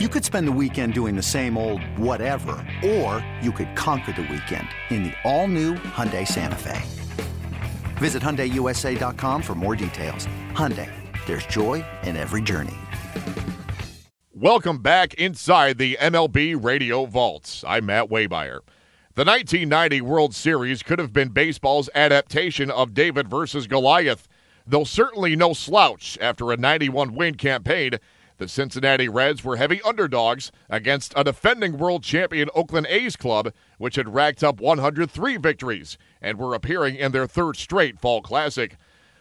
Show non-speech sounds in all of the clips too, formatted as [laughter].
You could spend the weekend doing the same old whatever, or you could conquer the weekend in the all-new Hyundai Santa Fe. Visit HyundaiUSA.com for more details. Hyundai, there's joy in every journey. Welcome back inside the MLB Radio Vaults. I'm Matt Waymeyer. The 1990 World Series could have been baseball's adaptation of David versus Goliath, though certainly no slouch after a 91 win campaign the Cincinnati Reds were heavy underdogs against a defending world champion Oakland A's club, which had racked up 103 victories and were appearing in their third straight fall classic.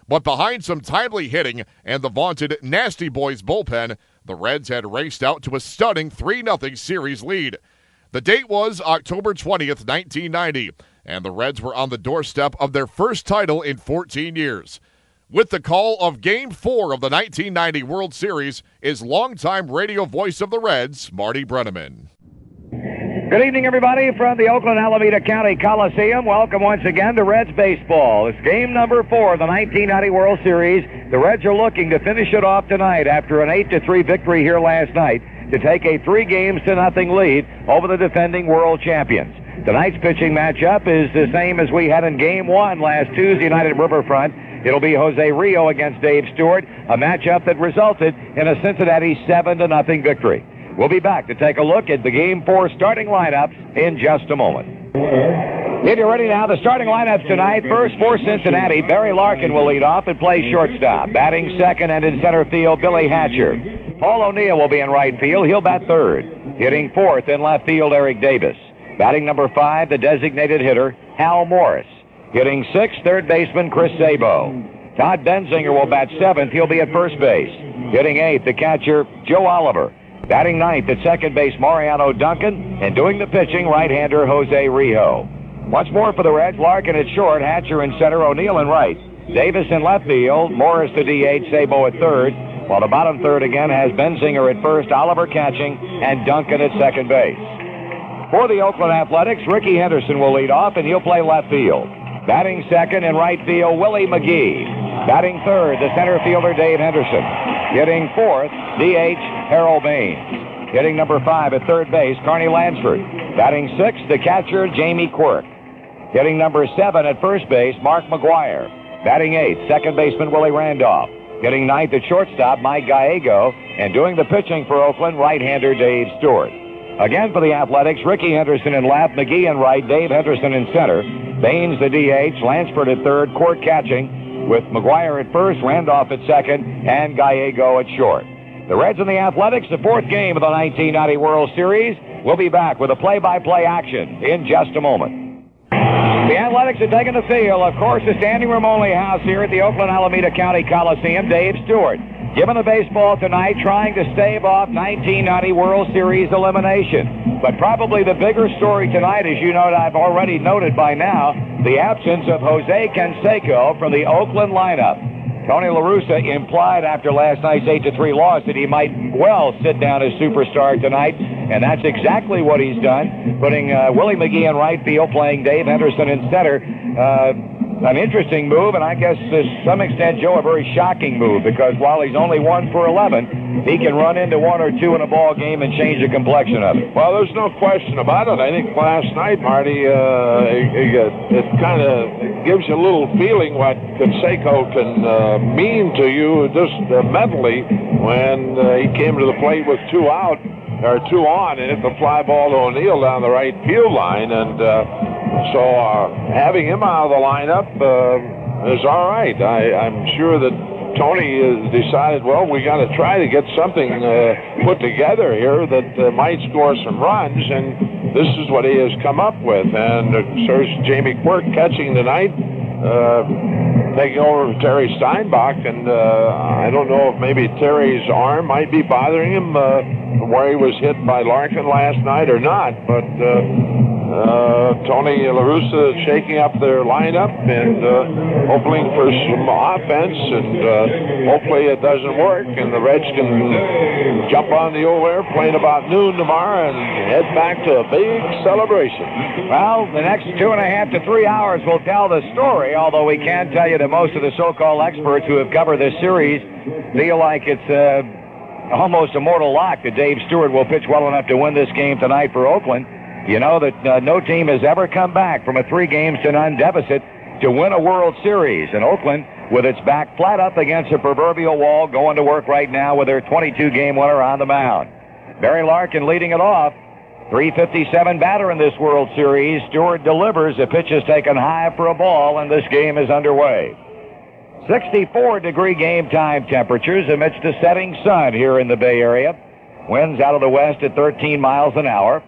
But behind some timely hitting and the vaunted Nasty Boys bullpen, the Reds had raced out to a stunning 3 0 series lead. The date was October 20th, 1990, and the Reds were on the doorstep of their first title in 14 years. With the call of Game 4 of the 1990 World Series is longtime radio voice of the Reds, Marty Brennaman. Good evening, everybody, from the Oakland Alameda County Coliseum. Welcome once again to Reds Baseball. It's game number four of the 1990 World Series. The Reds are looking to finish it off tonight after an 8 to 3 victory here last night to take a three games to nothing lead over the defending world champions. Tonight's pitching matchup is the same as we had in game one last Tuesday night at Riverfront. It'll be Jose Rijo against Dave Stewart, a matchup that resulted in a Cincinnati 7 to nothing victory. We'll be back to take a look at the game four starting lineups in just a moment. If you're ready now, the starting lineups tonight. First for Cincinnati, Barry Larkin will lead off and play shortstop. Batting second and in center field, Billy Hatcher. Paul O'Neill will be in right field. He'll bat third. Hitting fourth in left field, Eric Davis. Batting number five, the designated hitter, Hal Morris. Hitting sixth, third baseman Chris Sabo. Todd Benzinger will bat seventh. He'll be at first base. Hitting eighth, the catcher Joe Oliver. Batting ninth at second base, Mariano Duncan. And doing the pitching, right-hander Jose Rijo. Once more for the Reds, Larkin at short, Hatcher in center, O'Neill in right. Davis in left field, Morris to DH, Sabo at third. While the bottom third again has Benzinger at first, Oliver catching, and Duncan at second base. For the Oakland Athletics, Rickey Henderson will lead off, and he'll play left field. Batting second in right field, Willie McGee. Batting third, the center fielder, Dave Henderson. Hitting fourth, DH, Harold Baines. Hitting number five at third base, Carney Lansford. Batting sixth, the catcher, Jamie Quirk. Hitting number seven at first base, Mark McGwire. Batting eighth, second baseman, Willie Randolph. Hitting ninth at shortstop, Mike Gallego. And doing the pitching for Oakland, right-hander Dave Stewart. Again for the Athletics, Rickey Henderson in left, McGee in right, Dave Henderson in center. Baines the DH, Lansford at third, Court catching, with McGwire at first, Randolph at second, and Gallego at short. The Reds and the Athletics, the fourth game of the 1990 World Series. We'll be back with a play-by-play action in just a moment. The Athletics are taking the field. Of course, the standing room only house here at the Oakland Alameda County Coliseum, Dave Stewart. Given the baseball tonight, trying to stave off 1990 World Series elimination. But probably the bigger story tonight, as you know, I've already noted by now, the absence of Jose Canseco from the Oakland lineup. Tony La Russa implied after last night's 8 to 3 loss that he might well sit down as superstar tonight, and that's exactly what he's done, putting uh, Willie McGee in right field, playing Dave Henderson in center. Uh, an interesting move, and I guess to some extent, Joe, a very shocking move because while he's only one for 11, he can run into one or two in a ball game and change the complexion of it. Well, there's no question about it. I think last night, Marty, uh, it, it kind of gives you a little feeling what Canseco can uh, mean to you just uh, mentally when uh, he came to the plate with two out or two on and hit the fly ball to O'Neill down the right field line, and. Uh, so uh, having him out of the lineup uh, is all right. I, I'm sure that Tony has decided, well, we got to try to get something uh, put together here that uh, might score some runs, and this is what he has come up with. And uh, so Jamie Quirk catching tonight, taking over Terry Steinbach, and uh, I don't know if maybe Terry's arm might be bothering him uh, where he was hit by Larkin last night or not, but. Uh, uh, Tony La Russa shaking up their lineup and uh, hoping for some offense, and uh, hopefully it doesn't work, and the Reds can jump on the old airplane about noon tomorrow and head back to a big celebration. Well, the next two and a half to three hours will tell the story, although we can tell you that most of the so-called experts who have covered this series feel like it's uh, almost a mortal lock that Dave Stewart will pitch well enough to win this game tonight for Oakland. You know that uh, no team has ever come back from a three games to none deficit to win a World Series. And Oakland, with its back flat up against a proverbial wall, going to work right now with their 22 game winner on the mound. Barry Larkin leading it off. 357 batter in this World Series. Stewart delivers. The pitch is taken high for a ball, and this game is underway. 64 degree game time temperatures amidst a setting sun here in the Bay Area. Winds out of the west at 13 miles an hour.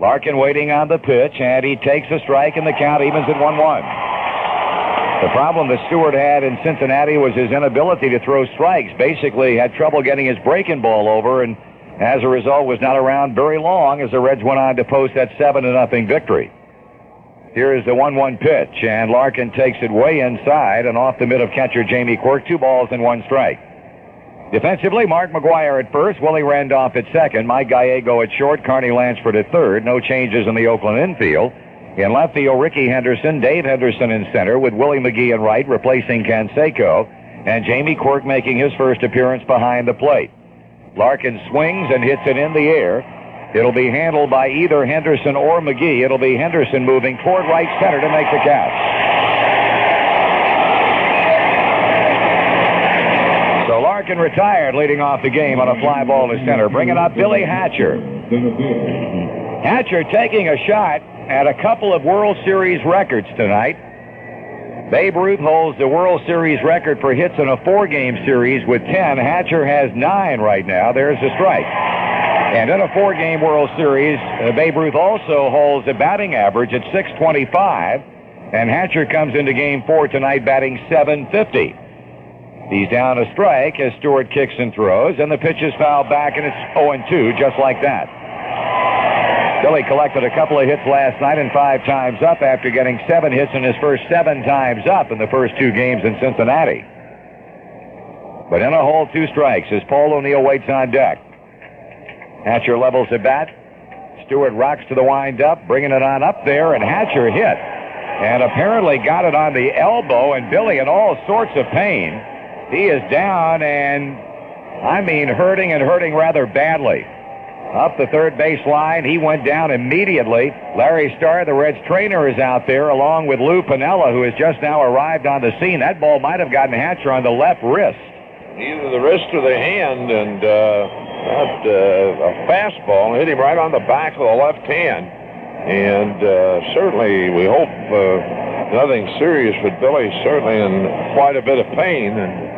Larkin waiting on the pitch, and he takes a strike, and the count evens at 1 1. The problem that Stewart had in Cincinnati was his inability to throw strikes. Basically, had trouble getting his breaking ball over, and as a result, was not around very long as the Reds went on to post that 7 0 victory. Here is the 1 1 pitch, and Larkin takes it way inside and off the mid of catcher Jamie Quirk. Two balls and one strike. Defensively, Mark McGwire at first, Willie Randolph at second, Mike Gallego at short, Carney Lansford at third. No changes in the Oakland infield. In left field, Rickey Henderson, Dave Henderson in center, with Willie McGee in right, replacing Canseco, and Jamie Quirk making his first appearance behind the plate. Larkin swings and hits it in the air. It'll be handled by either Henderson or McGee. It'll be Henderson moving toward right center to make the catch. Larkin retired, leading off the game on a fly ball to center, bringing up Billy Hatcher. Hatcher taking a shot at a couple of World Series records tonight. Babe Ruth holds the World Series record for hits in a four-game series with 10. Hatcher has nine right now. There's a strike. And in a four-game World Series, uh, Babe Ruth also holds a batting average at 625. And Hatcher comes into game four tonight batting 750. He's down a strike as Stewart kicks and throws, and the pitch is fouled back, and it's 0-2, just like that. Billy collected a couple of hits last night and five times up after getting seven hits in his first seven times up in the first two games in Cincinnati. But in a hole, two strikes as Paul O'Neill waits on deck. Hatcher levels the bat. Stewart rocks to the windup, bringing it on up there, and Hatcher hit. And apparently got it on the elbow, and Billy in all sorts of pain. He is down and, I mean, hurting and hurting rather badly. Up the third base line, he went down immediately. Larry Starr, the Reds trainer, is out there along with Lou Piniella, who has just now arrived on the scene. That ball might have gotten Hatcher on the left wrist. Either the wrist or the hand, and uh, that, uh, a fastball hit him right on the back of the left hand. And uh, certainly, we hope uh, nothing serious, but Billy's certainly in quite a bit of pain. And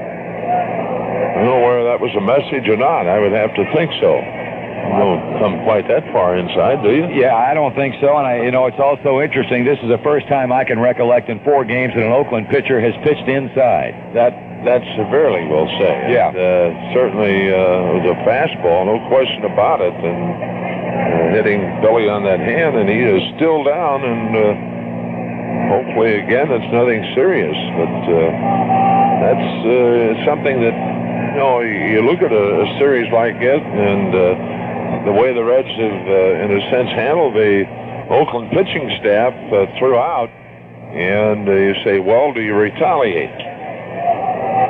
I don't know whether that was a message or not. I would have to think so. You don't come quite that far inside, do you? Yeah, I don't think so. And I, you know, it's also interesting. This is the first time I can recollect in four games that an Oakland pitcher has pitched inside. That that severely, we'll say. Yeah. And, uh, certainly uh, was a fastball, no question about it, and uh, hitting Billy on that hand, and he is still down, and uh, hopefully again it's nothing serious. But uh, that's uh, something that you know you look at a, a series like it, and uh, the way the Reds have, uh, in a sense, handled the Oakland pitching staff uh, throughout, and uh, you say, well, do you retaliate?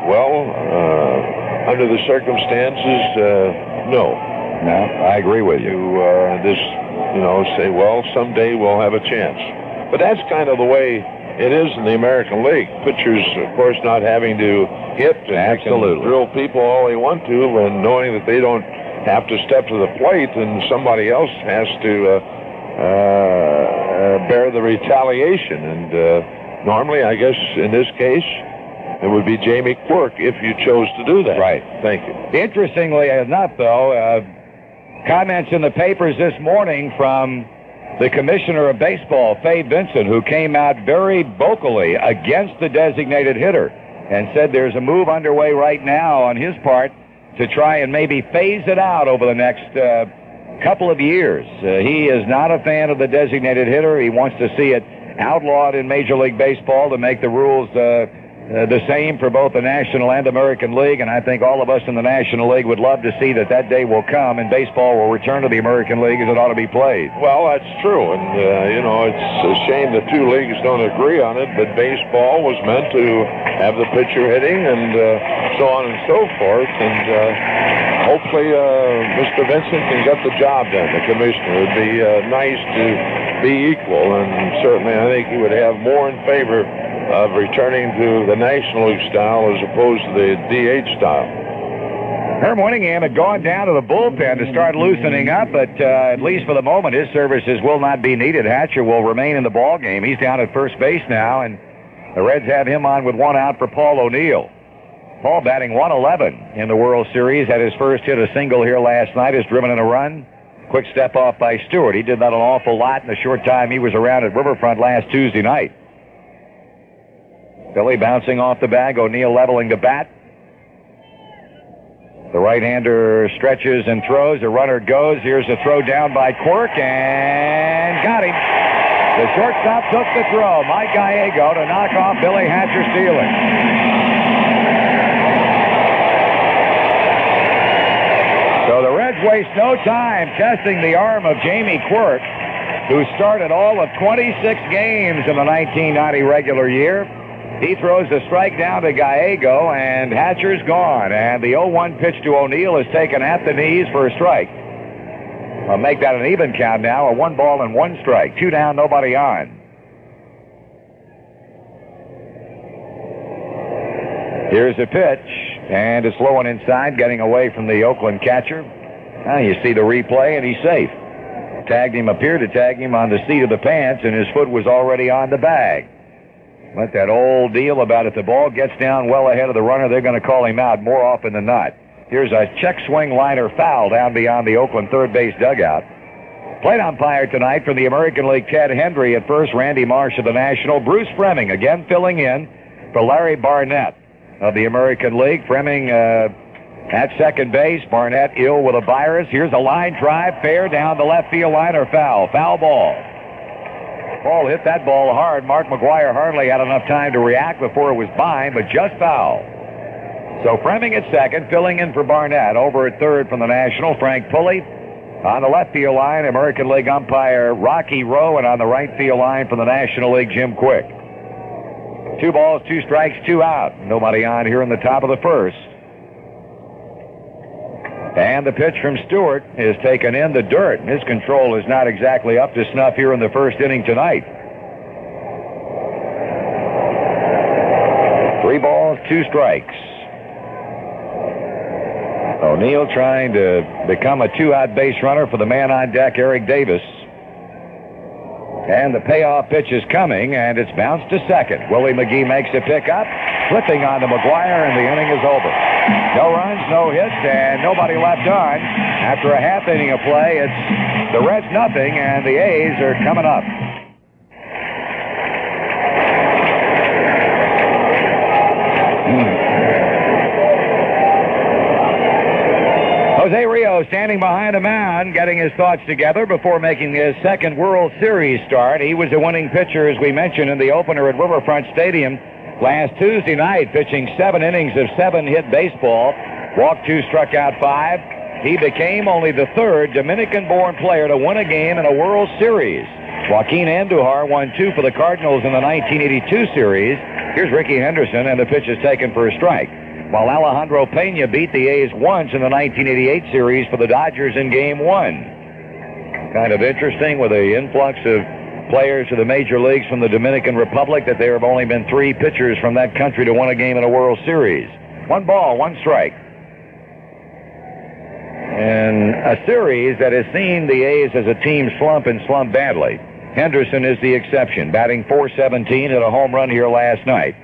Well, uh, under the circumstances, uh, no. No, I agree with you. You uh, just, you know, say, well, someday we'll have a chance. But that's kind of the way it is in the American League. Pitchers, of course, not having to hit and Absolutely. drill people all they want to, and knowing that they don't have to step to the plate, and somebody else has to uh, uh, bear the retaliation. And uh, normally, I guess in this case, it would be Jamie Quirk if you chose to do that. Right. Thank you. Interestingly enough, though, uh, comments in the papers this morning from the commissioner of baseball, Fay Vincent, who came out very vocally against the designated hitter and said there's a move underway right now on his part to try and maybe phase it out over the next uh, couple of years. Uh, he is not a fan of the designated hitter. He wants to see it outlawed in Major League Baseball to make the rules uh, uh, the same for both the National and American League, and I think all of us in the National League would love to see that that day will come and baseball will return to the American League as it ought to be played. Well, that's true, and uh, you know it's a shame the two leagues don't agree on it. But baseball was meant to have the pitcher hitting and uh, so on and so forth, and uh, hopefully uh, Mr. Vincent can get the job done. The commissioner would be nice to be equal, and certainly I think he would have more in favor of returning to the National League style as opposed to the DH style. Herm Winningham had gone down to the bullpen to start loosening up, but uh, at least for the moment, his services will not be needed. Hatcher will remain in the ball game. He's down at first base now, and the Reds have him on with one out for Paul O'Neill. Paul batting 111 in the World Series, had his first hit a single here last night, has driven in a run. Quick step off by Stewart. He did that an awful lot in the short time he was around at Riverfront last Tuesday night. Billy bouncing off the bag. O'Neill leveling the bat. The right-hander stretches and throws. The runner goes. Here's a throw down by Quirk and got him. The shortstop took the throw. Mike Gallego to knock off Billy Hatcher stealing. So the Reds waste no time testing the arm of Jamie Quirk, who started all of 26 games in the 1990 regular year. He throws the strike down to Gallego, and Hatcher's gone. And the 0-1 pitch to O'Neill is taken at the knees for a strike. I'll make that an even count now, a one ball and one strike. Two down, nobody on. Here's a pitch, and it's low and inside, getting away from the Oakland catcher. Now you see the replay, and he's safe. Tagged him, appeared to tag him on the seat of the pants, and his foot was already on the bag. But that old deal about if the ball gets down well ahead of the runner, they're going to call him out more often than not. Here's a check swing liner foul down beyond the Oakland third base dugout. Plate umpire tonight from the American League, Ted Hendry at first, Randy Marsh of the National, Bruce Froemming again filling in for Larry Barnett of the American League. Froemming uh, at second base, Barnett ill with a virus. Here's a line drive, fair down the left field line or foul. Foul ball. Paul hit that ball hard. Mark McGwire hardly had enough time to react before it was by, but just foul. So Froemming at second, filling in for Barnett. Over at third from the National, Frank Pulli. On the left field line, American League umpire Rocky Roe, and on the right field line from the National League, Jim Quick. Two balls, two strikes, two out. Nobody on here in the top of the first. And the pitch from Stewart is taken in the dirt. His control is not exactly up to snuff here in the first inning tonight. Three balls, two strikes. O'Neill trying to become a two-out base runner for the man on deck, Eric Davis. And the payoff pitch is coming, and it's bounced to second. Willie McGee makes a pickup, flipping on to McGwire, and the inning is over. No runs, no hits, and nobody left on. After a half inning of play, it's the Reds nothing, and the A's are coming up. Jose Rijo standing behind a mound, getting his thoughts together before making his second World Series start. He was a winning pitcher, as we mentioned, in the opener at Riverfront Stadium last Tuesday night, pitching seven innings of seven-hit baseball. Walked two, struck out five. He became only the third Dominican-born player to win a game in a World Series. Joaquin Andujar won two for the Cardinals in the 1982 series. Here's Rickey Henderson, and the pitch is taken for a strike while Alejandro Pena beat the A's once in the 1988 series for the Dodgers in Game 1. Kind of interesting with the influx of players to the major leagues from the Dominican Republic that there have only been three pitchers from that country to win a game in a World Series. One ball, one strike. And a series that has seen the A's as a team slump and slump badly. Henderson is the exception, batting 417 at a home run here last night.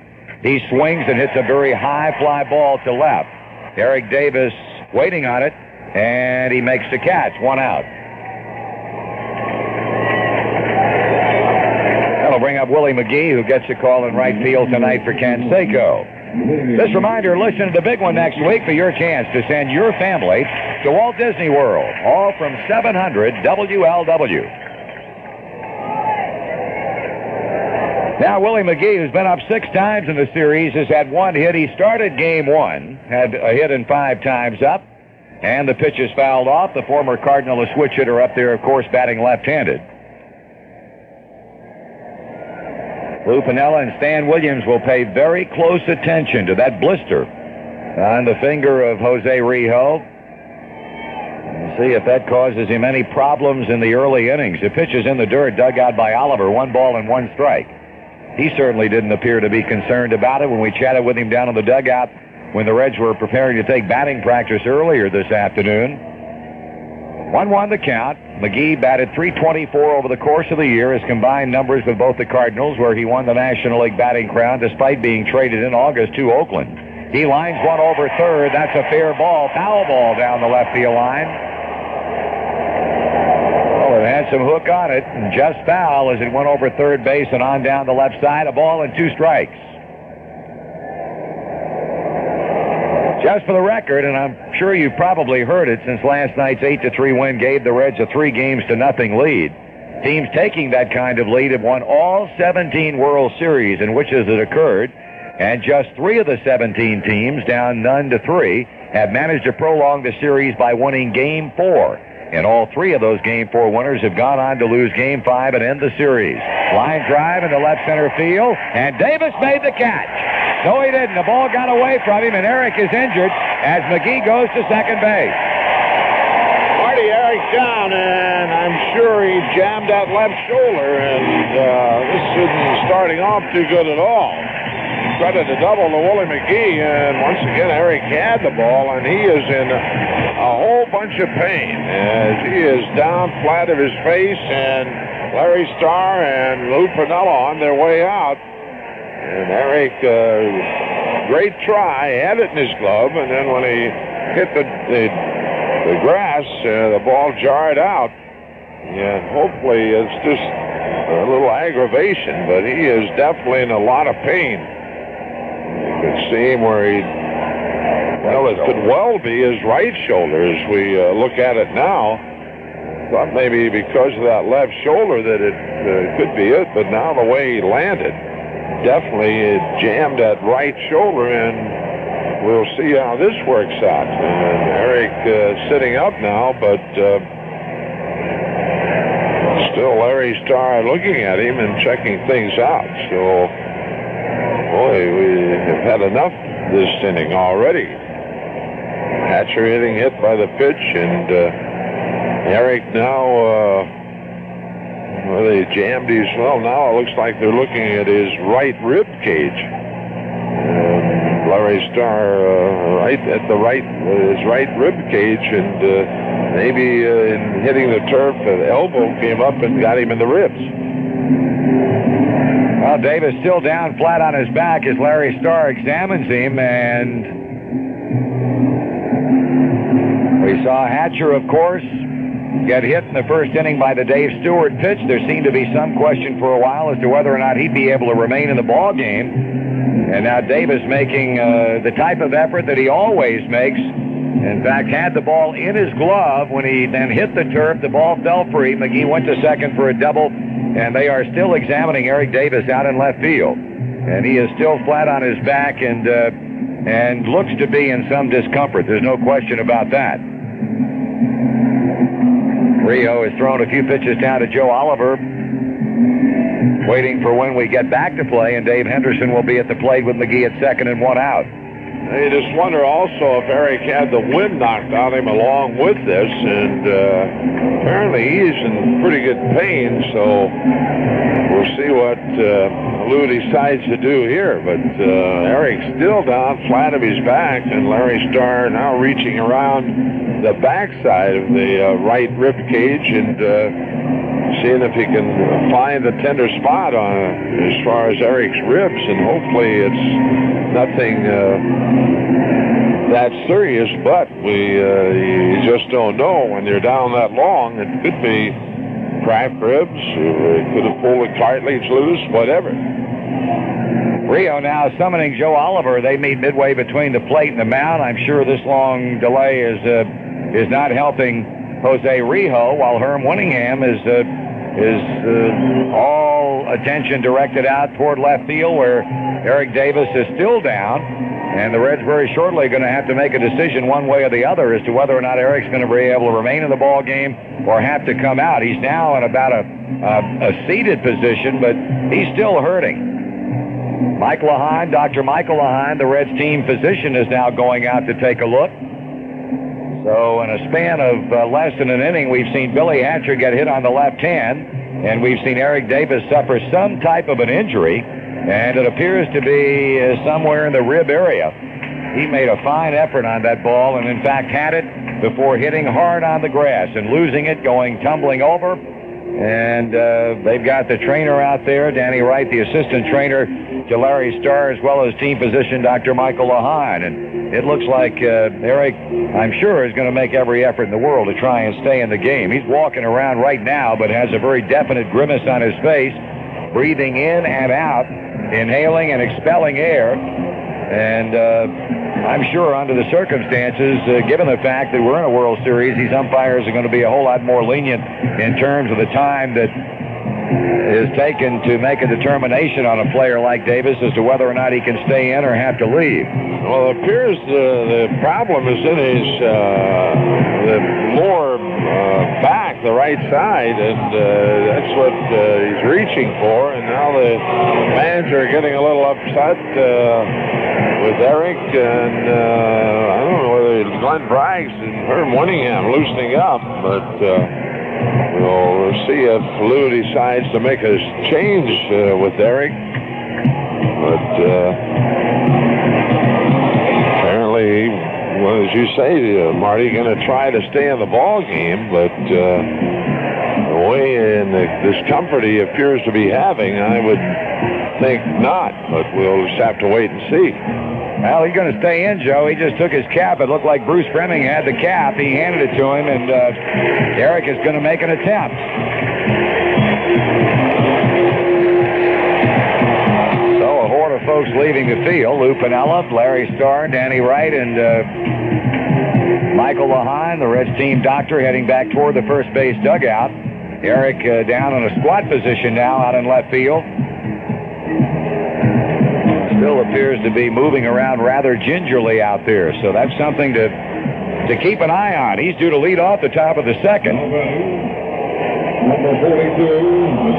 He swings and hits a very high fly ball to left. Eric Davis waiting on it, and he makes the catch. One out. That'll bring up Willie McGee, who gets a call in right field tonight for Canseco. This reminder, listen to the big one next week for your chance to send your family to Walt Disney World, all from 700 WLW. Now, Willie McGee, who's been up six times in the series, has had one hit. He started game one, had a hit in five times up, and the pitch is fouled off. The former Cardinal, a switch hitter up there, of course, batting left-handed. Lou Piniella and Stan Williams will pay very close attention to that blister on the finger of Jose Rijo. See if that causes him any problems in the early innings. The pitch is in the dirt, dug out by Oliver, one ball and one strike. He certainly didn't appear to be concerned about it when we chatted with him down in the dugout when the Reds were preparing to take batting practice earlier this afternoon. 1 1 the count. McGee batted 324 over the course of the year, his combined numbers with both the Cardinals, where he won the National League batting crown despite being traded in August to Oakland. He lines one over third. That's a fair ball. Foul ball down the left field line Well, it had some hook on it, and just foul as it went over third base and on down the left side. A ball and two strikes. Just for the record, and I'm sure you've probably heard it since last night's 8 to 3 win gave the Reds a three games to nothing lead. Teams taking that kind of lead have won all 17 World Series in which it occurred, and just three of the 17 teams, down none to three, have managed to prolong the series by winning Game 4. And all three of those Game 4 winners have gone on to lose Game 5 and end the series. Line drive in the left center field, and Davis made the catch. No, he didn't. The ball got away from him, and Eric is injured as McGee goes to second base. Marty Eric down, and I'm sure he jammed that left shoulder, and uh, this isn't starting off too good at all credit to double to Willie McGee. And once again, Eric had the ball, and he is in a whole bunch of pain as he is down flat of his face, and Larry Starr and Lou Piniella on their way out. And Eric, uh, great try, had it in his glove, and then when he hit the, the, the grass, uh, the ball jarred out. And hopefully it's just a little aggravation, but he is definitely in a lot of pain. Can see him where he, well, it could well be his right shoulder as we uh, look at it now. Thought maybe because of that left shoulder that it uh, could be it, but now the way he landed, definitely it jammed that right shoulder and we'll see how this works out. And Eric uh, sitting up now, but uh, still Larry Starr looking at him and checking things out. So Boy, we have had enough this inning already. Hatcher hitting hit by the pitch, and uh, Eric now, uh, well, they jammed his, well, now it looks like they're looking at his right rib cage. Larry Starr uh, right at the right, his right rib cage, and uh, maybe uh, in hitting the turf, an elbow came up and got him in the ribs. Well, Davis still down flat on his back as Larry Starr examines him, and we saw Hatcher, of course, get hit in the first inning by the Dave Stewart pitch. There seemed to be some question for a while as to whether or not he'd be able to remain in the ball game. And now Davis making uh, the type of effort that he always makes. In fact, had the ball in his glove when he then hit the turf. The ball fell free. McGee went to second for a double and they are still examining Eric Davis out in left field. And he is still flat on his back and uh, and looks to be in some discomfort. There's no question about that. Rijo has thrown a few pitches down to Joe Oliver, waiting for when we get back to play, and Dave Henderson will be at the plate with McGee at second and one out. You just wonder also if Eric had the wind knocked out of him along with this, and uh, apparently he's in pretty good pain, so we'll see what uh, Lou decides to do here. But uh, Eric's still down flat of his back, and Larry Starr now reaching around the backside of the uh, right rib cage and uh, seeing if he can find the tender spot on as far as Eric's ribs, and hopefully it's nothing uh, that serious. But we uh, you just don't know when you're down that long. It could be cracked ribs, or it could have pulled the cartilage loose, whatever. Rijo now summoning Joe Oliver. They meet midway between the plate and the mound. I'm sure this long delay is uh, is not helping Jose Rijo, while Herm Winningham is uh, is uh, all attention directed out toward left field where Eric Davis is still down. And the Reds very shortly going to have to make a decision one way or the other as to whether or not Eric's going to be able to remain in the ball game or have to come out. He's now in about a, a, a seated position, but he's still hurting. Mike Lawhon, Dr. Michael Lawhon, the Reds team physician, is now going out to take a look. So in a span of uh, less than an inning, we've seen Billy Hatcher get hit on the left hand, and we've seen Eric Davis suffer some type of an injury, and it appears to be uh, somewhere in the rib area. He made a fine effort on that ball, and in fact had it before hitting hard on the grass and losing it, going tumbling over. And uh, they've got the trainer out there, Danny Wright, the assistant trainer to Larry Starr, as well as team physician Dr. Michael Lawhon. And it looks like uh, Eric, I'm sure, is going to make every effort in the world to try and stay in the game. He's walking around right now, but has a very definite grimace on his face, breathing in and out, inhaling and expelling air. And uh, I'm sure, under the circumstances, uh, given the fact that we're in a World Series, these umpires are going to be a whole lot more lenient in terms of the time that is taken to make a determination on a player like Davis as to whether or not he can stay in or have to leave. Well, it appears the, the problem is in his uh, the more uh, back, the right side, and uh, that's what uh, he's reaching for. And now the manager getting a little upset uh, with Eric, and uh, I don't know whether Glenn Braggs and Herm Winningham loosening up, but. We'll see if Lou decides to make a change uh, with Eric. But uh, apparently, well, as you say, uh, Marty, going to try to stay in the ball game, but uh, the way and the discomfort he appears to be having, I would think not. But we'll just have to wait and see. Well, he's going to stay in, Joe. He just took his cap. It looked like Bruce Froemming had the cap. He handed it to him, and uh, Eric is going to make an attempt. So a horde of folks leaving the field. Lou Piniella, Larry Starr, Danny Wright, and uh, Michael Lawhon, the Reds team doctor, heading back toward the first base dugout. Eric uh, down in a squat position now out in left field still appears to be moving around rather gingerly out there. So that's something to to keep an eye on. He's due to lead off the top of the second.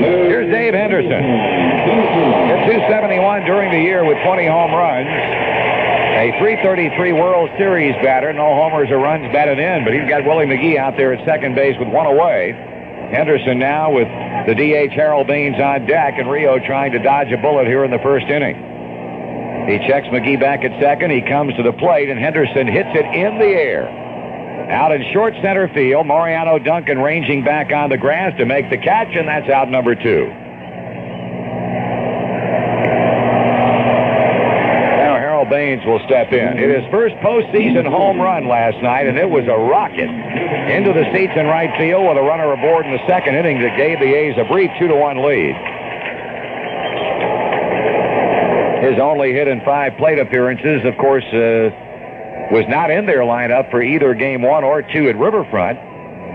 Here's Dave Henderson. Hit 271 during the year with 20 home runs. A 333 World Series batter. No homers or runs batted in, but he's got Willie McGee out there at second base with one away. Henderson now with the DH Harold Baines on deck, and Rijo trying to dodge a bullet here in the first inning. He checks McGee back at second. He comes to the plate, and Henderson hits it in the air. Out in short center field, Mariano Duncan ranging back on the grass to make the catch, and that's out number two. Now Harold Baines will step in. It is first postseason home run last night, and it was a rocket into the seats in right field with a runner aboard in the second inning that gave the A's a brief two to one lead. His only hit in five plate appearances, of course, uh, was not in their lineup for either game one or two at Riverfront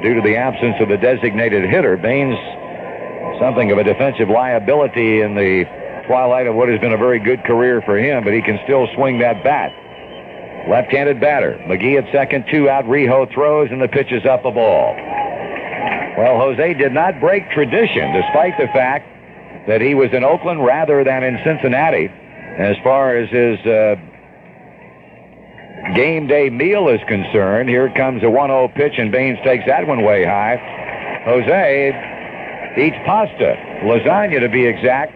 due to the absence of the designated hitter. Baines, something of a defensive liability in the twilight of what has been a very good career for him, but he can still swing that bat. Left-handed batter. McGee at second, two out. Rijo throws, and the pitch is up a ball. Well, Jose did not break tradition, despite the fact that he was in Oakland rather than in Cincinnati. As far as his uh, game day meal is concerned, here comes a 1-0 pitch, and Baines takes that one way high. Jose eats pasta, lasagna to be exact,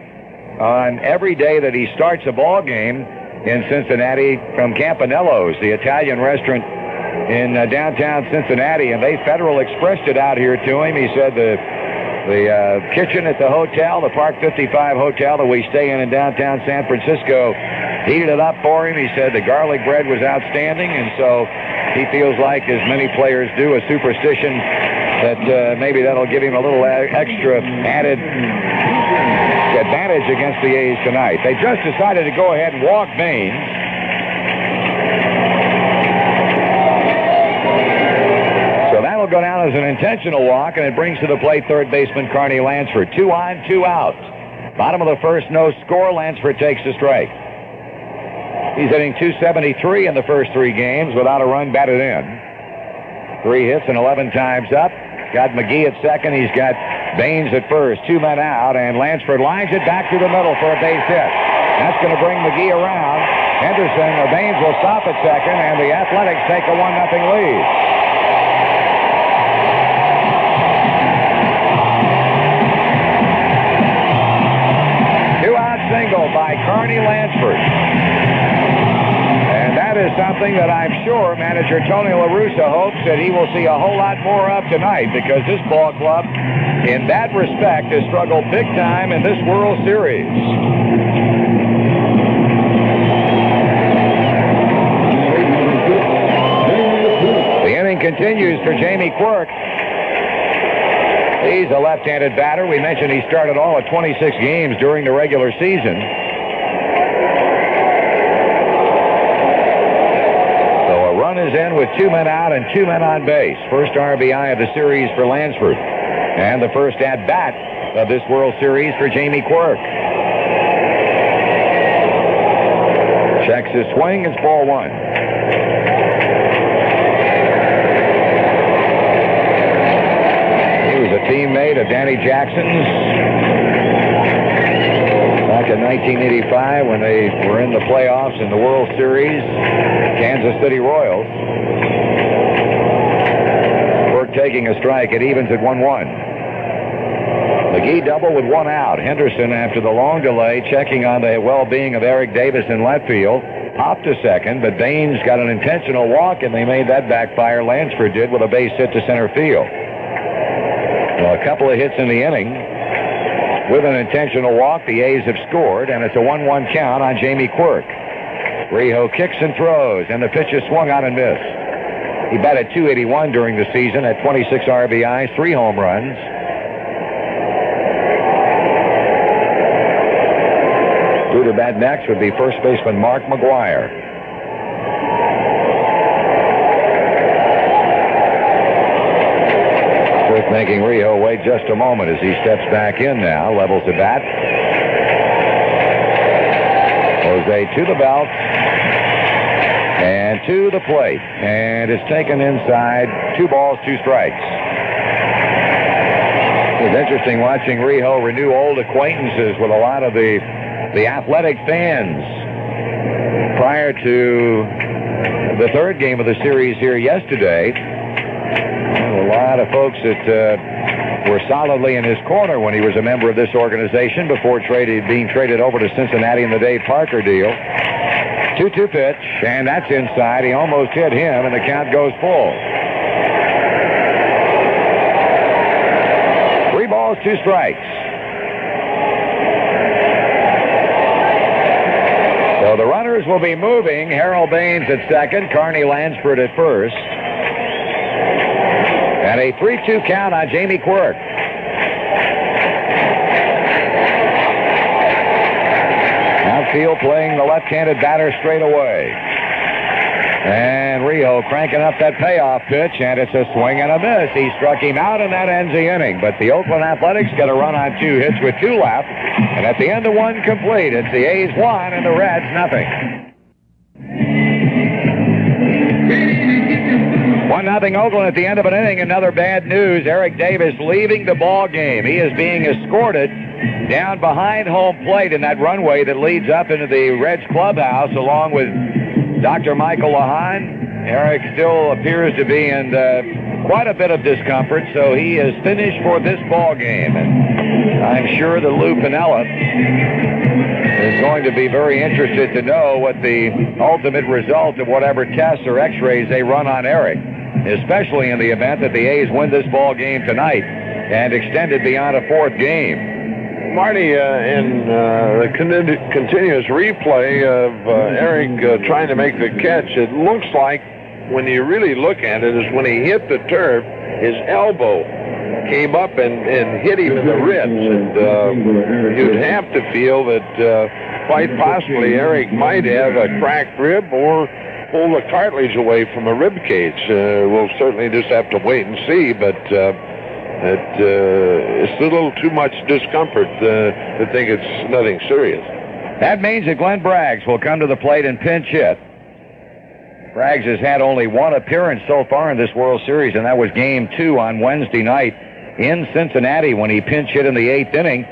on every day that he starts a ball game in Cincinnati from Campanello's, the Italian restaurant in uh, downtown Cincinnati, and they Federal Expressed it out here to him. He said the the uh, kitchen at the hotel, the Park 55 hotel that we stay in in downtown San Francisco, heated it up for him. He said the garlic bread was outstanding, and so he feels like, as many players do, a superstition that uh, maybe that'll give him a little extra added advantage against the A's tonight. They just decided to go ahead and walk Baines. Go down as an intentional walk, and it brings to the plate third baseman Carney Lansford. Two on, two out. Bottom of the first, no score. Lansford takes the strike. He's hitting 273 in the first three games without a run batted in. Three hits and 11 times up. Got McGee at second. He's got Baines at first. Two men out, and Lansford lines it back to the middle for a base hit. That's going to bring McGee around. Henderson or Baines will stop at second, and the Athletics take a 1 0 lead. Carney Lansford is something that I'm sure manager Tony La Russa hopes that he will see a whole lot more of tonight because this ball club, in that respect, has struggled big time in this World Series. The inning continues for Jamie Quirk. He's a left-handed batter. We mentioned he started all of 26 games during the regular season. is in with two men out and two men on base. First RBI of the series for Lansford. And the first at bat of this World Series for Jamie Quirk. Checks his swing. It's ball one. He was a teammate of Danny Jackson's in 1985 when they were in the playoffs in the World Series. Kansas City Royals. Quirk taking a strike. It evens at 1 1. McGee double with one out. Henderson, after the long delay, checking on the well being of Eric Davis in left field. Popped a second, but Baines got an intentional walk, and they made that backfire. Lansford did with a base hit to center field. Well, a couple of hits in the inning. With an intentional walk, the A's have scored, and it's a 1 1 count on Jamie Quirk. Rijo kicks and throws, and the pitch is swung out and missed. He batted 281 during the season at 26 RBIs, three home runs. Due to bat next would be first baseman Mark McGwire. Worth making Rijo wait just a moment as he steps back in now, levels the bat. Jose to the belt and to the plate. And it's taken inside. Two balls, two strikes. It's interesting watching Rijo renew old acquaintances with a lot of the the athletic fans prior to the third game of the series here yesterday. A lot of folks that uh, were solidly in his corner when he was a member of this organization before traded, being traded over to Cincinnati in the Dave Parker deal. 2-2 pitch, and that's inside. He almost hit him, and the count goes full. Three balls, two strikes. So the runners will be moving. Harold Baines at second, Carney Lansford at first. And a 3-2 count on Jamie Quirk. Outfield playing the left-handed batter straight away. And Rijo cranking up that payoff pitch, and it's a swing and a miss. He struck him out, and that ends the inning. But the Oakland Athletics get a run on two hits with two left. And at the end of one complete, it's the A's one and the Reds nothing. Oakland at the end of an inning. Another bad news. Eric Davis leaving the ball game. He is being escorted down behind home plate in that runway that leads up into the Reds clubhouse, along with Dr. Michael Lawhon. Eric still appears to be in uh, quite a bit of discomfort, so he is finished for this ball game. And I'm sure that Lou Piniella is going to be very interested to know what the ultimate result of whatever tests or X-rays they run on Eric, especially in the event that the A's win this ball game tonight and extend it beyond a fourth game. Marty, uh, in uh, the con- continuous replay of uh, Eric uh, trying to make the catch, it looks like when you really look at it, is when he hit the turf, his elbow came up and, and hit him in the ribs. And uh, you'd have to feel that uh, quite possibly Eric might have a cracked rib or pull the cartilage away from a rib cage. Uh, we'll certainly just have to wait and see, but uh, it, uh, it's a little too much discomfort uh, to think it's nothing serious. That means that Glenn Braggs will come to the plate and pinch hit. Braggs has had only one appearance so far in this World Series, and that was game two on Wednesday night in Cincinnati when he pinch hit in the eighth inning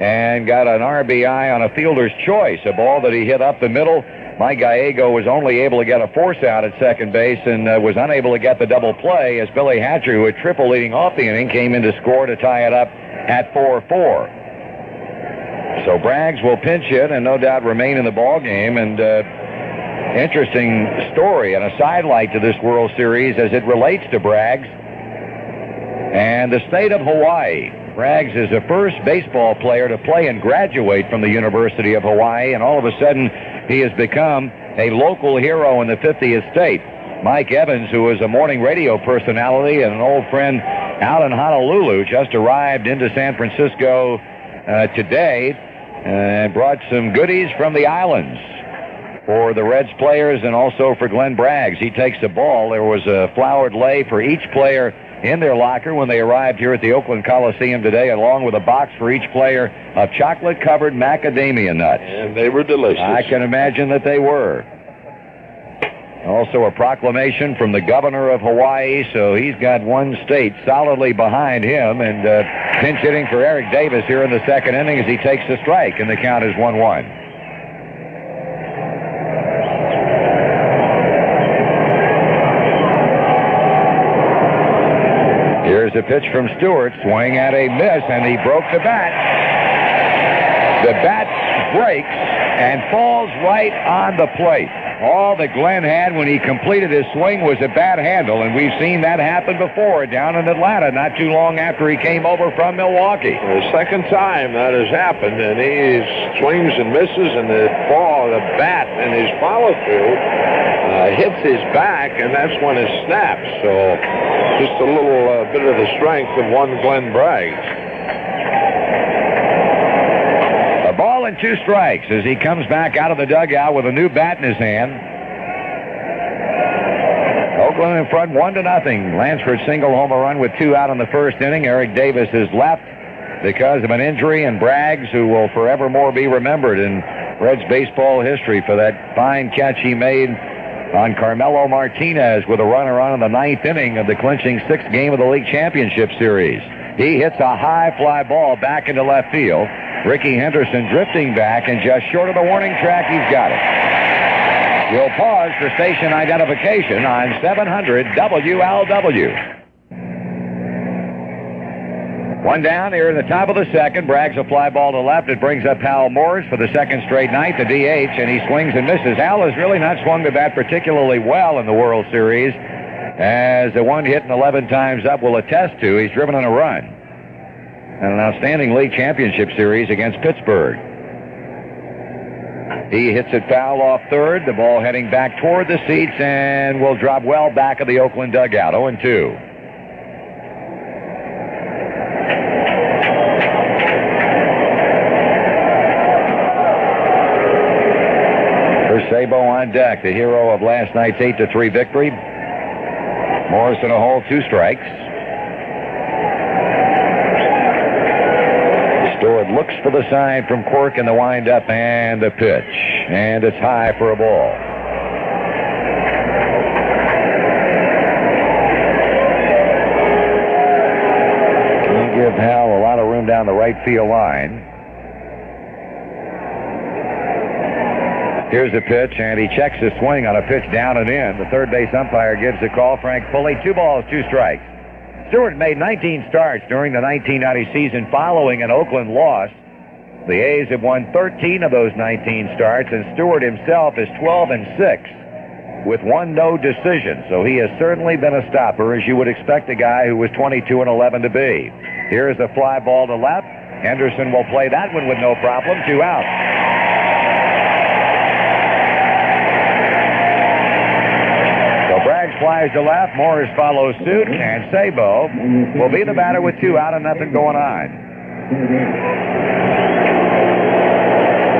and got an RBI on a fielder's choice, a ball that he hit up the middle. Mike Gallego was only able to get a force out at second base and uh, was unable to get the double play as Billy Hatcher, who had triple leading off the inning, came in to score to tie it up at 4-4. So Braggs will pinch hit and no doubt remain in the ball game. And uh, interesting story and a sidelight to this World Series as it relates to Braggs and the state of Hawaii. Braggs is the first baseball player to play and graduate from the University of Hawaii, and all of a sudden he has become a local hero in the 50th state. Mike Evans, who is a morning radio personality and an old friend out in Honolulu, just arrived into San Francisco uh, today and brought some goodies from the islands for the Reds players and also for Glenn Braggs. He takes the ball. There was a flowered lei for each player in their locker when they arrived here at the Oakland Coliseum today, along with a box for each player of chocolate covered macadamia nuts. And they were delicious. I can imagine that they were. Also, a proclamation from the governor of Hawaii, so he's got one state solidly behind him. And uh, pinch hitting for Eric Davis here in the second inning as he takes the strike, and the count is 1 1. A pitch from Stewart, swing at a miss, and he broke the bat. The bat breaks and falls right on the plate. All that Glenn had when he completed his swing was a bad handle, and we've seen that happen before down in Atlanta not too long after he came over from Milwaukee. The second time that has happened, and he swings and misses, and the ball, the bat, and his follow through uh, hits his back, and that's when it snaps. So just a little uh, bit of the strength of one Glenn Braggs. A ball and two strikes as he comes back out of the dugout with a new bat in his hand. Oakland in front, one to nothing. Lansford single home run with two out in the first inning. Eric Davis is left because of an injury, and Braggs, who will forevermore be remembered in Reds baseball history for that fine catch he made on Carmelo Martinez with a runner on in the ninth inning of the clinching sixth game of the league championship series. He hits a high fly ball back into left field. Rickey Henderson drifting back and just short of the warning track, he's got it. We'll pause for station identification on 700 WLW. One down here in the top of the second. Braggs a fly ball to left. It brings up Hal Morris for the second straight night, the DH, and he swings and misses. Hal has really not swung the bat particularly well in the World Series, as the one hitting 11 times up will attest to. He's driven in a run. And an outstanding league championship series against Pittsburgh. He hits it foul off third. The ball heading back toward the seats and will drop well back of the Oakland dugout. 0 and 2. Sabo on deck, the hero of last night's 8 to 3 victory. Morrison a hole, two strikes. Stewart looks for the sign from Quirk in the windup and the pitch. And it's high for a ball. Give Hal a lot of room down the right field line. Here's the pitch, and he checks his swing on a pitch down and in. The third base umpire gives the call. Frank Pulli, two balls, two strikes. Stewart made 19 starts during the 1990 season following an Oakland loss. The A's have won 13 of those 19 starts, and Stewart himself is 12 and 6 with one no decision. So he has certainly been a stopper, as you would expect a guy who was 22 and 11 to be. Here's a fly ball to left. Henderson will play that one with no problem. Two out. Flies to left. Morris follows suit, and Sabo will be the batter with two out and nothing going on.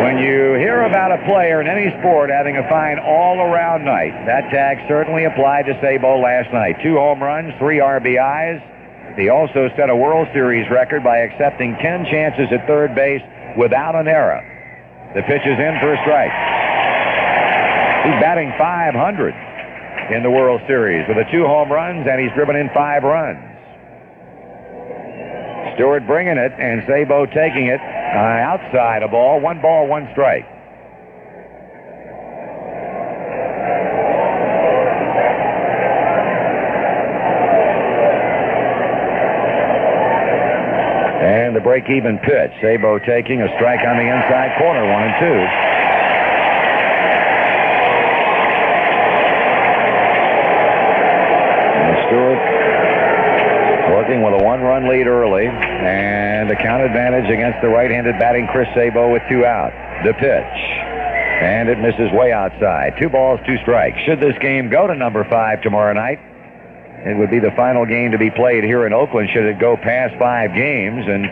When you hear about a player in any sport having a fine all-around night, that tag certainly applied to Sabo last night. Two home runs, three RBIs. He also set a World Series record by accepting 10 chances at third base without an error. The pitch is in for a strike. He's batting 500 in the World Series with the two home runs, and he's driven in five runs. Stewart bringing it, and Sabo taking it uh, outside a ball. One ball, one strike. And the break-even pitch. Sabo taking a strike on the inside corner, one and two. And Stewart with a one-run lead early, and a count advantage against the right-handed batting Chris Sabo with two out. The pitch. And it misses way outside. Two balls, two strikes. Should this game go to number five tomorrow night, it would be the final game to be played here in Oakland should it go past five games. And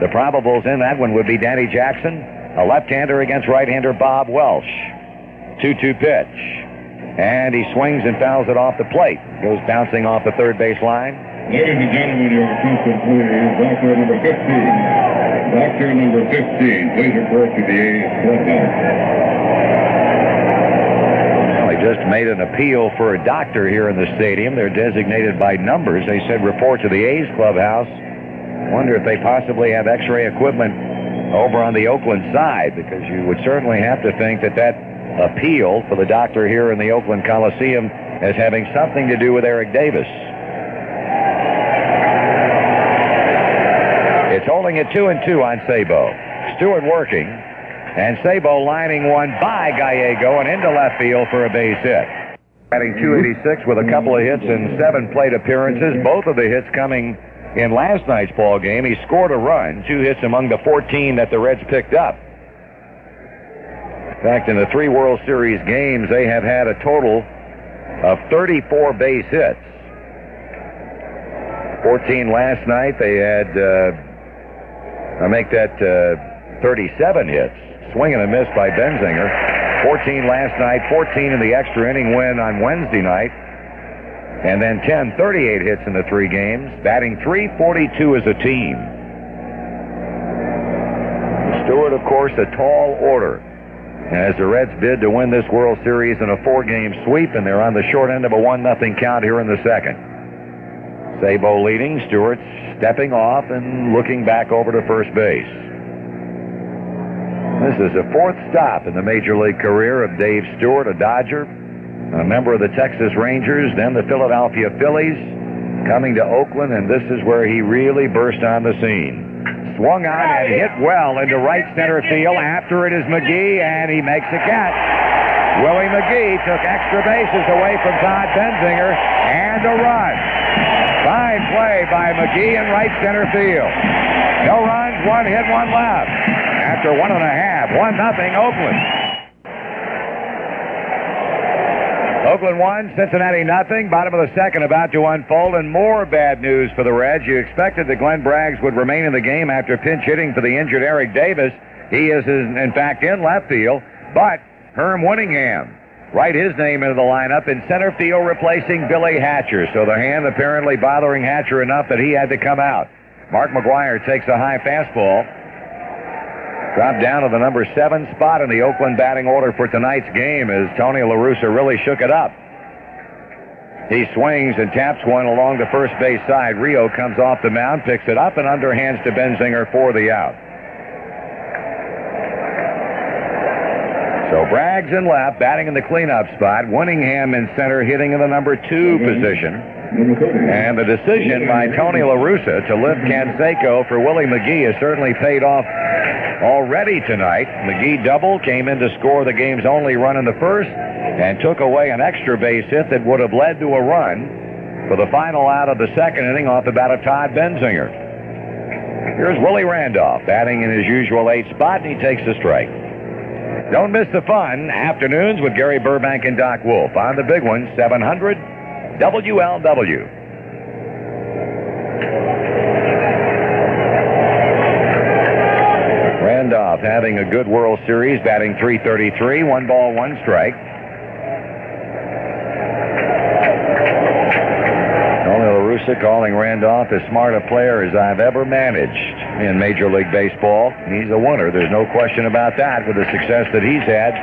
the probables in that one would be Danny Jackson, a left-hander against right-hander Bob Welch. 2-2 pitch. And he swings and fouls it off the plate. Goes bouncing off the third base line. Ladies and gentlemen, your attention please. Doctor number 15. Doctor number 15. Please report to the A's clubhouse. Just made an appeal for a doctor here in the stadium. They're designated by numbers. They said report to the A's clubhouse. Wonder if they possibly have x-ray equipment over on the Oakland side because you would certainly have to think that that appeal for the doctor here in the Oakland Coliseum as having something to do with Eric Davis. Holding at two and two on Sabo. Stewart working, and Sabo lining one by Gallego and into left field for a base hit. Batting 286 with a couple of hits and seven plate appearances. Both of the hits coming in last night's ball game. He scored a run, two hits among the 14 that the Reds picked up. In fact, in the three World Series games, they have had a total of 34 base hits. 14 last night. They had, uh, I make that uh, 37 hits. Swing and a miss by Benzinger. 14 last night, 14 in the extra inning win on Wednesday night. And then 10, 38 hits in the three games. Batting 342 as a team. Stewart, of course, a tall order as the Reds bid to win this World Series in a four-game sweep, and they're on the short end of a one-nothing count here in the second. Sabo leading, Stewart stepping off and looking back over to first base. This is the fourth stop in the major league career of Dave Stewart, a Dodger, a member of the Texas Rangers, then the Philadelphia Phillies, coming to Oakland, and this is where he really burst on the scene. Swung on and hit well into right center field. After it is McGee, and he makes a catch. Willie McGee took extra bases away from Todd Benzinger, and a run. By McGee in right center field. No runs, one hit, one left. After one and a half, one nothing Oakland. Oakland one, Cincinnati nothing. Bottom of the second about to unfold, and more bad news for the Reds. You expected that Glenn Braggs would remain in the game after pinch hitting for the injured Eric Davis. He is, in fact, in left field, but Herm Winningham write his name into the lineup in center field, replacing Billy Hatcher. So the hand apparently bothering Hatcher enough that he had to come out. Mark McGwire takes a high fastball. Dropped down to the number seven spot in the Oakland batting order for tonight's game as Tony La Russa really shook it up. He swings and taps one along the first base side. Rijo comes off the mound, picks it up, and underhands to Benzinger for the out. So Braggs in left, batting in the cleanup spot. Winningham in center, hitting in the number two position. And the decision by Tony La Russa to lift Canseco for Willie McGee has certainly paid off already tonight. McGee double, came in to score the game's only run in the first, and took away an extra base hit that would have led to a run for the final out of the second inning off the bat of Todd Benzinger. Here's Willie Randolph batting in his usual eight spot, and he takes the strike. Don't miss the fun. Afternoons with Gary Burbank and Doc Wolf on the big one, 700 WLW. Randolph having a good World Series, batting 333, one ball, one strike. Tony La Russa calling Randolph as smart a player as I've ever managed in Major League Baseball. He's a winner. There's no question about that with the success that he's had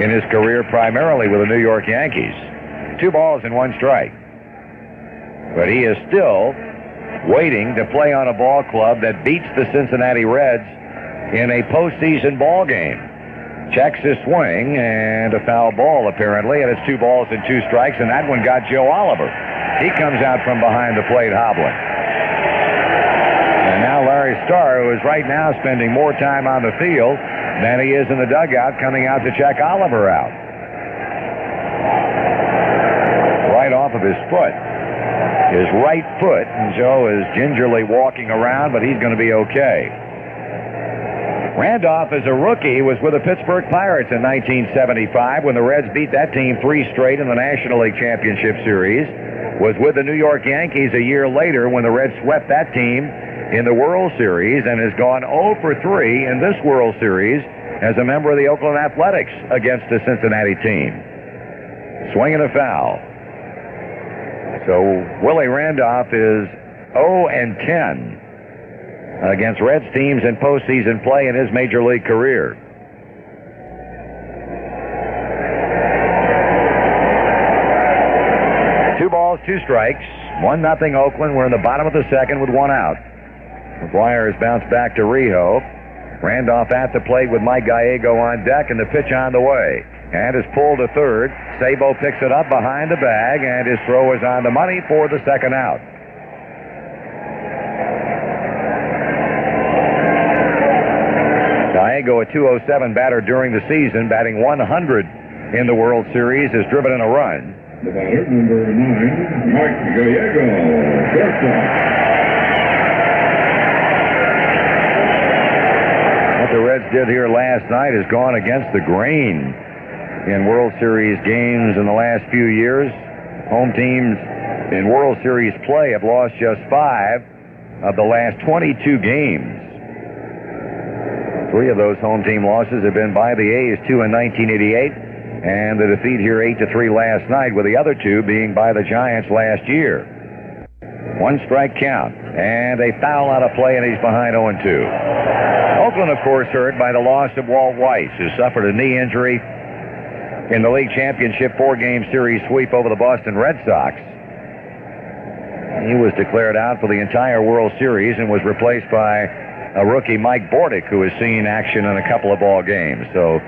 in his career primarily with the New York Yankees. Two balls and one strike. But he is still waiting to play on a ball club that beats the Cincinnati Reds in a postseason ball game. Checks his swing and a foul ball apparently, and it's two balls and two strikes, and that one got Joe Oliver. He comes out from behind the plate hobbling. Starr, who is right now spending more time on the field than he is in the dugout, coming out to check Oliver out. Right off of his foot. His right foot, and Joe is gingerly walking around, but he's going to be okay. Randolph, as a rookie, was with the Pittsburgh Pirates in 1975 when the Reds beat that team three straight in the National League Championship Series. Was with the New York Yankees a year later when the Reds swept that team in the World Series and has gone 0 for 3 in this World Series as a member of the Oakland Athletics against the Cincinnati team. Swinging a foul. So Willie Randolph is 0 and 10 against Reds teams in postseason play in his major league career. Two balls, two strikes. One nothing Oakland. We're in the bottom of the second with one out. McGwire has bounced back to Rijo. Randolph at the plate with Mike Gallego on deck and the pitch on the way. And is pulled to third. Sabo picks it up behind the bag, and his throw is on the money for the second out. Gallego, a 207 batter during the season, batting 100 in the World Series, has driven in a run. The batter, number nine, Mike Gallego, shortstop. What the Reds did here last night has gone against the grain in World Series games in the last few years. Home teams in World Series play have lost just five of the last 22 games. Three of those home team losses have been by the A's, two in 1988, and the defeat here 8 to 3 last night, with the other two being by the Giants last year. One strike count, and a foul out of play, and he's behind 0 2. Oakland, of course, hurt by the loss of Walt Weiss, who suffered a knee injury in the league championship four game series sweep over the Boston Red Sox. He was declared out for the entire World Series and was replaced by a rookie, Mike Bordick, who has seen action in a couple of ball games. So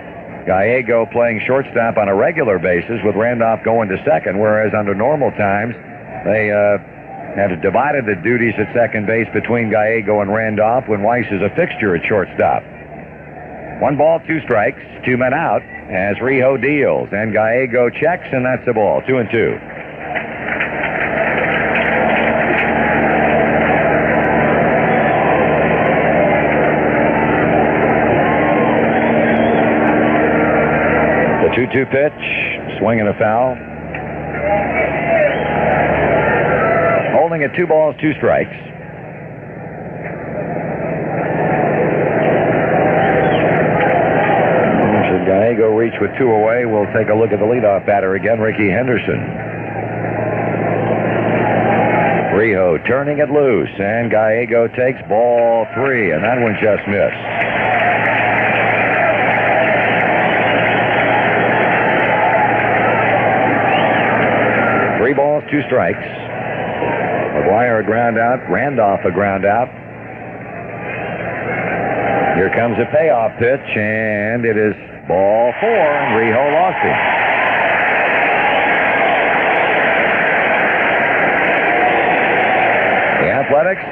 Gallego playing shortstop on a regular basis with Randolph going to second, whereas under normal times they uh, had divided the duties at second base between Gallego and Randolph when Weiss is a fixture at shortstop. One ball, two strikes, two men out as Rijo deals. And Gallego checks, and that's the ball. Two and two. The 2 2 pitch, swing and a foul. Holding at two balls, two strikes. Should Gallego reach with two away, we'll take a look at the leadoff batter again, Rickey Henderson. Rijo turning it loose, and Gallego takes ball three, and that one just missed. Three balls, two strikes. McGwire a ground out, Randolph a ground out. Here comes a payoff pitch, and it is ball four, and Rijo lost him. The Athletics,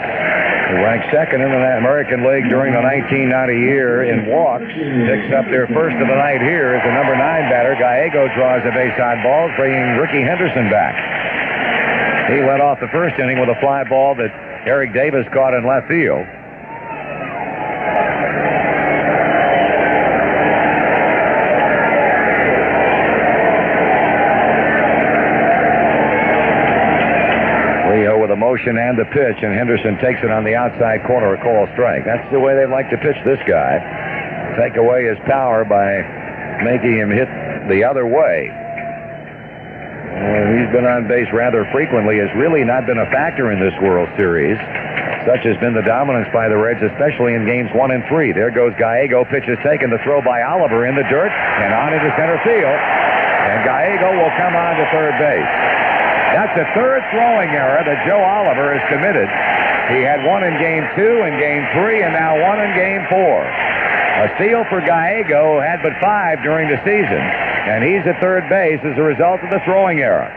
who ranked second in the American League during the 1990 year in walks, picks up their first of the night here as the number nine batter. Gallego draws a base on ball, bringing Rickey Henderson back. He led off the first inning with a fly ball that Eric Davis caught in left field. Rijo with a motion and the pitch, and Henderson takes it on the outside corner, a call strike. That's the way they like to pitch this guy. take away his power by making him hit the other way. Been on base rather frequently, has really not been a factor in this World Series. Such has been the dominance by the Reds, especially in games one and three. There goes Gallego. Pitch is taken. The throw by Oliver in the dirt and on into center field. And Gallego will come on to third base. That's the third throwing error that Joe Oliver has committed. He had one in game two and game three, and now one in game four. A steal for Gallego had but five during the season, and he's at third base as a result of the throwing error.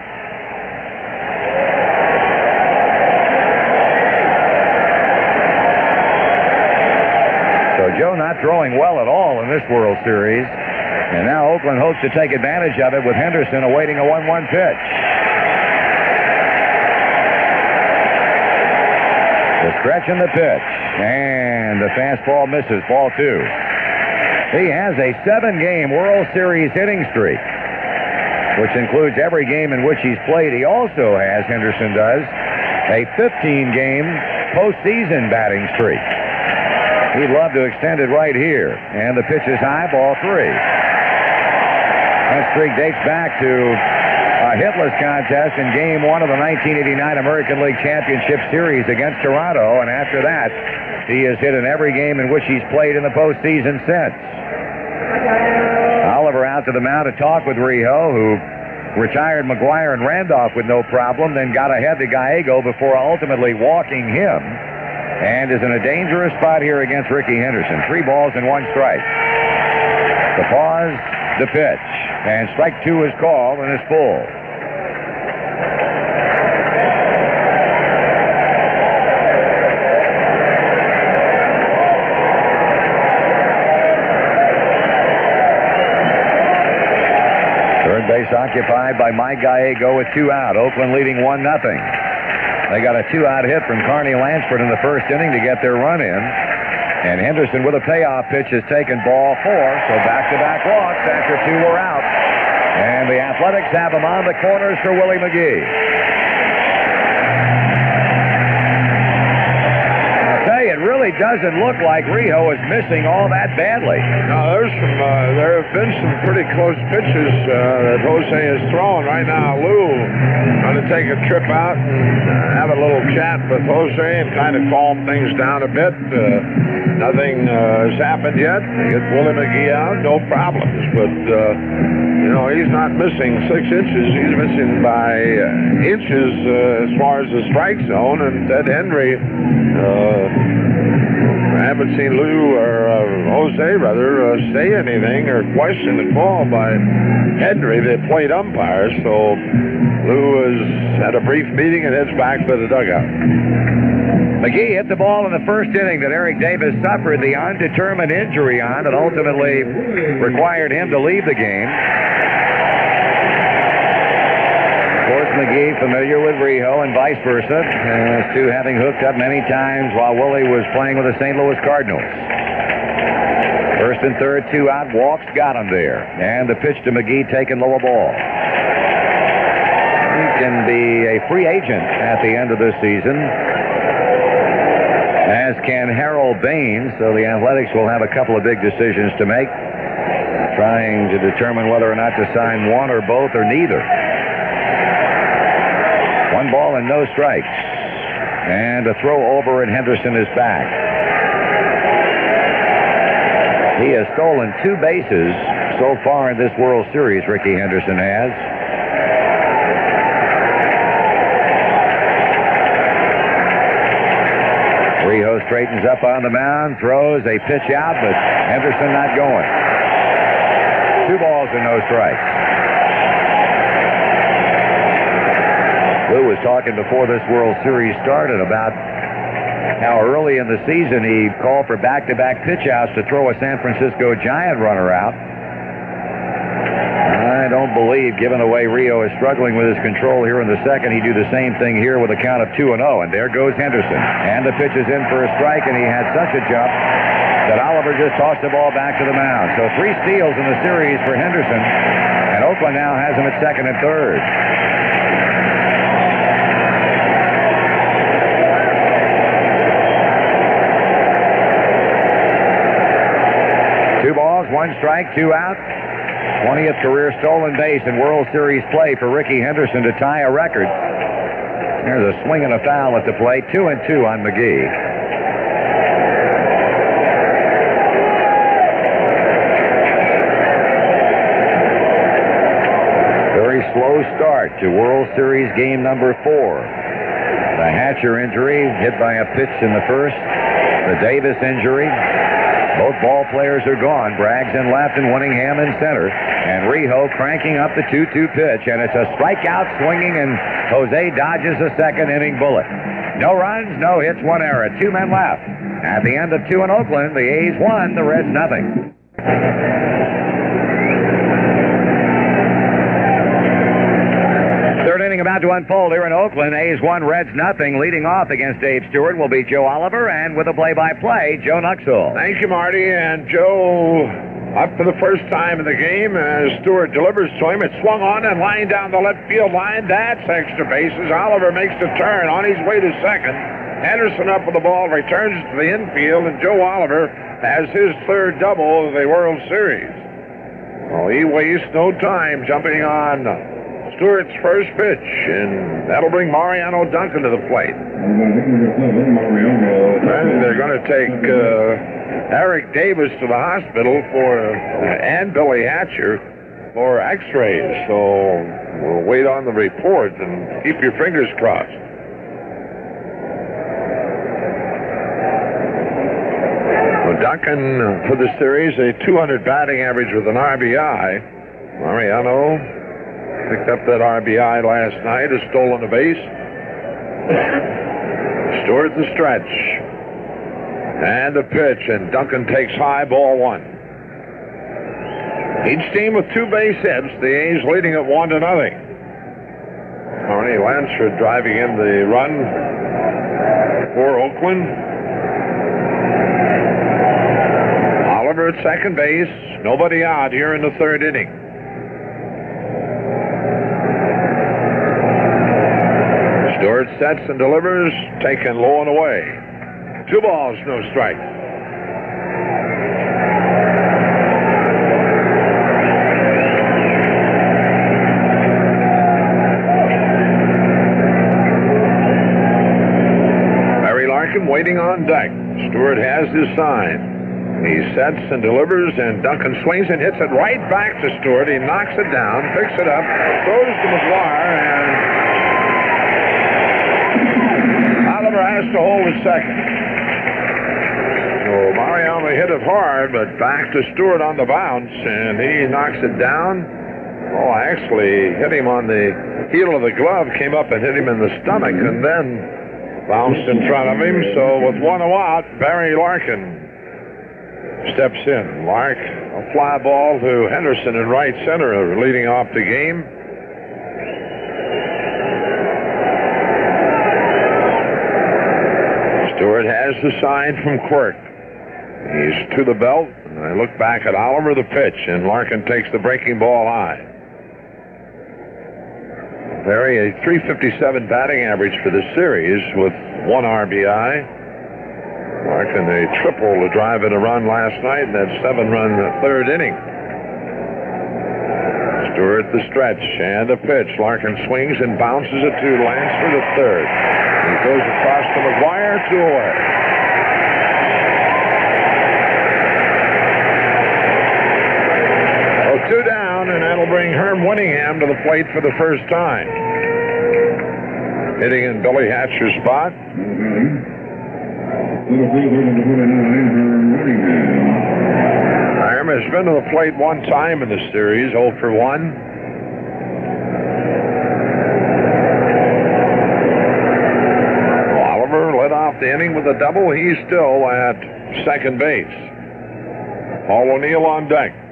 Joe not throwing well at all in this World Series. And now Oakland hopes to take advantage of it with Henderson awaiting a 1-1 pitch. The stretch and the pitch. And the fastball misses. Ball two. He has a seven-game World Series hitting streak, which includes every game in which he's played. He also has, Henderson does, a 15-game postseason batting streak. He'd love to extend it right here. And the pitch is high, ball three. That streak dates back to a hitless contest in game one of the 1989 American League Championship Series against Toronto. And after that, he has hit in every game in which he's played in the postseason since. Oliver out to the mound to talk with Rijo, who retired McGwire and Randolph with no problem, then got ahead to Gallego before ultimately walking him and is in a dangerous spot here against Rickey Henderson. Three balls and one strike. The pause, the pitch, and strike two is called and it's full. Third base occupied by Mike Gallego with two out. Oakland leading one nothing. They got a two-out hit from Carney Lansford in the first inning to get their run in. And Henderson with a payoff pitch has taken ball four, so back-to-back walks after two were out. And the Athletics have them on the corners for Willie McGee. really doesn't look like Rijo is missing all that badly. No, there's some. Uh, there have been some pretty close pitches uh, that Jose has thrown. Right now, Lou going to take a trip out and uh, have a little chat with Jose and kind of calm things down a bit. Uh, nothing uh, has happened yet. Get Willie McGee out, no problems. But uh, you know, he's not missing six inches. He's missing by inches as far as the strike zone. And Ted Hendry I haven't seen Lou or uh, Jose rather uh, say anything or question the call by Hendry, the plate umpire. So Lou has had a brief meeting and heads back to the dugout. McGee hit the ball in the first inning that Eric Davis suffered the undetermined injury on that ultimately required him to leave the game. McGee familiar with Rijo and vice versa, uh, as two having hooked up many times while Willie was playing with the St. Louis Cardinals. First and third, two out, walks got him there. And the pitch to McGee taking lower ball. He can be a free agent at the end of this season, as can Harold Baines. So the Athletics will have a couple of big decisions to make, trying to determine whether or not to sign one or both or neither. One ball and no strikes. And a throw over, and Henderson is back. He has stolen two bases so far in this World Series, Rickey Henderson has. Up on the mound, throws a pitch out, but Henderson not going. Two balls and no strikes. Lou was talking before this World Series started about how early in the season he called for back-to-back pitchouts to throw a San Francisco Giant runner out. I given away Rijo is struggling with his control here in the second, he'd do the same thing here with a count of 2 and 0. And there goes Henderson. And the pitch is in for a strike, and he had such a jump that Oliver just tossed the ball back to the mound. So three steals in the series for Henderson, and Oakland now has him at second and third. Two balls, one strike, two out. 20th career stolen base in World Series play for Rickey Henderson to tie a record. There's a swing and a foul at the plate. Two and two on McGee. Very slow start to World Series game number four. The Hatcher injury, hit by a pitch in the first. The Davis injury. Both ball players are gone. Braggs in left and Winningham in center. And Rijo cranking up the 2 2 pitch. And it's a strikeout swinging, and Jose dodges a second inning bullet. No runs, no hits, one error. Two men left. At the end of two in Oakland, the A's won, the Reds nothing. Third inning about to unfold here in Oakland. A's one, Reds nothing. Leading off against Dave Stewart will be Joe Oliver, and with a play-by-play, Joe Nuxhall. Thank you, Marty. And Joe, up for the first time in the game, as Stewart delivers to him, It swung on and lined down the left field line. That's extra bases. Oliver makes the turn on his way to second. Henderson up with the ball, returns to the infield, and Joe Oliver has his third double of the World Series. Well, he wastes no time jumping on Stewart's first pitch, and that'll bring Mariano Duncan to the plate. And they're going to take uh, Eric Davis to the hospital for and Billy Hatcher for X-rays. So we'll wait on the report and keep your fingers crossed. Duncan uh, for the series a 200 batting average with an RBI. Mariano Picked up that RBI last night, has stolen a base. [coughs] Stewart the stretch. And a pitch, and Duncan takes high ball one. Each team with two base hits, the A's leading at one to nothing. Carney Lansford driving in the run for Oakland. Oliver at second base, nobody out here in the third inning. And delivers, taken low and away. Two balls, no strike. Barry Larkin waiting on deck. Stewart has his sign. He sets and delivers, and Duncan swings and hits it right back to Stewart. He knocks it down, picks it up, throws to McGwire, and Oliver has to hold a second. So Mariano hit it hard, but back to Stewart on the bounce, and he knocks it down. Oh, actually hit him on the heel of the glove, came up and hit him in the stomach, and then bounced in front of him. So with one out, Barry Larkin steps in. Lark, a fly ball to Henderson in right center, leading off the game. Has the sign from Quirk. He's to the belt. I look back at Oliver, the pitch, and Larkin takes the breaking ball high. Very a 357 batting average for the series with one RBI. Larkin, a triple to drive in a run last night in that seven run third inning. Stewart the stretch and a pitch. Larkin swings and bounces it to Lansford the third. He goes across to McGwire, two away. Well, two down, and that'll Winningham to the plate for the first time. Hitting in Billy Hatcher's spot. Herm has been to the plate one time in the series, 0 for 1. Oliver led off the inning with a double. He's still at second base. Paul O'Neill on deck.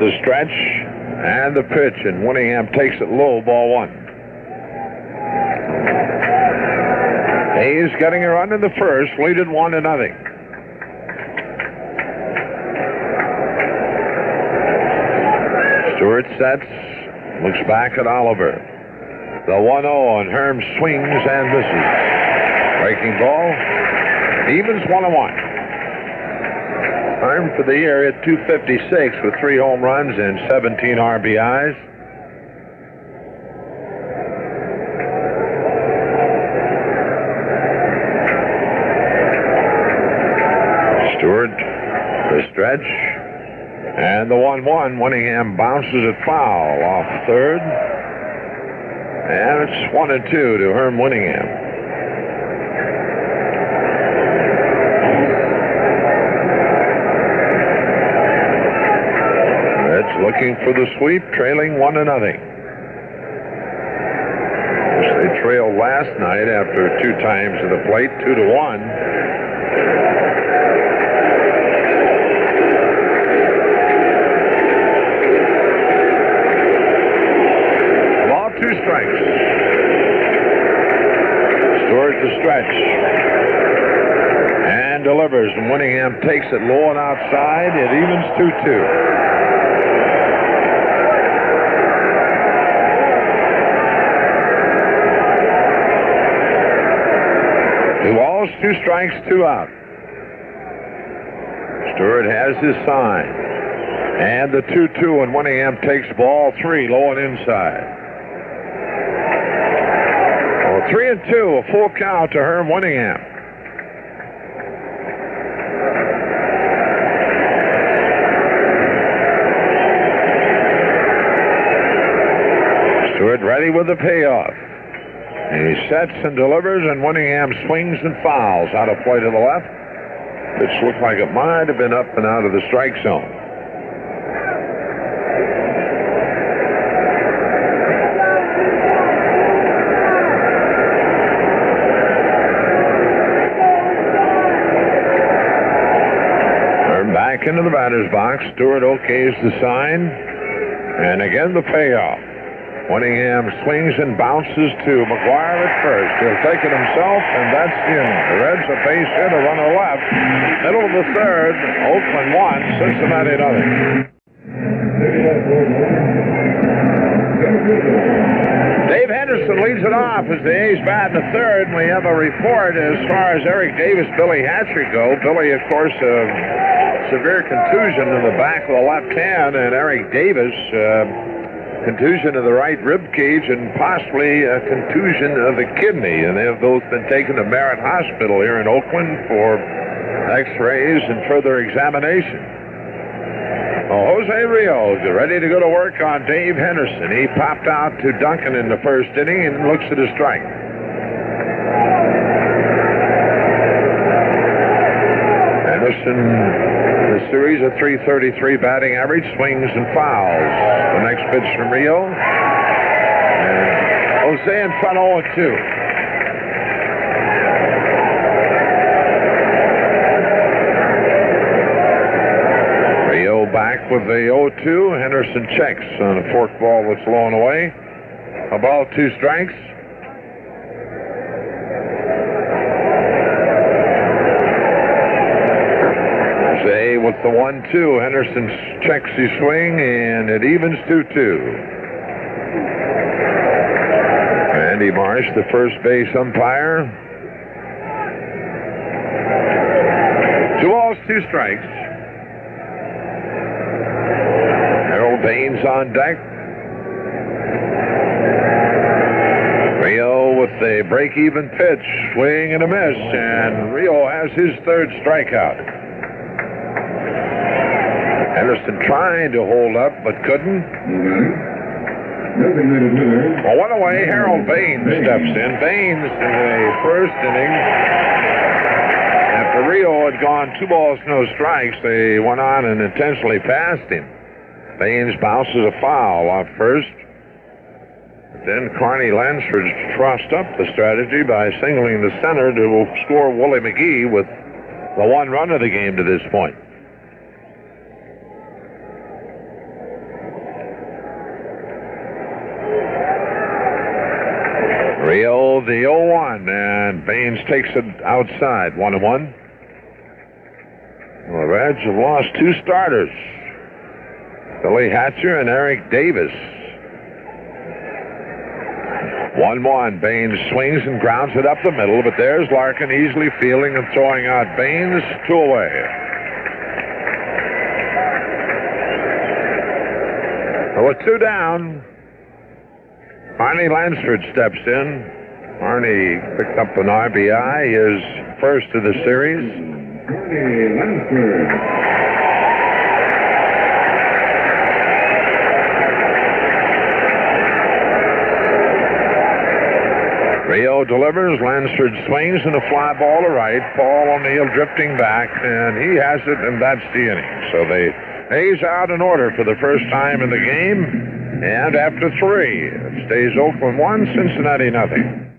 the stretch and the pitch, and Winningham takes it low, ball one. Hayes getting a run in the first, leading one to nothing. Stewart sets, looks back at Oliver. The 1 0, and Herm swings and misses. Breaking ball, evens 1 1 for the year at 256 with three home runs and 17 RBIs. Stewart, the stretch, and the 1 1. Winningham bounces it foul off third. And it's 1 and 2 to Herm Winningham. Looking for the sweep, trailing 1 to nothing. They trailed last night after two times to the plate, 2 to 1. Ball two strikes. Stewart the stretch. And delivers. And Winningham takes it low and outside. It evens 2 2. Two balls, two strikes, two out. Stewart has his sign. And the 2 2, and Winningham takes ball three, low and inside. Well, three and two, a full count to Herm Winningham. Stewart ready with the payoff. He sets and delivers, and Winningham swings and fouls out of play to the left. Pitch looked like it might have been up and out of the strike zone. Back into the batter's box. Stewart okays the sign. And again, the payoff. Winningham swings and bounces to McGwire at first. He'll take it himself, and that's in. The Reds a base hit, a runner left. Middle of the third, Oakland one, Cincinnati nothing. Dave Henderson leads it off as the A's bat in the third, and we have a report as far as Eric Davis, Billy Hatcher go. Billy, of course, a severe contusion in the back of the left hand, and Eric Davis. Uh, contusion of the right rib cage and possibly a contusion of the kidney. And they have both been taken to Merritt Hospital here in Oakland for x-rays and further examination. Well, Jose Rijo's ready to go to work on Dave Henderson. He popped out to Duncan in the first inning and looks at a strike. The series 333 batting average, swings and fouls. The next pitch from Rijo. And Jose in front 0 2. Rijo back with the 0 2. Henderson checks on a fork ball that's low and away. A ball, two strikes. Jose with the 1 2. Henderson checks his swing, and it evens 2 2. Randy Marsh, the first base umpire. Two balls, two strikes. Harold Baines on deck. Rijo with the break even pitch, swing and a miss, and Rijo has his third strikeout. Henderson trying to hold up, but couldn't. Well, one away, Harold Baines steps in. Baines in the first inning. After Rijo had gone two balls, no strikes, they went on and intentionally passed him. Baines bounces a foul off first. Then Carney Lansford trussed up the strategy by singling the center to score Willie McGee with the one run of the game to this point. Rijo the 0-1, takes it outside, 1 and 1. Well, the Reds have lost two starters, Billy Hatcher and Eric Davis. 1-1. Baines swings and grounds it up the middle, but there's Larkin easily fielding and throwing out Baines, two away. So with two down, Carney Lansford steps in. Arnie picked up an RBI, his first of the series. Rijo delivers. Lansford swings and a fly ball to right. Paul O'Neill drifting back, and he has it, and that's the inning. So they A's out in order for the first time in the game, and after three, it stays Oakland one, Cincinnati nothing.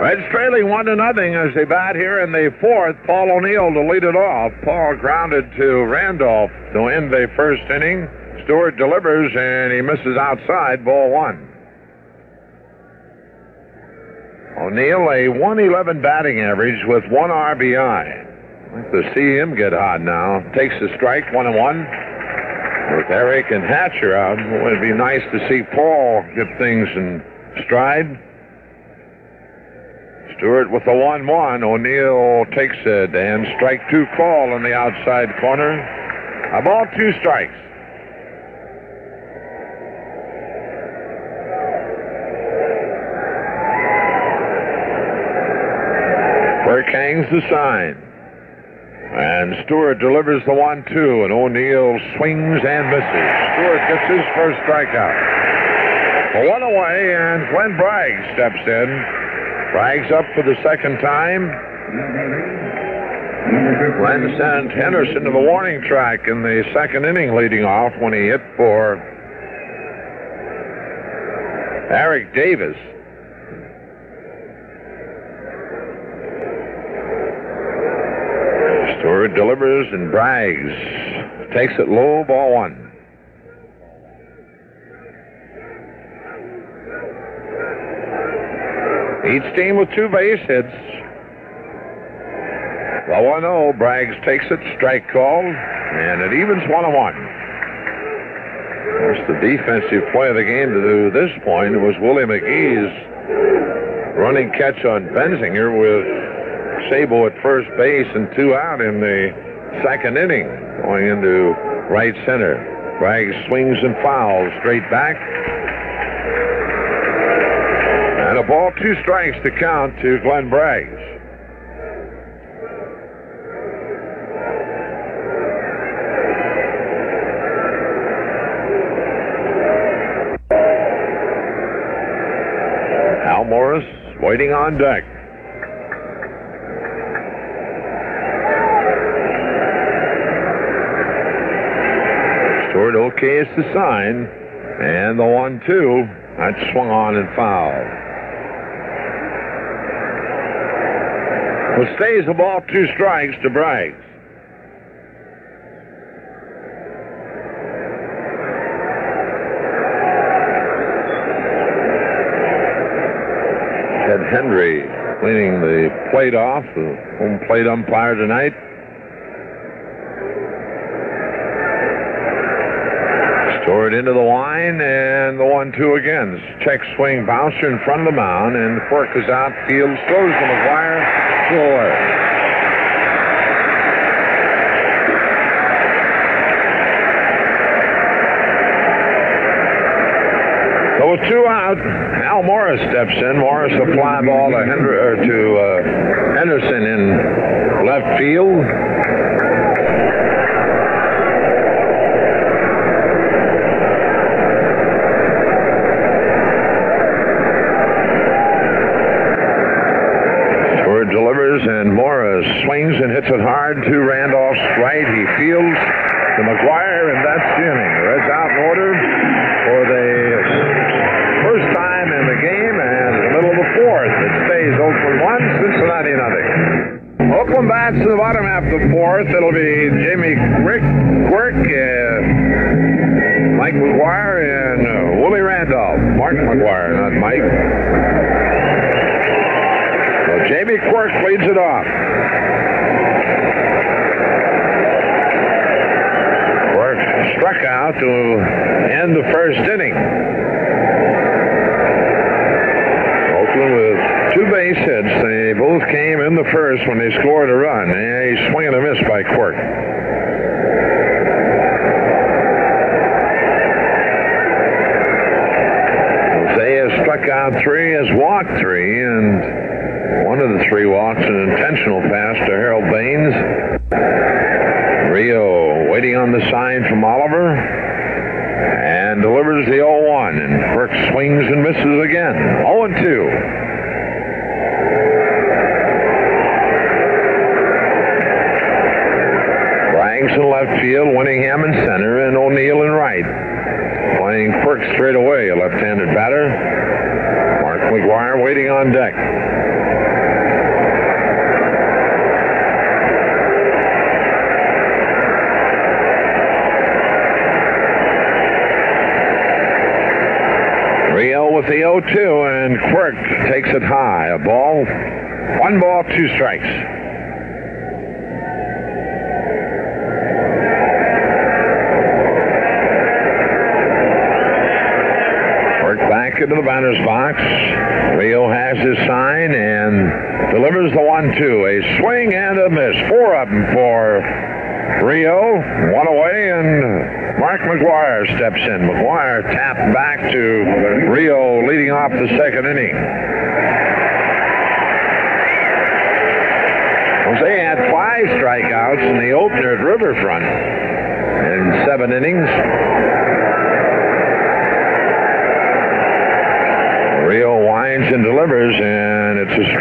Reds trailing one to nothing as they bat here in the fourth. Paul O'Neill to lead it off. Paul grounded to Randolph to end the first inning. Stewart delivers and he misses outside. Ball one. O'Neill, a 111 batting average with one RBI. Like to see him get hot now. Takes the strike, one and one. With Eric and Hatcher out, it would be nice to see Paul get things in stride. Stewart with the 1 1. O'Neill takes it and strike two call in the outside corner. A ball, two strikes. Burke hangs the sign. And Stewart delivers the one two, and O'Neill swings and misses. Stewart gets his first strikeout. One away, and Glenn Bragg steps in. Bragg's up for the second time. Glenn sent Henderson to the warning track in the second inning, leading off when he hit for Eric Davis. Stewart delivers and Braggs takes it low, ball one. Each team with two base hits. The 1 0, Braggs takes it, strike call, and it evens 1 1. That's the defensive play of the game to this point. Was Willie McGee's running catch on Benzinger with Sabo at first base and two out in the second inning, going into right center. Bragg swings and fouls straight back. Ball, two strikes to count to Glenn Braggs. Hal Morris waiting on deck. Stewart okay is the sign. And the one two, that swung on and fouled. Well, stays the ball two strikes to Braggs. Ted Hendry cleaning the plate off, the home plate umpire tonight. Into the line, and the one-two again. Check swing bouncer in front of the mound, and the Quirk is outfield. Throws to McGwire. Score. So with two out, Hal Morris steps in. Morris a fly ball to, to uh, Henderson in left field. First when they scored a run. Yeah, he's swinging a miss by Quirk. Jose has struck out three, has walked three, and one of the three walks an intentional pass to Harold Baines. Rijo waiting on the sign from Oliver and delivers the 0-1 and Quirk swings and misses again 0-2 Banks in left field, Winningham in center, and O'Neill in right. Playing Quirk straight away, a left-handed batter. Mark McGwire waiting on deck. Rijo with the 0-2, and Quirk takes it high. A ball, one ball, two strikes. Into the batter's box.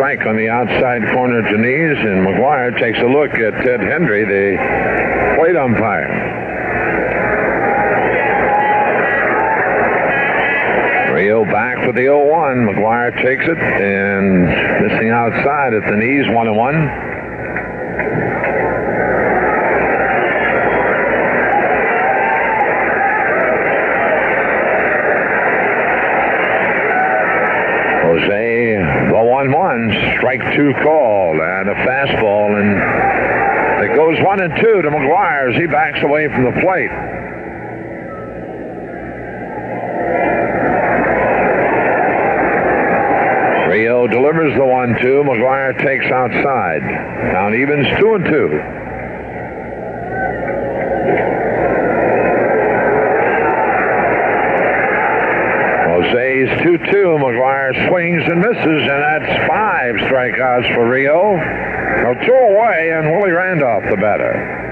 strike on the outside corner to Knees, and McGwire takes a look at Ted Hendry, the plate umpire. Rijo back with the 0-1. McGwire takes it and missing outside at the knees, 1-1. As he backs away from the plate. Rijo delivers the 1-2. McGwire takes outside. Count evens two and two. Jose's 2-2. McGwire swings and misses, and that's five strikeouts for Rio. Now two away, and Willie Randolph the batter.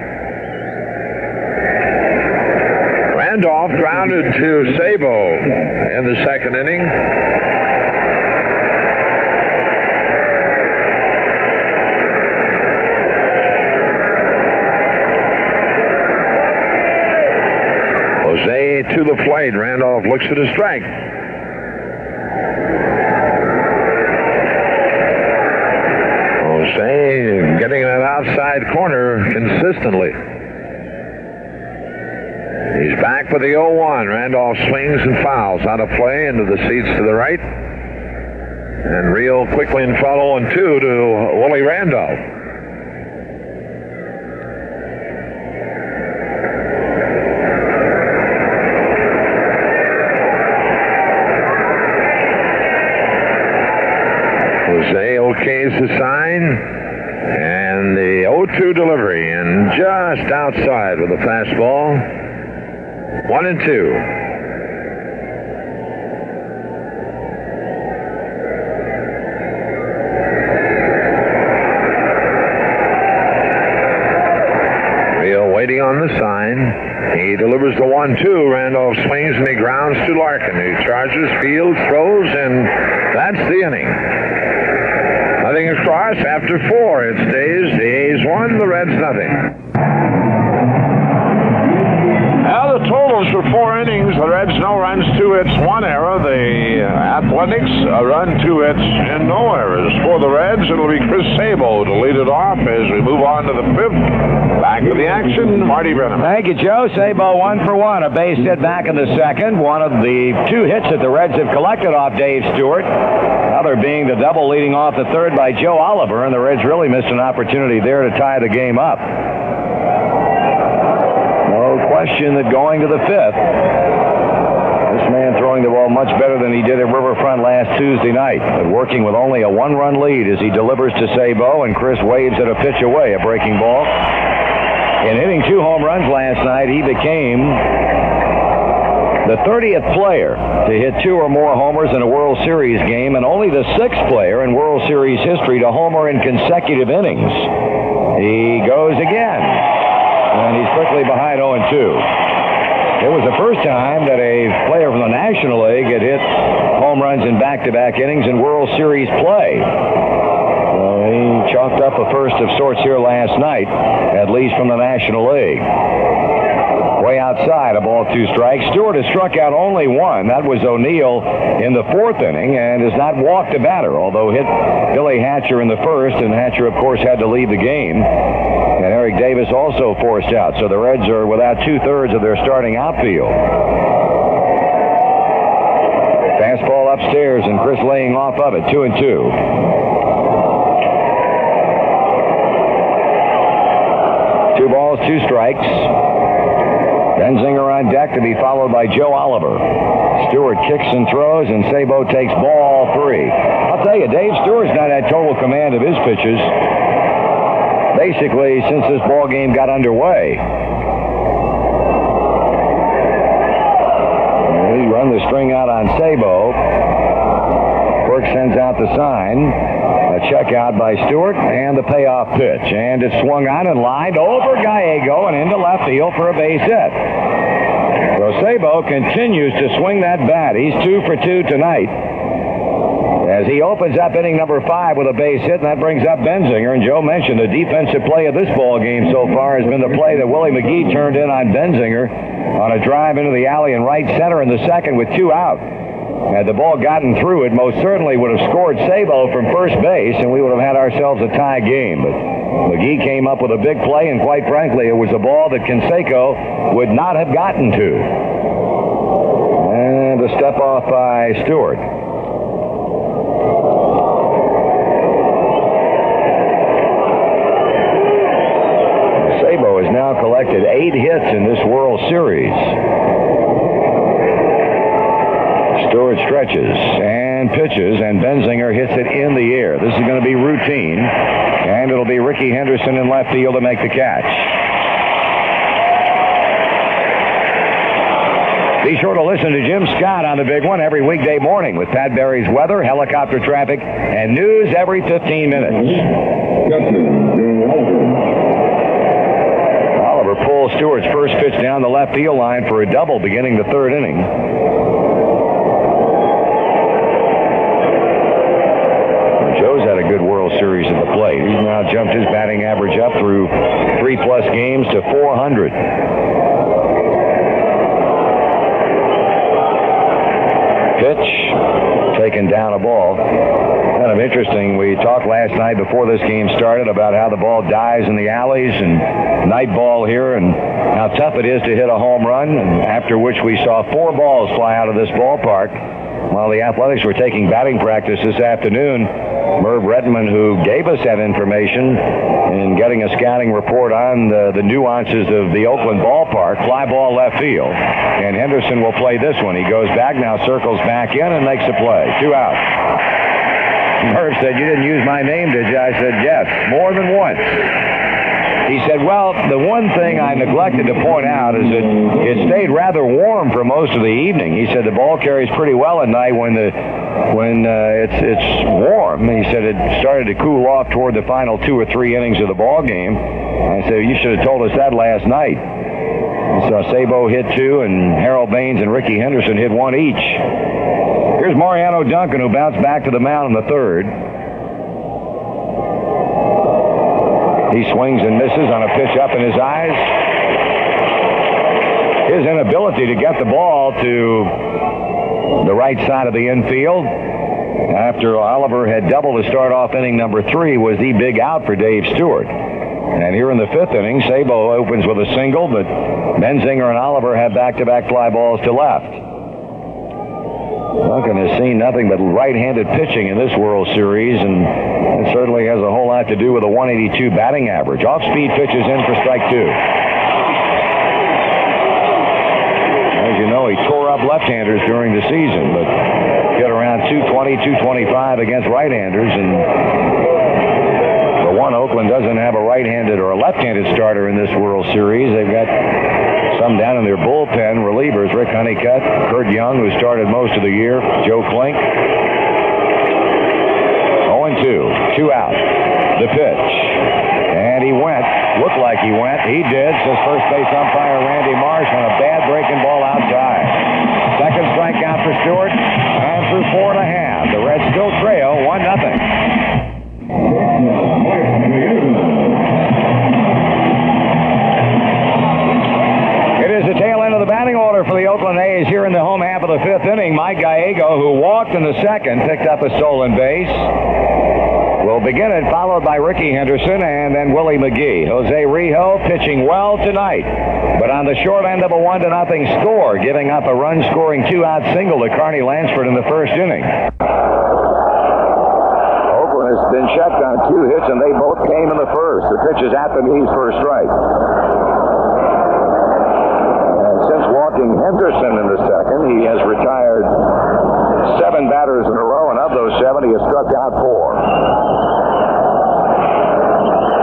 Randolph grounded to Sabo in the second inning. Jose to the plate. Randolph looks at a strike. Jose getting that outside corner consistently. He's back for the 0-1. Randolph swings and fouls out of play into the seats to the right. And Rijo quickly in follow on two to Willie Randolph. Jose okays the sign. And the 0-2 delivery, and just outside with a fastball. One and two. Waiting on the sign. He delivers the 1-2. Randolph swings and he grounds to Larkin. He charges, fields, throws, and that's the inning. Nothing across after four. It stays the A's one, the Reds nothing. Four innings. The Reds no runs, two hits, one error. The uh, Athletics a run, two hits, and no errors. For the Reds, it'll be Chris Sabo to lead it off as we move on to the fifth. Back to the action, Marty Brennaman. Thank you, Joe. Sabo one for one. A base hit back in the second. One of the two hits that the Reds have collected off Dave Stewart. Another being the double leading off the third by Joe Oliver, and the Reds really missed an opportunity there to tie the game up. Question that going to the fifth, This man throwing the ball much better than he did at Riverfront last Tuesday night, but working with only a one-run lead as he delivers to Sabo, and Chris waves at a pitch away, a breaking ball. In hitting two home runs last night, he became the 30th player to hit two or more homers in a World Series game, and only the sixth player in World Series history to homer in consecutive innings. He goes again, and he's quickly behind 0 2. It was the first time that a player from the National League had hit home runs in back-to-back innings in World Series play. Well, he chalked up a first of sorts here last night, at least from the National League. Way outside, a ball, two strikes. Stewart has struck out only one. That was O'Neill in the fourth inning and has not walked a batter, although hit Billy Hatcher in the first, and Hatcher, of course, had to leave the game. And Eric Davis also forced out, so the Reds are without two-thirds of their starting outfield. Fastball upstairs, and Chris laying off of it, two and two. Two balls, two strikes. Benzinger on deck to be followed by Joe Oliver. Stewart kicks and throws, and Sabo takes ball three. I'll tell you, Dave Stewart's not had total command of his pitches. Basically, since this ball game got underway. He run the string out on Sabo. Quirk sends out the sign. A check out by Stewart and the payoff pitch. And it's swung on and lined over Gallego and into left field for a base hit. Sabo continues to swing that bat. He's two for two tonight. As he opens up inning number five with a base hit, and that brings up Benzinger. And Joe mentioned the defensive play of this ball game so far has been the play that Willie McGee turned in on Benzinger on a drive into the alley and right center in the second with two out. Had the ball gotten through, it most certainly would have scored Sabo from first base, and we would have had ourselves a tie game. But McGee came up with a big play, and quite frankly, it was a ball that Canseco would not have gotten to. And a step off by Stewart. Sabo has now collected eight hits in this World Series. Stewart stretches and pitches, and Benzinger hits it in the air. This is going to be routine, and it'll be Rickey Henderson in left field to make the catch. Be sure to listen to Jim Scott on the big one every weekday morning with Pat Barry's weather, helicopter traffic, and news every 15 minutes. Oliver pulls Stewart's first pitch down the left field line for a double beginning the third inning. Joe's had a good World Series at the plate. He's now jumped his batting average up through three plus games to 400. Pitch, taken down a ball. Kind of interesting. We talked last night before this game started about how the ball dies in the alleys and night ball here and how tough it is to hit a home run. And after which we saw four balls fly out of this ballpark while the Athletics were taking batting practice this afternoon. Merv Rettenmund, who gave us that information in getting a scouting report on the, the nuances of the Oakland ballpark, fly ball left field. And Henderson will play this one. He goes back now, circles back in, and makes a play. Two out. Merv said, You didn't use my name, did you? I said, Yes, more than once. He said, Well, the one thing I neglected to point out is that it stayed rather warm for most of the evening. He said the ball carries pretty well at night when the when uh, it's it's warm. He said it started to cool off toward the final two or three innings of the ball game. I said you should have told us that last night. So Sabo hit two, and Harold Baines and Rickey Henderson hit one each. Here's Mariano Duncan, who bounced back to the mound in the third. He swings and misses on a pitch up in his eyes. His inability to get the ball to the right side of the infield after Oliver had doubled to start off inning number three was the big out for Dave Stewart. And here in the fifth inning, Sabo opens with a single, but Benzinger and Oliver have back-to-back fly balls to left. Duncan has seen nothing but right-handed pitching in this World Series, and it certainly has a whole lot to do with a 182 batting average. Off-speed pitches in for strike two. As you know he tore up left-handers during the season, but hit around 220, 225 against right-handers, and the one, Oakland doesn't have a right-handed or a left-handed starter in this World Series. They've got some down in their bullpen relievers: Rick Honeycutt, Curt Young, who started most of the year, Joe Klink. 0-2, two out. The pitch. And he went. Looked like he went. He did, says first base umpire Randy Marsh on second, picked up a stolen base. We'll begin it, followed by Rickey Henderson and then Willie McGee. Jose Rijo pitching well tonight, but on the short end of a one to nothing score, giving up a run-scoring two-out single to Carney Lansford in the first inning. Oakland has been checked on two hits, and they both came in the first. The pitch is at the knees for a strike. And since walking Henderson in the second, he has retired seven batters in a row, and of those seven, he has struck out four.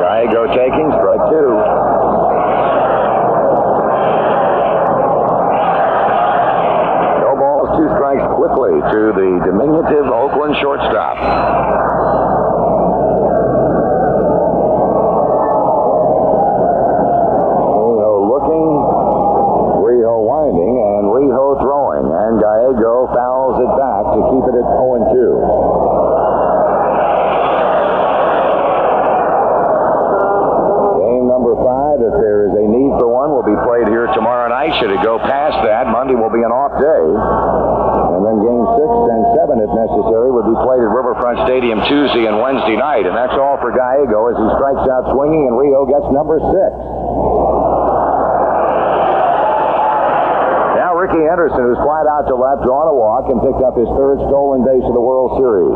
Gallego taking strike two. No balls, two strikes quickly to the diminutive Oakland shortstop. Rijo looking, Rijo winding, and Rijo throwing, and Gallego fouls it back to keep it at 0 2. Game number five, if there is a need for one, will be played here tomorrow night. Should it go past that, Monday will be an off day. And then game six and seven, if necessary, would be played at Riverfront Stadium Tuesday and Wednesday night. And that's all for Gallego as he strikes out swinging, and Rijo gets number six. Now Rickey Henderson, who's flied out to left, drawn a walk, and picked up his third stolen base of the World Series.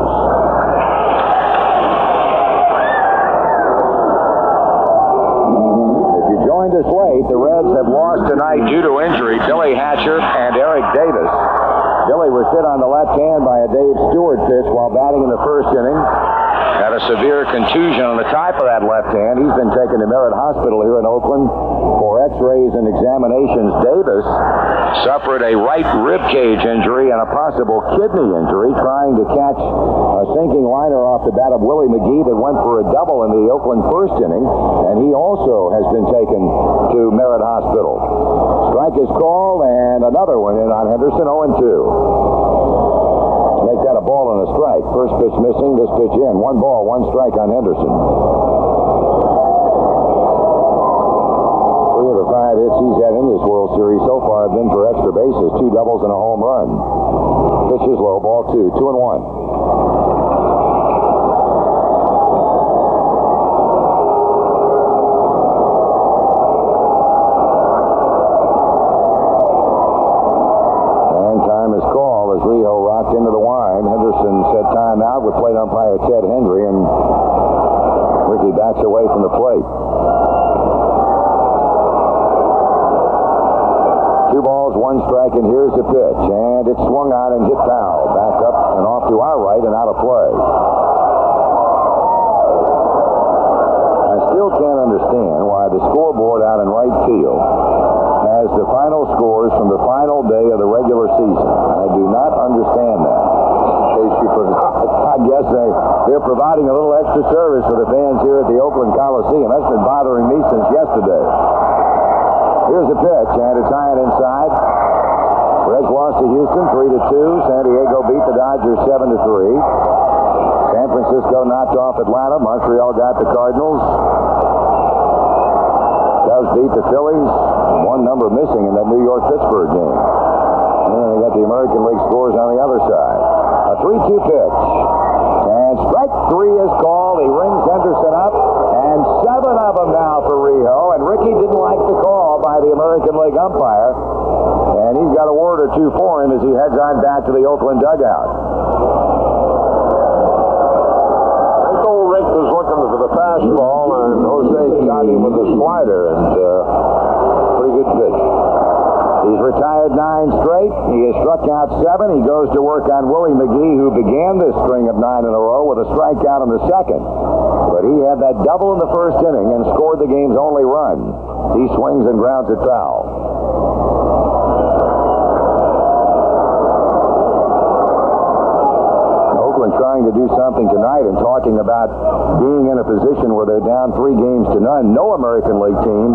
If you joined us late, the Reds have lost tonight due to injury Billy Hatcher and Eric Davis. Billy was hit on the left hand by a Dave Stewart pitch while batting in the first inning. Had a severe contusion on the top of that left hand. He's been taken to Merritt Hospital here in Oakland for x-rays and examinations. Suffered a right rib cage injury and a possible kidney injury trying to catch a sinking liner off the bat of Willie McGee that went for a double in the Oakland first inning, and he also has been taken to Merritt Hospital. Strike is called, and another one in on Henderson, 0 2. Make that a ball and a strike. First pitch missing, this pitch in. One ball, one strike on Henderson. Five hits he's had in this World Series so far have been for extra bases, two doubles and a home run. Pitch is low, ball two, two and one. And time is called as Rijo rocked into the wine. Henderson set time out with plate umpire Ted Hendry, and Rickey backs away from the plate. Two balls, one strike, and here's the pitch. And it's swung on and hit foul. Back up and off to our right and out of play. I still can't understand why the scoreboard out in right field has the final scores from the final day of the regular season. I do not understand that. In case you forgot, I guess they, they're providing a little extra service for the fans here at the Oakland Coliseum. That's been bothering me since yesterday. Here's the pitch, and it's high and inside. Reds lost to Houston 3 to 2. San Diego beat the Dodgers 7 to 3. San Francisco knocked off Atlanta. Montreal got the Cardinals. Cubs beat the Phillies. One number missing in that New York Pittsburgh game. And then they got the American League scores on the other side. A 3 2 pitch. And strike three is called. He rings Henderson up. And seven of them now for Rijo. And Rickey didn't like the call by the American League umpire. And he's got a word or two for him as he heads on back to the Oakland dugout. Old Rick was looking for the fastball, and Jose got him with a slider, and uh, pretty good pitch. He's retired nine straight. He has struck out seven. He goes to work on Willie McGee, who began this string of nine in a row with a strikeout in the second. He had that double in the first inning and scored the game's only run. He swings and grounds it foul. Trying to do something tonight and talking about being in a position where they're down three games to none. No American League team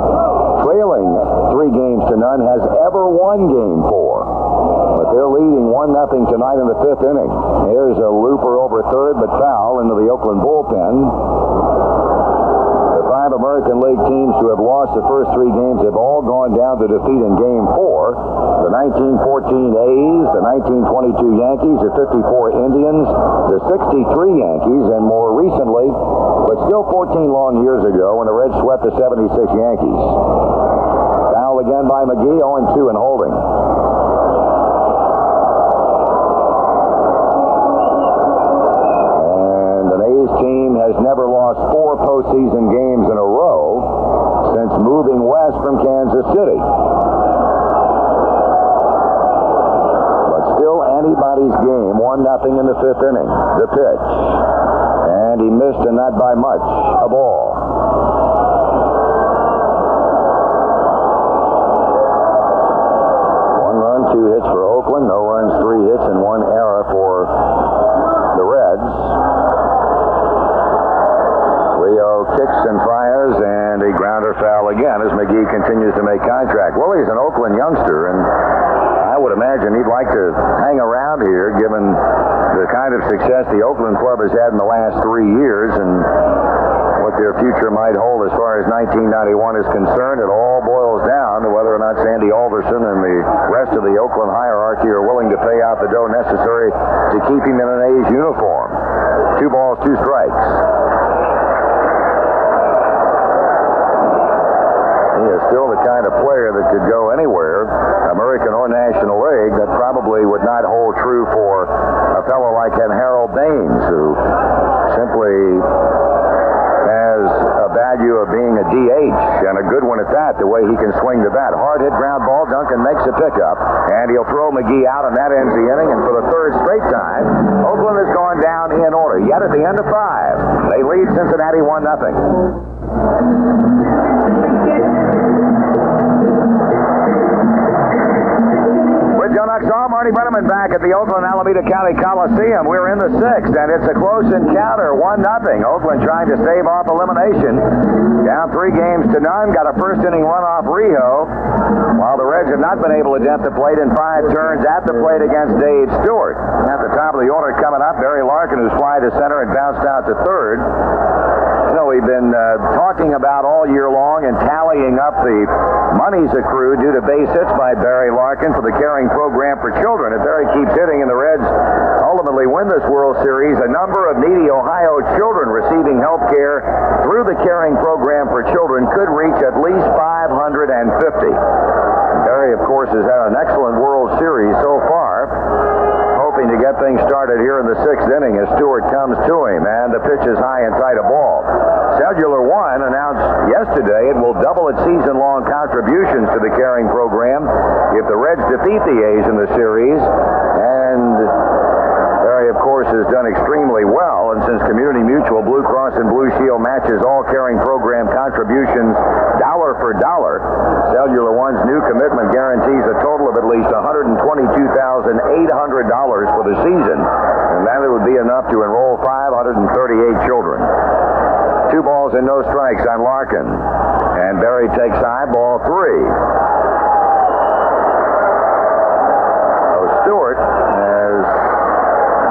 trailing three games to none has ever won game four. Leading 1 nothing tonight in the fifth inning. Here's a looper over third, but foul into the Oakland bullpen. The five American League teams who have lost the first three games have all gone down to defeat in game four. The 1914 A's, the 1922 Yankees, the 54 Indians, the 63 Yankees, and more recently, but still 14 long years ago, when the Reds swept the 76 Yankees. Foul again by McGee, 0-2 and holding. And an A's team has never lost four postseason games in a row since moving west from Kansas City. But still anybody's game, 1 nothing in the fifth inning. The pitch. And he missed and not by much. A ball. One run, two hits for Oakland, no runs, three hits, and one error for the Reds. Rijo kicks and fires, and a grounder foul again as McGee continues to make contact. Willie's an Oakland youngster, and I would imagine he'd like to hang around here given the kind of success the Oakland club has had in the last three years and what their future might hold as far as 1991 is concerned. It all boils down to whether or not Sandy Alderson and the rest of the Oakland hierarchy are willing to pay out the dough necessary to keep him in an A's uniform. the way he can swing the bat. Hard hit ground ball. Duncan makes a pickup, and he'll throw McGee out, and that ends the inning. And for the third straight time, Oakland has gone down in order. Yet at the end of five, they lead Cincinnati 1 0. Joe Nuxhall, Marty Brennaman back at the Oakland Alameda County Coliseum. We're in the sixth, and it's a close encounter, one nothing. Oakland trying to stave off elimination. Down three games to none. Got a first inning run off Rijo, while the Reds have not been able to dent the plate in five turns at the plate against Dave Stewart. At the top of the order coming up, Barry Larkin, who's fly to center and bounced out to third. Know, we've been uh, talking about all year long and tallying up the monies accrued due to base hits by Barry Larkin for the caring program for children. If Barry keeps hitting and the Reds ultimately win this World Series, a number of needy Ohio children receiving health care through the caring program for children could reach at least 550. Barry, of course, has had an excellent World Series so far get things started here in the sixth inning as Stewart comes to him, and the pitch is high and tight a ball. Cellular One announced yesterday it will double its season-long contributions to the caring program if the Reds defeat the A's in the series, and Barry, of course, has done extremely well, and since Community Mutual Blue Cross and Blue Shield matches all caring program contributions dollar for dollar, Cellular One's new commitment guarantees a total of at least $122,800 for the season, and that would be enough to enroll 538 children. Two balls and no strikes on Larkin, and Barry takes high ball three. So Stewart has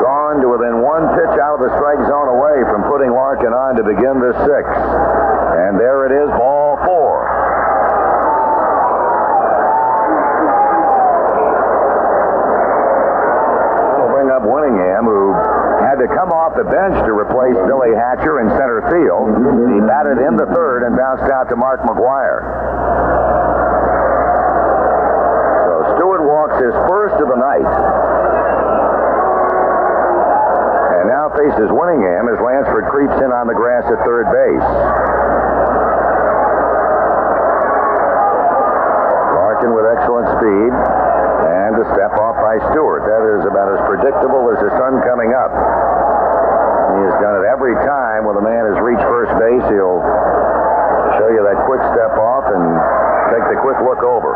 gone to within one pitch out of the strike zone away from putting Larkin on to begin the sixth. In the third and bounced out to Mark McGwire. So Stewart walks his first of the night. And now faces Winningham as Lansford creeps in on the grass at third base. Larkin with excellent speed. And a step off by Stewart. That is about as predictable as the sun coming up. He has done it every time when the man has reached first base. He'll show you that quick step off and take the quick look over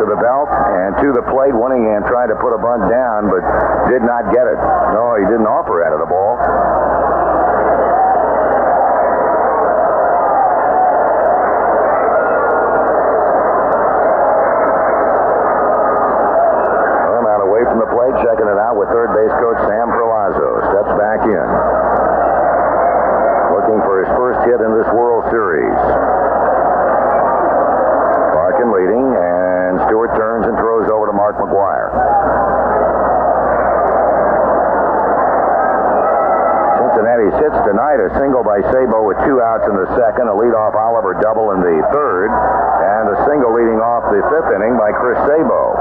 to the belt and to the plate. Winningham tried to put a bunt down, but did not get it. No, he didn't offer out of the ball. Herman away from the plate, checking it out with third base coach Sam Perlozzo. Steps back in. Looking for his first hit in this World Series. Larkin leading, and Stewart turns and throws over to Mark McGwire. Cincinnati sits tonight a single by Sabo with two outs in the second, a leadoff Oliver double in the third, and a single leading off the fifth inning by Chris Sabo.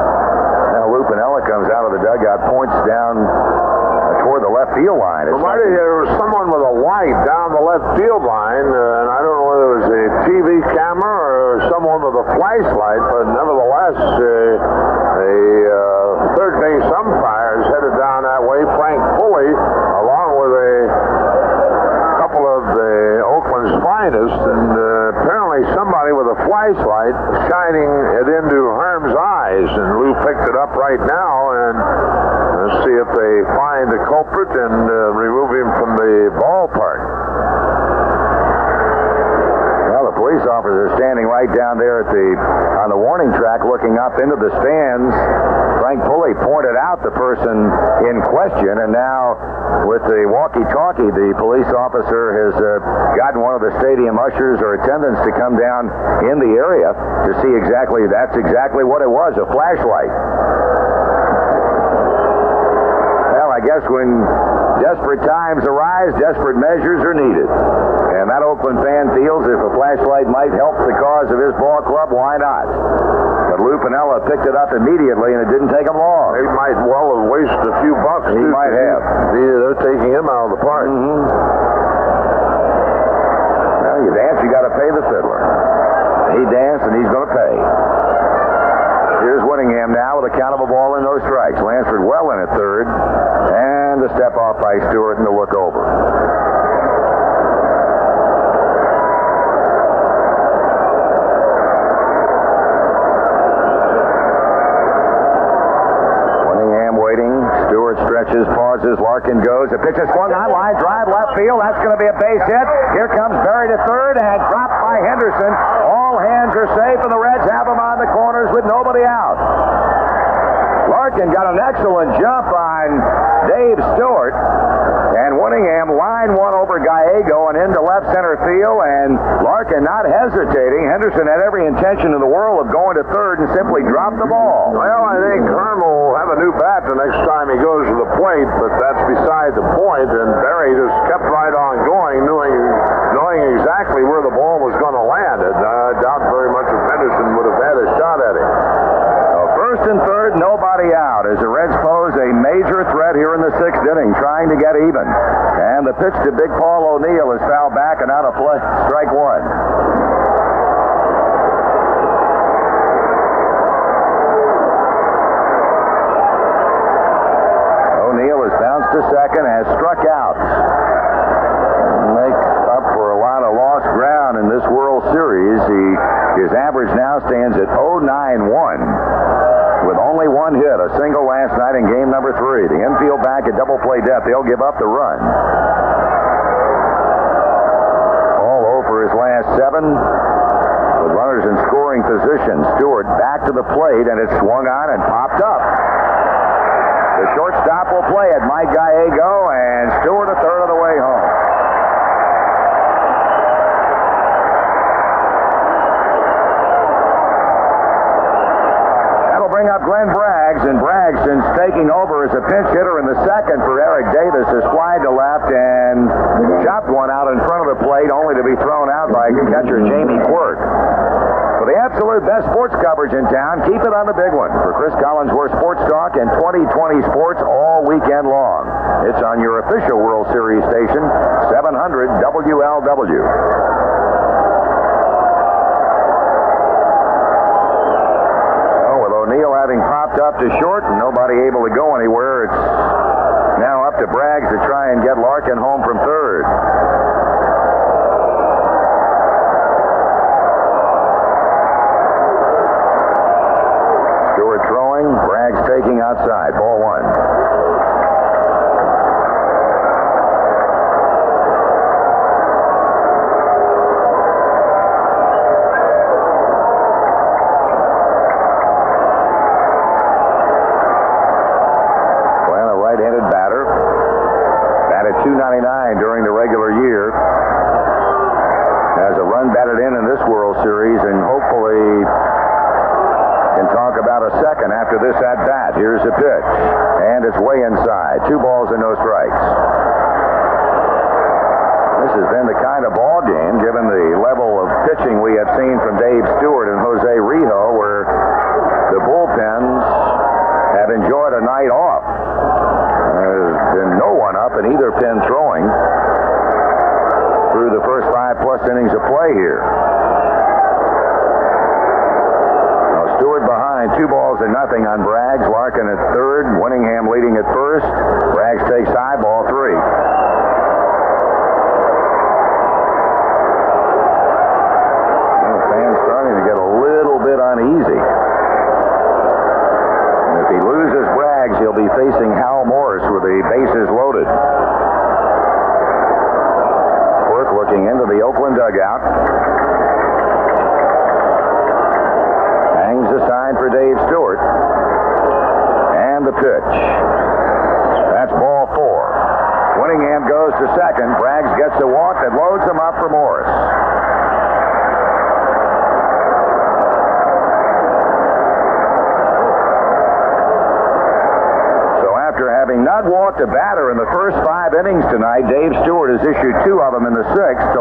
Now Lou Piniella comes out of the dugout, points down uh, toward the left field line. It's Well, Marty, something- there was someone with a light down the left field line, uh, and I don't know whether it was a TV camera or someone with a flashlight, but nevertheless, uh, the uh, third base umpire is headed down that way. Frank Pulli, along with a couple of the Oakland's finest, and uh, apparently somebody with a flashlight shining it into Herm's eyes, and Lou picked it up right now, and let's see if they find the culprit and uh, remove him from the ballpark. Well, the police officer standing right down there at the on the warning track, looking up into the stands. Frank Pulli pointed out the person in question, and now with the walkie-talkie, the police officer has uh, gotten one of the stadium ushers or attendants to come down in the area to see exactly. That's exactly what it was—a flashlight. Guess when desperate times arise, desperate measures are needed. And that Oakland fan feels if a flashlight might help the cause of his ball club, why not? But Lou Piniella picked it up immediately, and it didn't take him long. They might well have wasted a few bucks. He too, might have. he- they're taking him out of the park. Mm-hmm. Well, you dance, you got to pay the fiddler. He danced, and he's going to pay. Here's Winningham now with a count of a ball and no strikes. Lansford well in at third, and the step off by Stewart and the look over. Winningham waiting. Stewart stretches, pauses. Larkin goes. The pitch is swung on. Line drive left field. That's going to be a base hit. Here comes Barry to third and dropped by Henderson. All hands are safe, and the Reds have him on the corners with nobody out. Larkin got an excellent jump on Dave Stewart. And Winningham line one over Gallego and into left center field. And Larkin not hesitating. Henderson had every intention in the world of going to third and simply dropped the ball. Well, I think Herm will have a new bat the next time he goes to the plate, but that's beside the point. And Barry just kept right on going, knowing exactly where the ball was going to land. And I doubt very much if Henderson would have had a shot at him. So first and third, nobody out as the Reds pose a major threat here in the sixth inning, get even. And the pitch to Big Paul O'Neill is fouled back and out of play. Strike one. O'Neill has bounced to second, has struck out. Make up for a lot of lost ground in this World Series. He, his average now stands at 091 with only one hit, a single last night in game number three. The infield back at double play depth. They'll give up the run. All over his last seven. With runners in scoring position, Stewart back to the plate, and it swung on and popped up. The shortstop will play it. Mike Gallego and Stewart a third of the way home. That'll bring up Glenn Braggs, and Braggs, since taking over as a pinch hitter in the second for Eric Davis, has flied to left and chopped one out in front of the plate, only to be thrown out by catcher Jamie Quirk. For the absolute best sports coverage in town, keep it on the big one. For Cris Collinsworth Sports Talk and 2020 Sports all weekend long. It's on your official World Series station, 700 WLW. popped up to short, and nobody able to go anywhere. It's now up to Braggs to try and get Larkin home from third. Stewart throwing, Braggs taking outside, ball one. balls to nothing on Braggs. Larkin at third. Winningham leading at first. Braggs takes high ball three. The fans starting to get a little bit uneasy. And if he loses Braggs, he'll be facing Hal Morris with the bases loaded. Quirk looking into the Oakland dugout. to batter in the first five innings tonight. Dave Stewart has issued two of them in the sixth.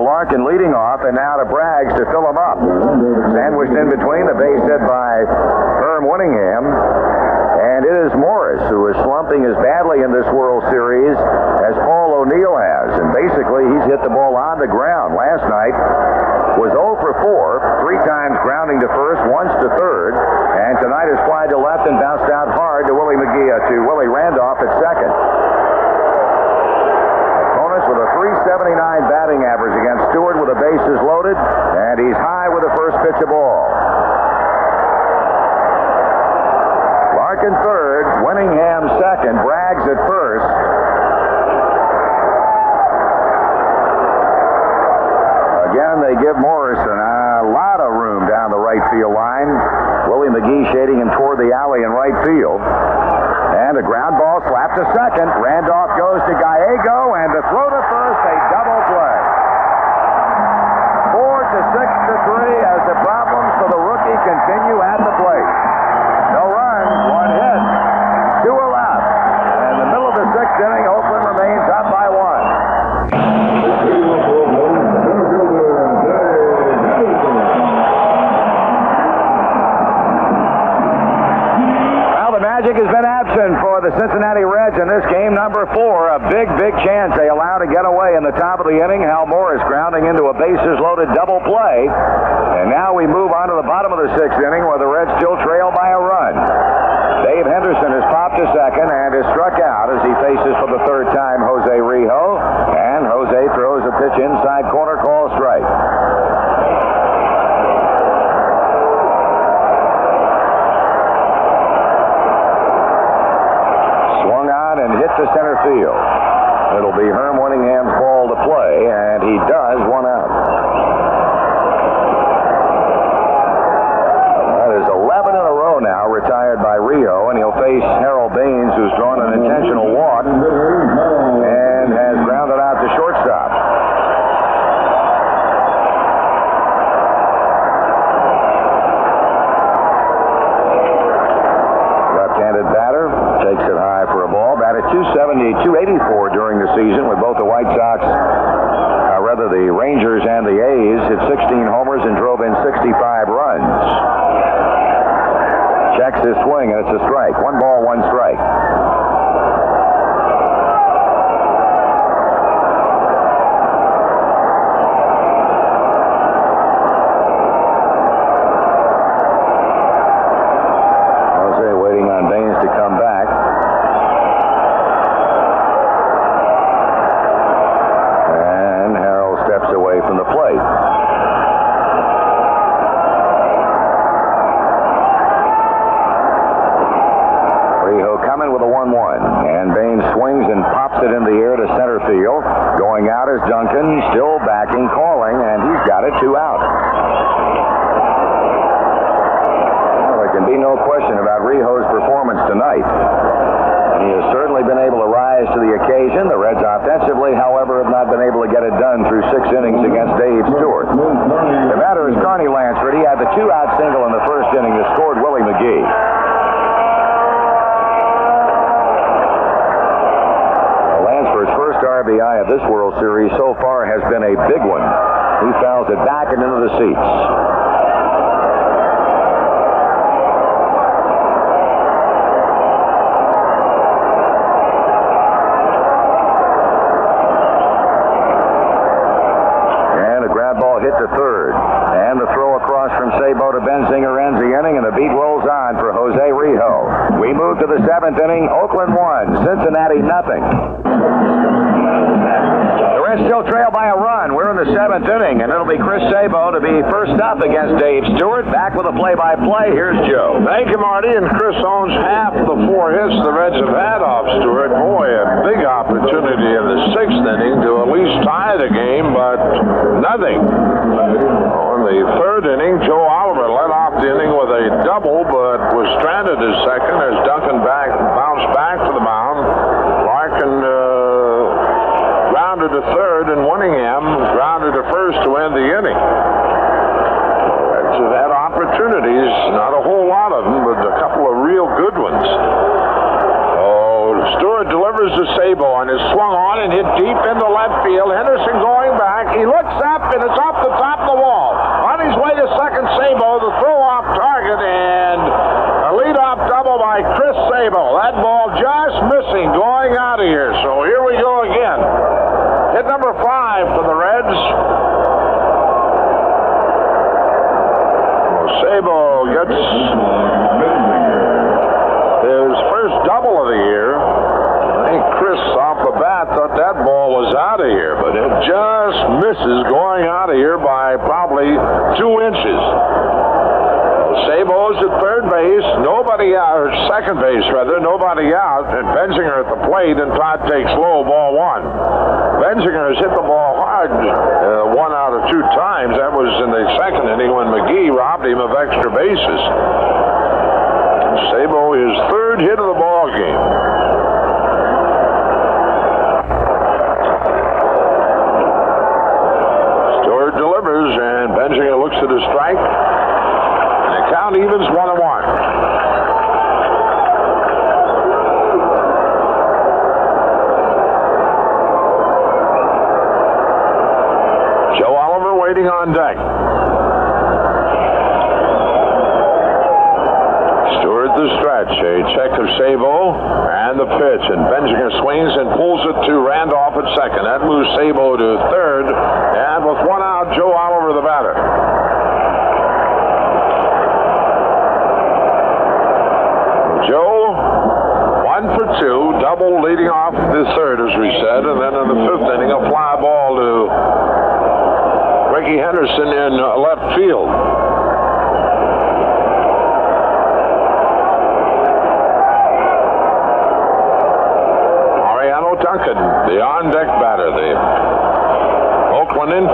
body. and hit deep in the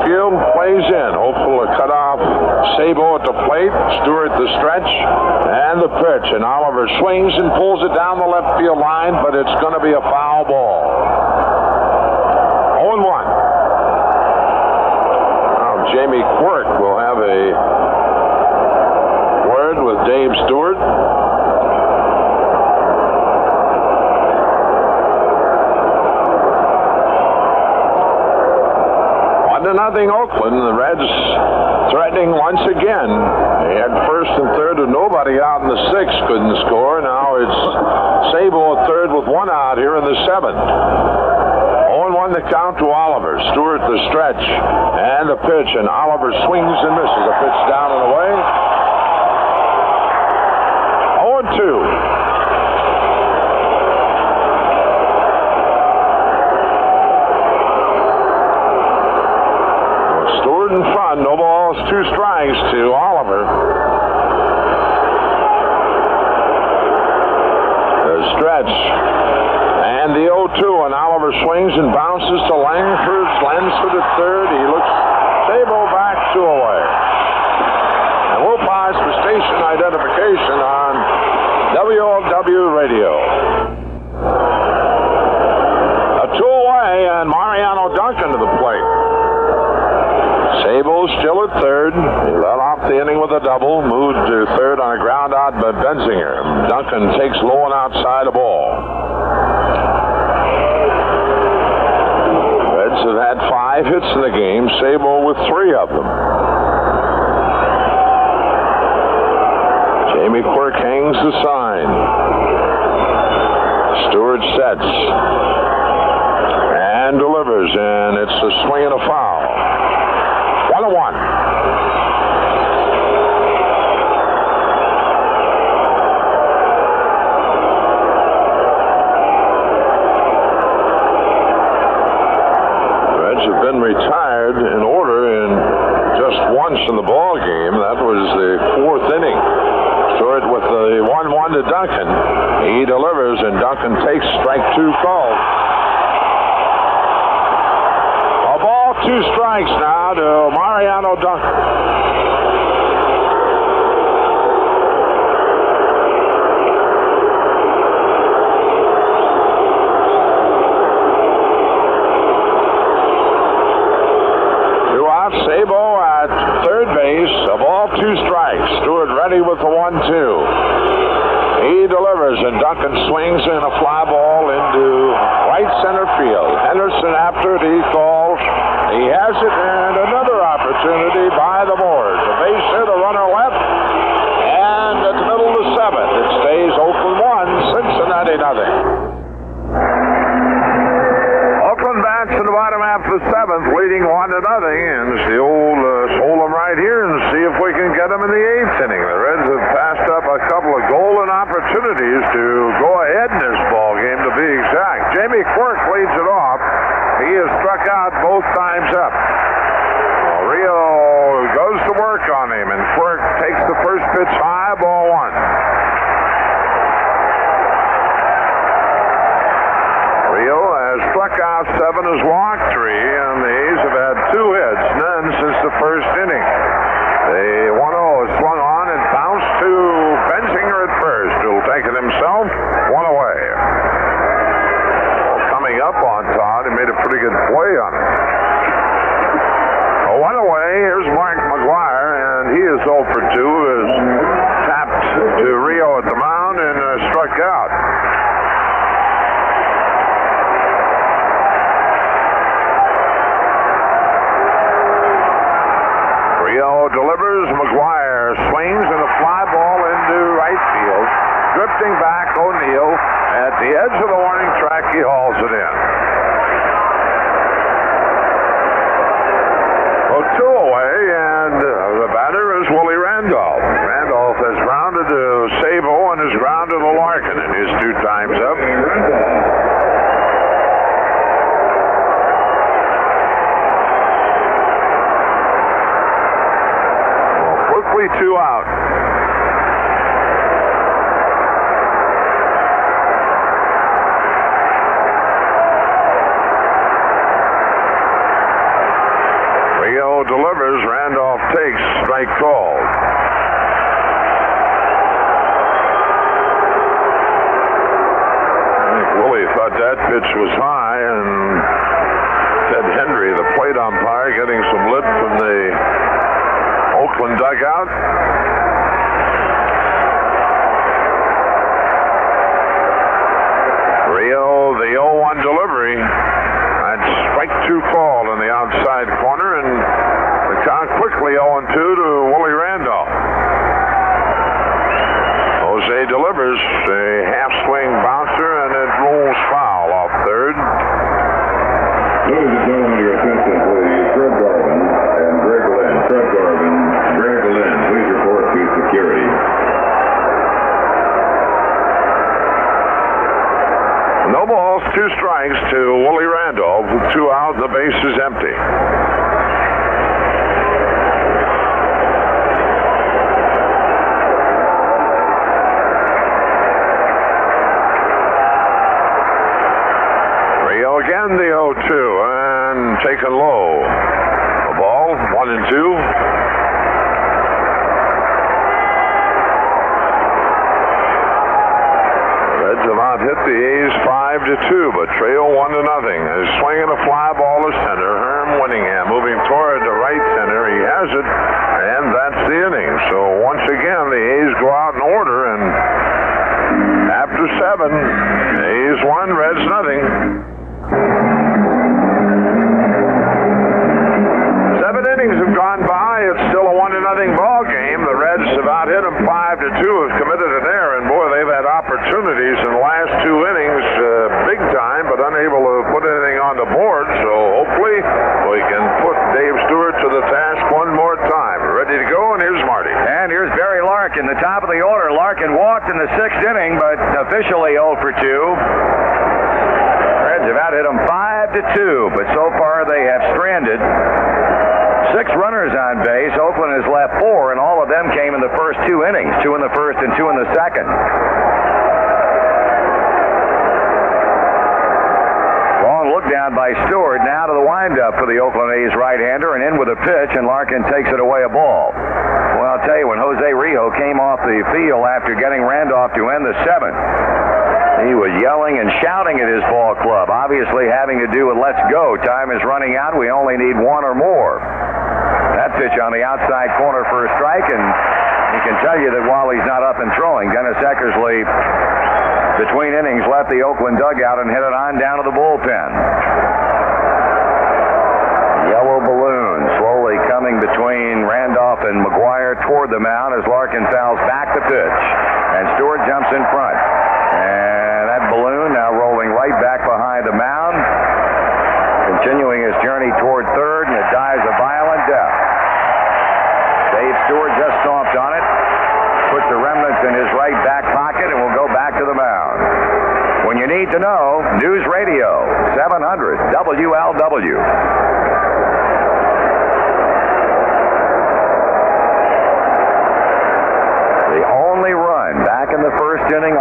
Field plays in. Hopeful to cut off Sabo at the plate, Stewart the stretch, and the pitch. And Oliver swings and pulls it down the left field line, but it's going to be a foul ball. 0 1. Now, Jamie Quirk will have a word with Dave Stewart. nothing Oakland. The Reds threatening once again. They had first and third with nobody out in the sixth, couldn't score. Now it's Sabo at third with one out here in the seventh. 0-1 the count to Oliver. Stewart the stretch and the pitch, and Oliver swings and misses. A pitch down and away.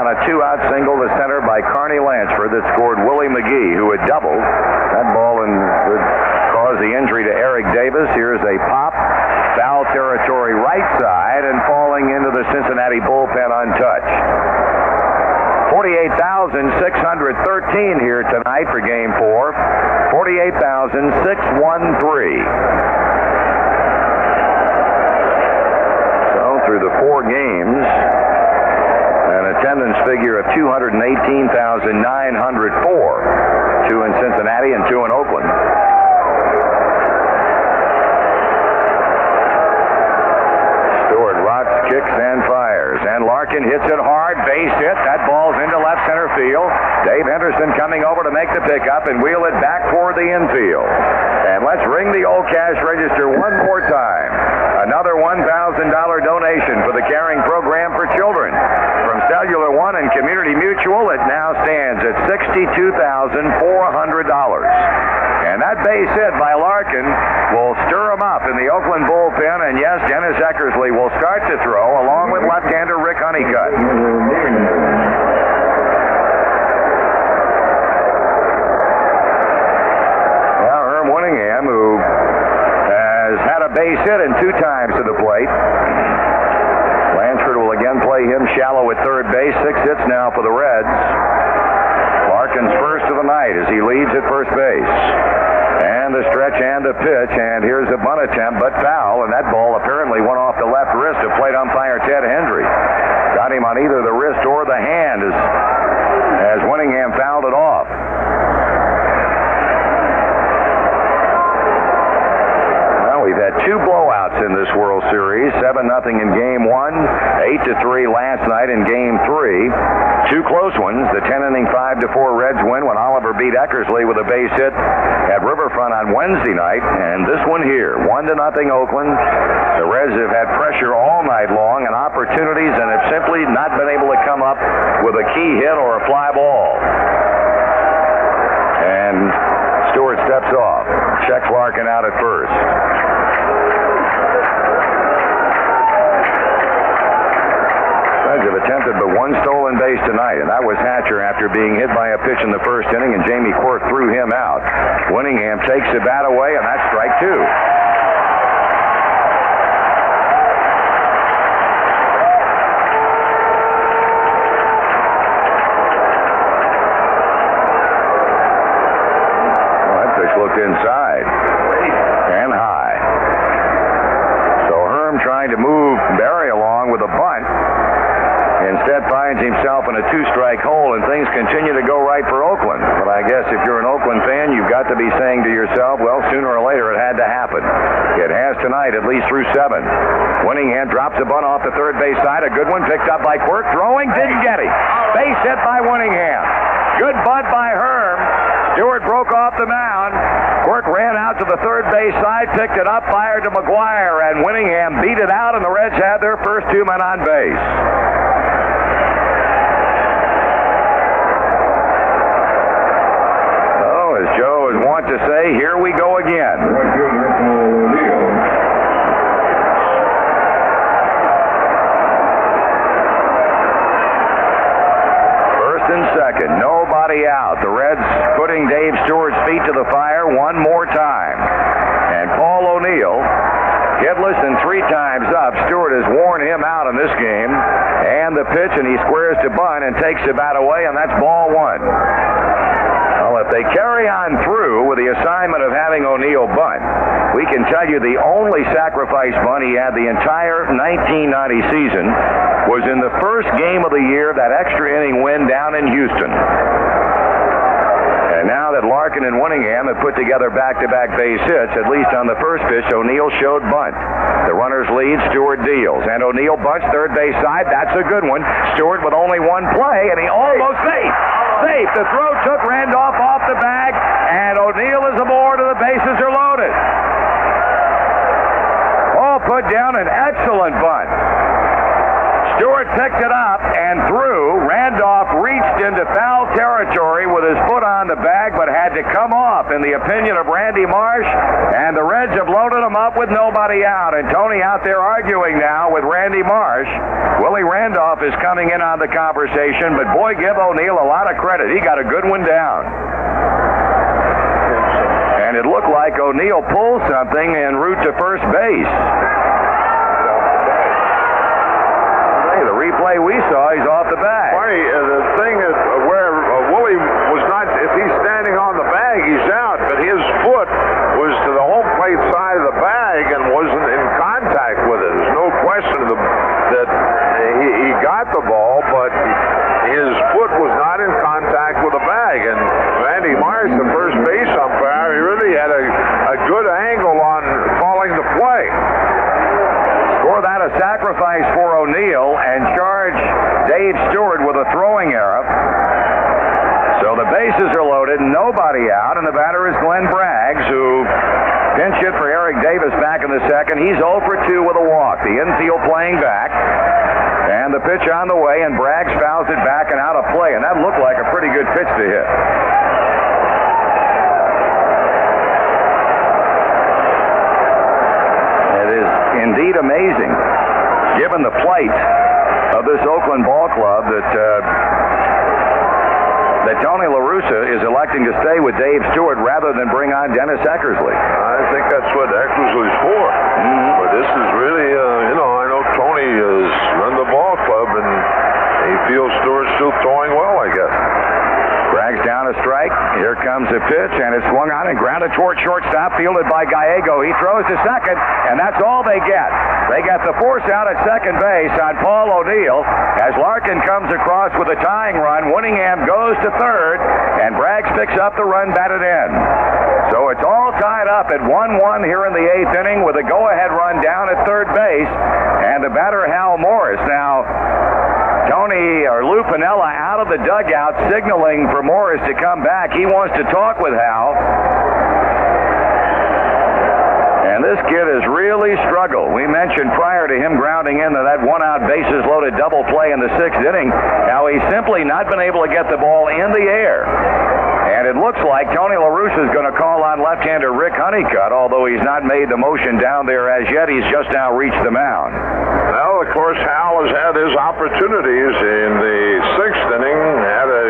A two-out single to center by Carney Lansford that scored Willie McGee, who had doubled. That ball in, would cause the injury to Eric Davis. Here's a pop, foul territory right side, and falling into the Cincinnati bullpen untouched. 48,613 here tonight for game four. 48,613. So through the four games, an attendance figure of 218,904. Two in Cincinnati and two in Oakland. Stewart rocks, kicks, and fires. And Larkin hits it hard, base hit. That ball's into left center field. Dave Henderson coming over to make the pickup and wheel it back for the infield. And let's ring the old cash register one more time. Another $1,000 donation for the Caring Program for Children. Cellular One and Community Mutual, it now stands at $62,400. And that base hit by Larkin will stir him up in the Oakland bullpen. And yes, Dennis Eckersley will start to throw along with left-hander Rick Honeycutt. Herm Winningham, who has had a base hit and two times to the plate. Play him shallow at third base. Six hits now for the Reds. Larkin's first of the night as he leads at first base. And the stretch and the pitch, and here's a bunt attempt, but foul, and that ball apparently went off the left wrist of plate umpire Ted Hendry. Got him on either the wrist or the hand as, as Winningham fouled it off. Well, we've had two blowouts in this World Series. 7 nothing in game one, 8 to 3 last night in game three. Two close ones. The 10 inning 5 to 4 Reds win when Oliver beat Eckersley with a base hit at Riverfront on Wednesday night. And this one here, 1 to nothing Oakland. The Reds have had pressure all night long and opportunities and have simply not been able to come up with a key hit or a fly ball. And Stewart steps off. Checks Larkin out at first. Reds have attempted but one stolen base tonight, and that was Hatcher after being hit by a pitch in the first inning, and Jamie Quirk threw him out. Winningham takes the bat away, and that's strike two. Well, that pitch looked inside and high. So Herm trying to move Barry along with a bunt. Instead finds himself in a two-strike hole, and things continue to go right for Oakland. But I guess if you're an Oakland fan, you've got to be saying to yourself, well, sooner or later it had to happen. tonight, at least through seven. The bunt off the third base side. A good one picked up by Quirk. Throwing, didn't get him. Base hit by Winningham. Good bunt by Herm. Stewart broke off the mound. Quirk ran out to the third base side, picked it up, fired to McGwire, and Winningham beat it out, and the Reds had their first two men on base. Oh, as Joe is wont to say, here we go again. Right fielder Paul O'Neill. First and second, nobody out. The Reds putting Dave Stewart's feet to the fire one more time. And Paul O'Neill, hitless and three times up. Stewart has worn him out in this game. And the pitch, and he squares to bunt and takes the bat away, and that's ball one. Well, if they carry on through with the assignment of having O'Neill bunt, we can tell you the only sacrifice bunt he had the entire 1990 season was in the first game of the year, that extra inning win down in Houston. And now that Larkin and Winningham have put together back-to-back base hits, at least on the first pitch, O'Neill showed bunt. The runners lead, Stewart deals. And O'Neill bunts third base side. That's a good one. Stewart with only one play, and he almost safe. Safe. The throw took Randolph off the bag, and O'Neill is aboard, and the bases are loaded. Put down an excellent bunt. Stewart picked it up and threw. Randolph reached into foul territory with his foot on the bag, but had to come off, in the opinion of Randy Marsh. And the Reds have loaded him up with nobody out. And Tony out there arguing now with Randy Marsh. Willie Randolph is coming in on the conversation, but boy, give O'Neill a lot of credit. He got a good one down. And it looked like O'Neill pulled something en route to first base. Replay we saw, he's off the bag. Marty, uh, the thing is uh, where uh, Willie was not, if he's standing on the bag, he's out, but his foot was to the home plate side of the bag and wasn't in contact with it. There's no question of the, that he, he got the ball, but his foot was not in contact with the bag. And Randy Myers, the first base umpire, he really had a, a good angle on calling the play. Score that a sacrifice for O'Neill and charge Dave Stewart with a throwing error. So the bases are loaded, nobody out, and the batter is Glenn Braggs, who pinch hit for Eric Davis back in the second. He's 0 for 2 with a walk. The infield playing back. And the pitch on the way, and Braggs fouls it back and out of play, and that looked like a pretty good pitch to hit. It is indeed amazing, given the plight of this Oakland ball club, that uh, that Tony La Russa is electing to stay with Dave Stewart rather than bring on Dennis Eckersley. I think that's what Eckersley's for. But this is really, uh, you know, I know Tony has run the ball club and he feels Stewart's still throwing well, I guess. Braggs down a strike. A pitch, and it's swung on and grounded toward shortstop, fielded by Gallego. He throws to second, and that's all they get. They get the force out at second base on Paul O'Neill as Larkin comes across with a tying run. Winningham goes to third, and Braggs picks up the run batted in. So it's all tied up at 1 1 here in the eighth inning with a go ahead run down at third base, and the batter, Hal Morris. Now, Tony or Lou Piniella out of the dugout signaling for Morris to come back. He wants to talk with Hal. And this kid has really struggled. We mentioned prior to him grounding into that one out bases loaded double play in the sixth inning, how he's simply not been able to get the ball in the air. And it looks like Tony La Russa is going to call on left-hander Rick Honeycutt, although he's not made the motion down there as yet. He's just now reached the mound. Well, of course, Hal has had his opportunities in the sixth inning, had a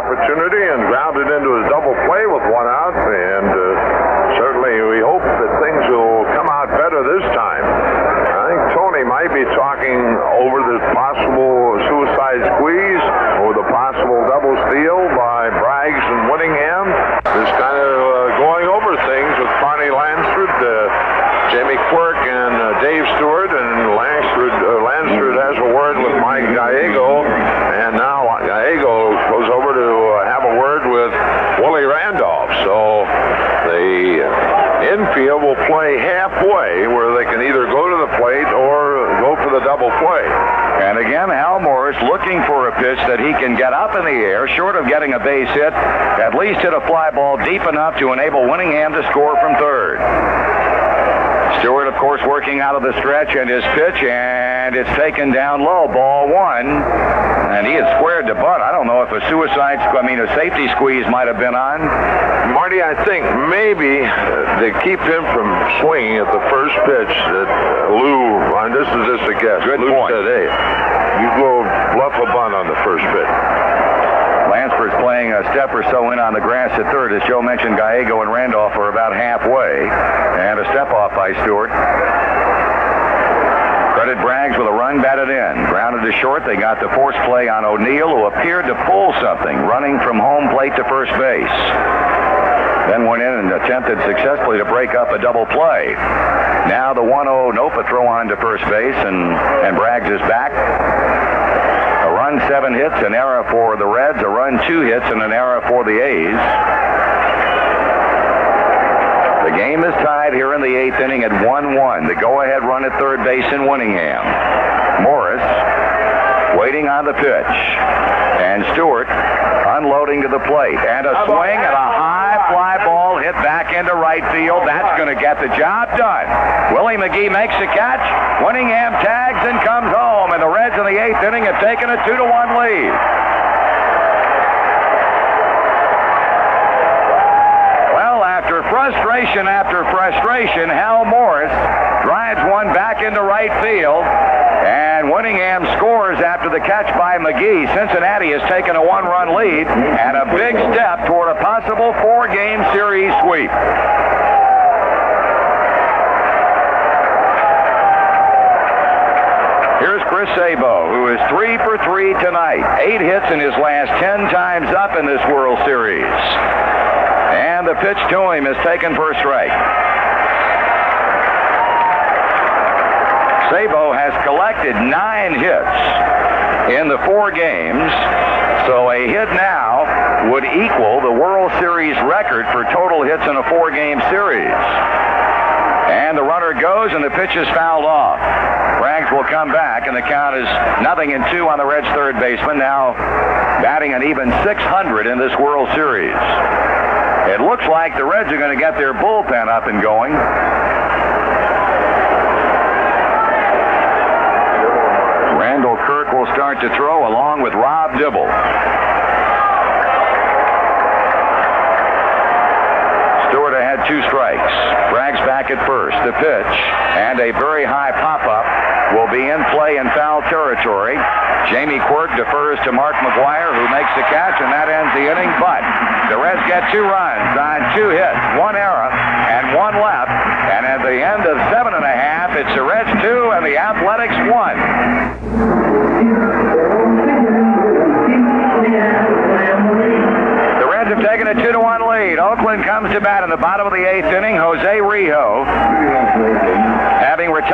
opportunity and grounded into his double play with one out, and uh, certainly we hope that things will come out better this time. I think Tony might be talking over the possible suicide squeeze or the possible double steal by Braggs and Winningham. Just kind of uh, going over things with Carney Lansford, uh, Jamie Quirk, and uh, Dave Stewart, and Lansford, uh, Lansford has a word with Mike Gallego, and now Gallego goes over to uh, have a word with Willie Randolph. So the infield will play halfway play where they can either go to the plate or go for the double play. And again, Hal Morris looking for a pitch that he can get up in the air, short of getting a base hit, at least hit a fly ball deep enough to enable Winningham to score from third. Stewart, of course, working out of the stretch and his pitch, and it's taken down low. Ball one, and he had squared to bunt. I don't know if a suicide, I mean, a safety squeeze might have been on. Marty, I think maybe uh, to keep him from swinging at the first pitch that uh, Lou, and this is just a guess. Good Lou point. said, hey, you go bluff a bunt on the first pitch. A step or so in on the grass at third. As Joe mentioned, Gallego and Randolph are about halfway. And a step off by Stewart. Credit Braggs with a run batted in. Grounded to short. They got the force play on O'Neill, who appeared to pull something, running from home plate to first base. Then went in and attempted successfully to break up a double play. Now the 1-0 Nopa throw on to first base, and, and Braggs is back. Run, seven hits, an error for the Reds, a run, two hits, and an error for the A's. The game is tied here in the eighth inning at 1-1. The go-ahead run at third base in Winningham. Morris waiting on the pitch. And Stewart unloading to the plate. And a swing and a high fly ball hit back into right field. That's going to get the job done. Willie McGee makes the catch. Winningham tags and comes home. And the Reds in the eighth inning have taken a 2 to 1 lead. Well, after frustration after frustration, Hal Morris drives one back into right field. And Winningham scores after the catch by McGee. Cincinnati has taken a one run lead and a big step toward a possible four game series sweep. Sabo, who is three for three tonight. Eight hits in his last ten times up in this World Series. And the pitch to him is taken for a strike. Sabo has collected nine hits in the four games, so a hit now would equal the World Series record for total hits in a four-game series. And the runner goes, and the pitch is fouled off. Will come back, and the count is nothing in two on the Reds' third baseman, now batting an even 600 in this World Series. It looks like the Reds are going to get their bullpen up and going. Randall Kirk will start to throw along with Rob Dibble. Stewart had two strikes. Braggs back at first. The pitch and a very high pop-up will be in play in foul territory. Jamie Quirk defers to Mark McGwire, who makes the catch, and that ends the inning. But the Reds get two runs on two hits, one error, and one left. And at the end of seven and a half, it's the Reds two and the Athletics one. The Reds have taken a two to one lead. Oakland comes to bat in the bottom of the eighth inning. Jose Rijo,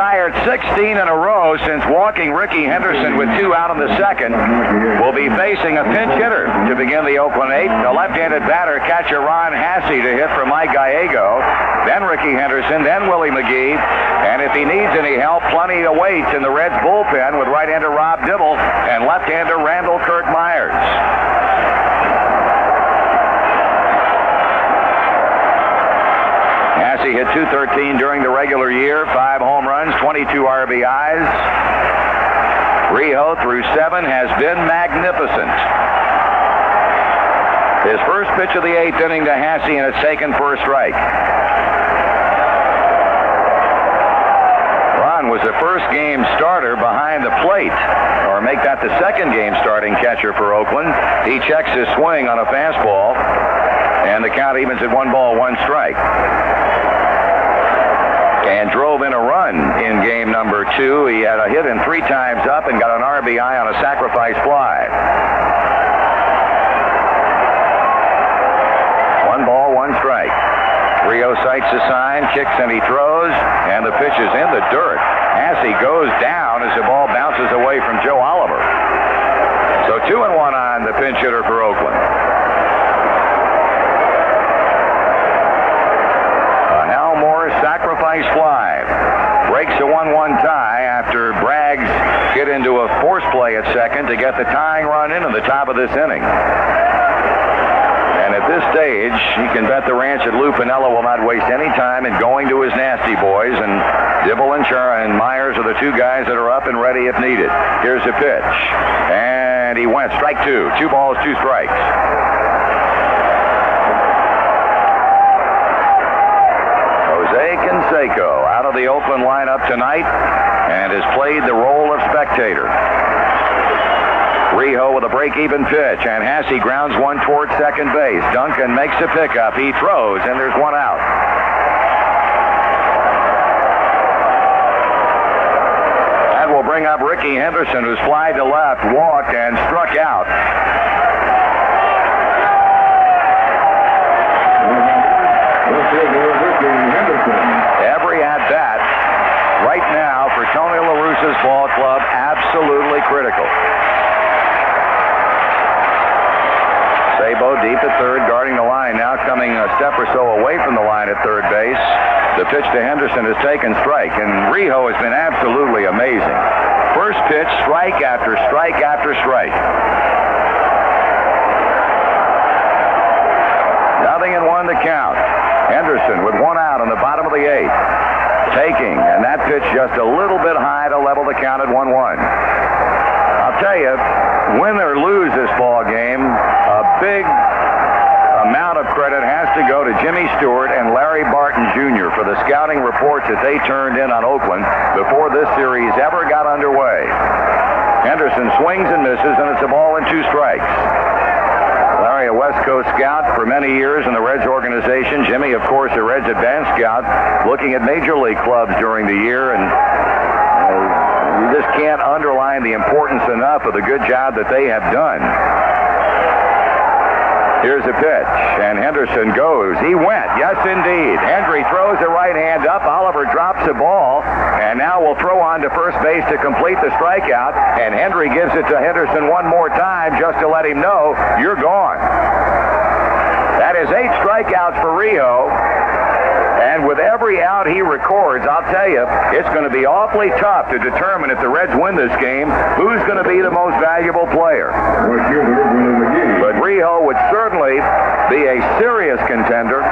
retired 16 in a row since walking Rickey Henderson with two out in the second, will be facing a pinch hitter to begin the Oakland eighth. The left-handed batter, catcher Ron Hassey, to hit for Mike Gallego, then Rickey Henderson, then Willie McGee, and if he needs any help, plenty awaits in the Reds bullpen with right-hander Rob Dibble and left-hander Randall Kirk Myers. Hassey hit 213 during the regular year, five home runs, 22 RBIs. Rijo through seven has been magnificent. His first pitch of the eighth inning to Hassey, and it's taken for a strike. Ron was the first game starter behind the plate, or make that the second game starting catcher for Oakland. He checks his swing on a fastball, and the count evens at one ball, one strike and drove in a run in game number two. He had a hit in three times up and got an RBI on a sacrifice fly. One ball, one strike. Rijo sights the sign, kicks and he throws, and the pitch is in the dirt. Hassey goes down as the ball bounces away from Joe Oliver. So two and one on the pinch hitter for Oakland. Uh, Morris sacrifice fly. 1-1 tie after Braggs get into a force play at second to get the tying run in at the top of this inning. And at this stage, you can bet the ranch that Lou Piniella will not waste any time in going to his nasty boys. And Dibble and Char and Myers are the two guys that are up and ready if needed. Here's a pitch. And he went strike two. Two balls, two strikes. Jose Canseco out of the Oakland lineup tonight and has played the role of spectator. Rijo with a break-even pitch, and Hassey grounds one toward second base. Duncan makes a pickup. He throws, and there's one out. That will bring up Rickey Henderson, who's fly to left, walked, and struck out. Every at bat right now for Tony La Russa's ball club absolutely critical. Sabo deep at third, guarding the line. Now coming a step or so away from the line at third base. The pitch to Henderson has taken strike, and Rijo has been absolutely amazing. First pitch, strike after strike after strike. Nothing in one to count. Henderson with one out on the bottom of the eighth. Taking, and that pitch just a little bit high to level the count at 1 1. I'll tell you, win or lose this ball game, a big amount of credit has to go to Jimmy Stewart and Larry Barton Jr. for the scouting reports that they turned in on Oakland before this series ever got underway. Henderson swings and misses, and it's a ball and two strikes. Larry, a West Coast scout for many years in the Reds organization. Jimmy, of course, a Reds advanced scout, looking at major league clubs during the year, and you just can't underline the importance enough of the good job that they have done. Here's a pitch, and Henderson goes. He went. Yes, indeed. Hendry throws the right hand up. Oliver drops the ball, and now will throw on to first base to complete the strikeout. And Hendry gives it to Henderson one more time just to let him know you're gone. That is eight strikeouts for Rijo. And with every out he records, I'll tell you, it's going to be awfully tough to determine if the Reds win this game who's going to be the most valuable player. Rijo would certainly be a serious contender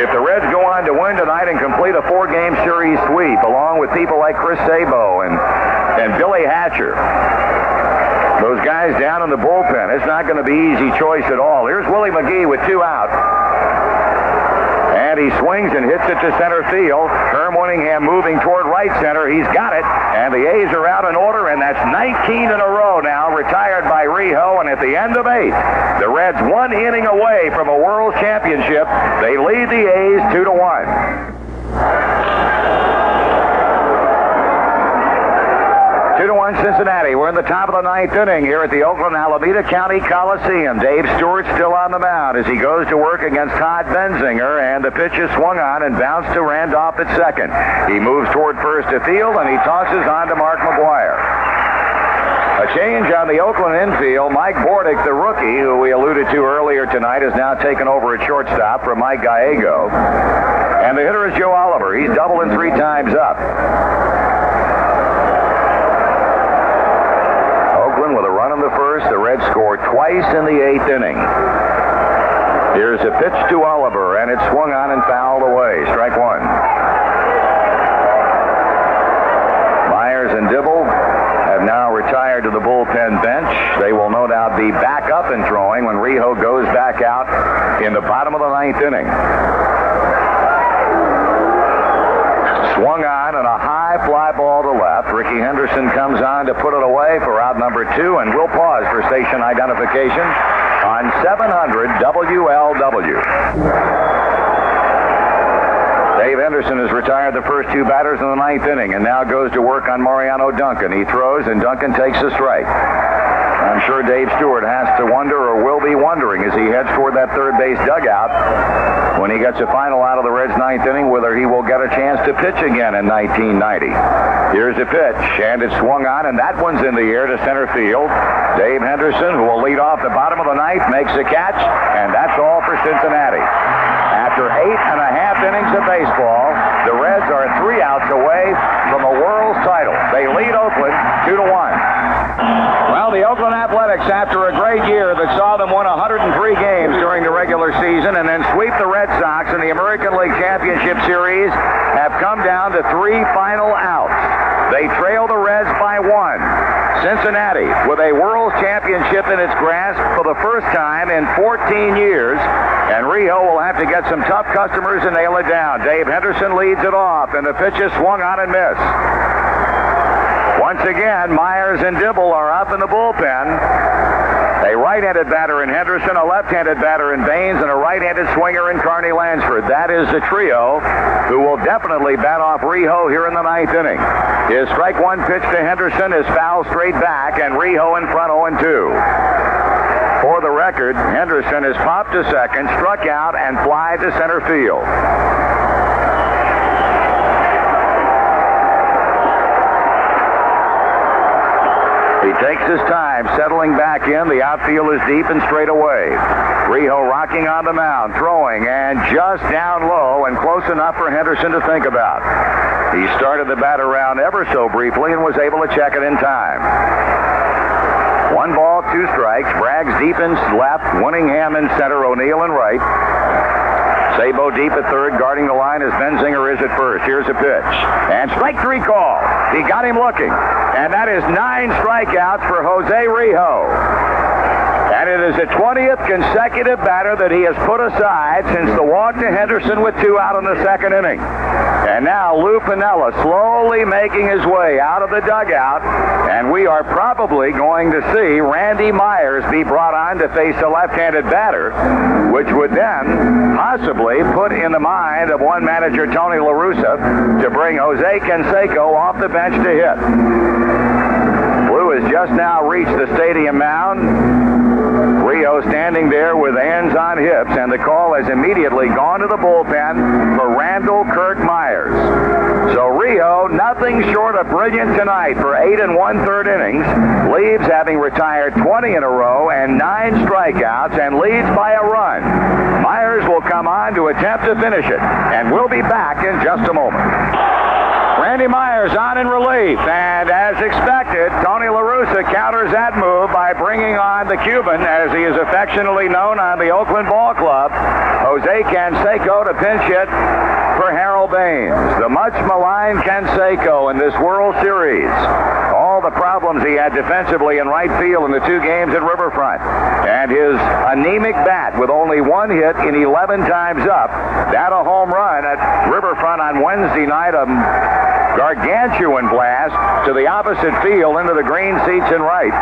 if the Reds go on to win tonight and complete a four-game series sweep, along with people like Chris Sabo and, and Billy Hatcher. Those guys down in the bullpen, it's not going to be easy choice at all. Here's Willie McGee with two out. And he swings and hits it to center field. Winningham moving toward right center. He's got it. And the A's are out in order, and that's 19 in a row now, retired by Rijo. And at the end of eight, the Reds one inning away from a world championship. They lead the A's two to one. Two to one Cincinnati. We're in the top of the ninth inning here at the Oakland Alameda County Coliseum. Dave Stewart still on the mound as he goes to work against Todd Benzinger, and the pitch is swung on and bounced to Randolph at second. He moves toward first to field, and he tosses on to Mark McGwire. A change on the Oakland infield. Mike Bordick, the rookie, who we alluded to earlier tonight, has now taken over at shortstop from Mike Gallego. And the hitter is Joe Oliver. He's doubled and three times up. Oakland with a run in the first. The Reds score twice in the eighth inning. Here's a pitch to Oliver, and it's swung on and fouled away. Strike one. Myers and Dibble have now retired to the bullpen bench. They will no doubt be back up and throwing when Rijo goes back out in the bottom of the ninth inning. Swung on and a high fly ball to left. Rickey Henderson comes on to put it away for out number two, and we'll pause for station identification on 700 WLW. Dave Henderson has retired the first two batters in the ninth inning and now goes to work on Mariano Duncan. He throws and Duncan takes a strike. I'm sure Dave Stewart has to wonder or will be wondering as he heads toward that third base dugout when he gets a final out of the Reds ninth inning whether he will get a chance to pitch again in 1990. Here's a pitch and it's swung on and that one's in the air to center field. Dave Henderson who will lead off the bottom of the ninth makes a catch and that's all for Cincinnati. After eight and a half innings of baseball, the Reds are three outs away from a Oakland Athletics, after a great year that saw them win 103 games during the regular season and then sweep the Red Sox in the American League Championship Series, have come down to three final outs. They trail the Reds by one. Cincinnati, with a World Championship in its grasp for the first time in 14 years, and Rijo will have to get some tough customers and nail it down. Dave Henderson leads it off, and the pitch is swung on and missed. Once again, Myers and Dibble are up in the bullpen. A right-handed batter in Henderson, a left-handed batter in Baines, and a right-handed swinger in Carney Lansford. That is the trio who will definitely bat off Rijo here in the ninth inning. His strike one pitch to Henderson is foul straight back, and Rijo in front 0-2. For the record, Henderson has popped to second, struck out, and fly to center field. He takes his time, settling back in. The outfield is deep and straight away. Rijo rocking on the mound, throwing, and just down low and close enough for Henderson to think about. He started the bat around ever so briefly and was able to check it in time. One ball, two strikes. Braggs deep in left, Winningham in center, O'Neill in right. Sabo deep at third, guarding the line as Benzinger is at first. Here's a pitch. And strike three call. He got him looking. And that is nine strikeouts for Jose Rijo. It is the 20th consecutive batter that he has put aside since the walk to Henderson with two out in the second inning. And now Lou Piniella slowly making his way out of the dugout. And we are probably going to see Randy Myers be brought on to face a left-handed batter, which would then possibly put in the mind of one manager, Tony La Russa, to bring Jose Canseco off the bench to hit. Lou has just now reached the stadium mound. Rijo standing there with hands on hips, and the call has immediately gone to the bullpen for Randall Kirk Myers. So Rijo, nothing short of brilliant tonight for eight and one third innings, leaves having retired 20 in a row and nine strikeouts, and leads by a run. Myers will come on to attempt to finish it, and we'll be back in just a moment. Randy Myers on in relief, and as expected, Tony La Russa counters that move bringing on the Cuban, as he is affectionately known on the Oakland Ball Club, Jose Canseco to pinch hit for Harold Baines. The much maligned Canseco in this World Series. The problems he had defensively in right field in the two games at Riverfront. And his anemic bat with only one hit in 11 times up. That a home run at Riverfront on Wednesday night. A gargantuan blast to the opposite field into the green seats in right.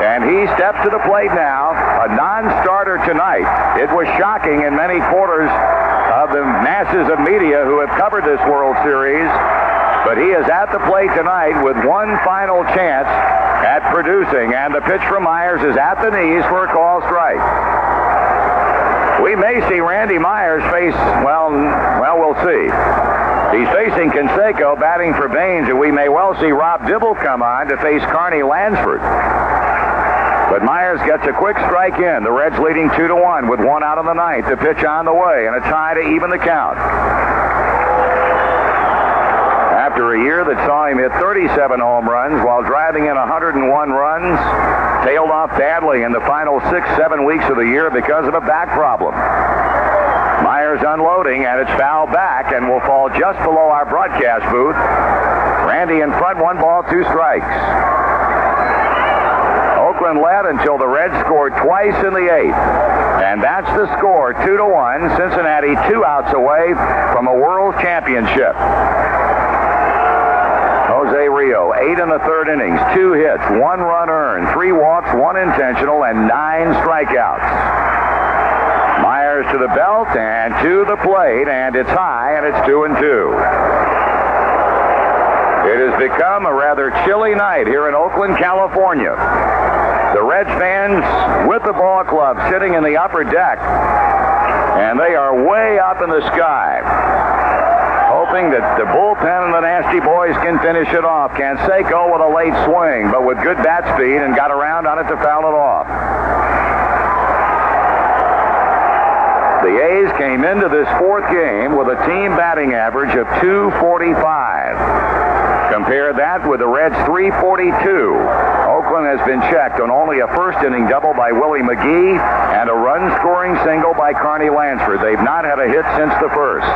And he steps to the plate now, a non-starter tonight. It was shocking in many quarters of the masses of media who have covered this World Series. But plate tonight with one final chance at producing. And the pitch from Myers is at the knees for a call strike. We may see Randy Myers face, well, well, we'll see. He's facing Canseco batting for Baines, and we may well see Rob Dibble come on to face Carney Lansford. But Myers gets a quick strike in. The Reds leading two to one with one out of the ninth. The pitch on the way and a tie to even the count. After a year that saw him hit 37 home runs while driving in 101 runs, tailed off badly in the final six, seven weeks of the year because of a back problem. Myers unloading, and it's fouled back and will fall just below our broadcast booth. Randy in front, one ball, two strikes. Oakland led until the Reds scored twice in the eighth. And that's the score, two to one. Cincinnati two outs away from a world championship. Eight in the third innings, two hits, one run earned, three walks, one intentional, and nine strikeouts. Myers to the belt and to the plate, and it's high, and it's two and two. It has become a rather chilly night here in Oakland, California. The Reds fans with the ball club sitting in the upper deck, and they are way up in the sky, hoping that the bullpen and the nasty boys can finish it off. Canseco with a late swing, but with good bat speed and got around on it to foul it off. The A's came into this fourth game with a team batting average of 245. Compare that with the Reds' 342. Oakland has been checked on only a first inning double by Willie McGee and a run scoring single by Carney Lansford. They've not had a hit since the first.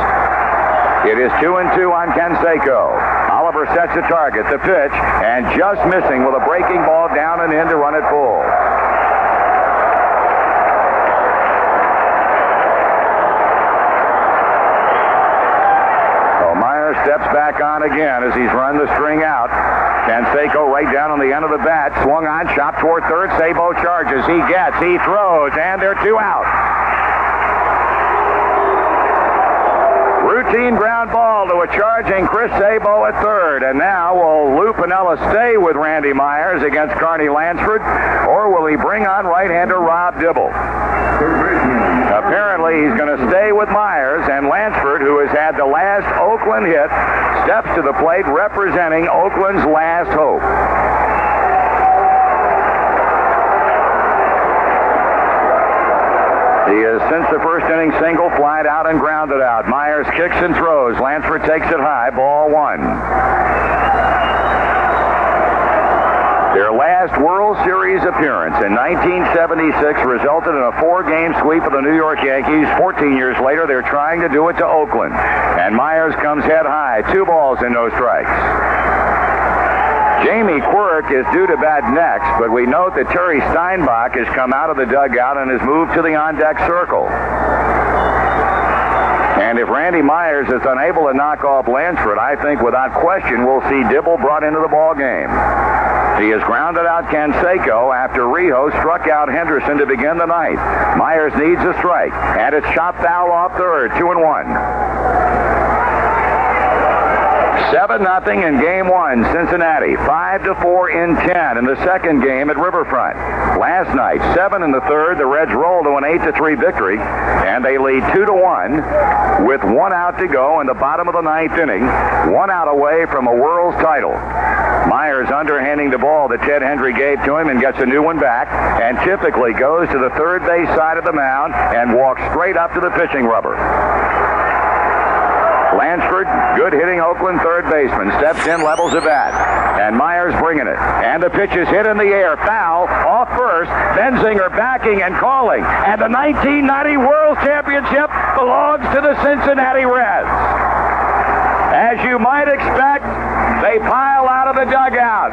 It is two and two on Canseco. Oliver sets a target, the pitch, and just missing with a breaking ball down and in to run it full. Myers steps back on again as he's run the string out. Canseco right down on the end of the bat, swung on, chopped toward third. Sabo charges. He gets, he throws, and they're two out. Routine ground ball to a charging Chris Sabo at third. And now will Lou Piniella stay with Randy Myers against Carney Lansford, or will he bring on right-hander Rob Dibble? Apparently, he's going to stay with Myers, and Lansford, who has had the last Oakland hit, steps to the plate representing Oakland's last hope. He has since the inning single, flied out and grounded out. Myers kicks and throws. Lansford takes it high. Ball one. Their last World Series appearance in 1976 resulted in a four-game sweep of the New York Yankees. 14 years later, they're trying to do it to Oakland. And Myers comes head high. Two balls and no strikes. Jamie Quirk is due to bat next, but we note that Terry Steinbach has come out of the dugout and has moved to the on-deck circle. And if Randy Myers is unable to knock off Lansford, I think without question we'll see Dibble brought into the ball game. He has grounded out Canseco after Rijo struck out Henderson to begin the ninth. Myers needs a strike, and it's shot foul off third, two and one. 7 nothing in game one, Cincinnati. 5 to 4 in 10 in the second game at Riverfront. Last night, 7 in the third, the Reds roll to an 8 to 3 victory, and they lead 2 to 1 with one out to go in the bottom of the ninth inning, one out away from a World's title. Myers underhanding the ball that Ted Hendry gave to him and gets a new one back, and typically goes to the third base side of the mound and walks straight up to the pitching rubber. Lansford, good hitting Oakland third baseman, steps in, levels a bat. And Myers bringing it. And the pitch is hit in the air. Foul off first. Benzinger backing and calling. And the 1990 World Championship belongs to the Cincinnati Reds. As you might expect, they pile out of the dugout.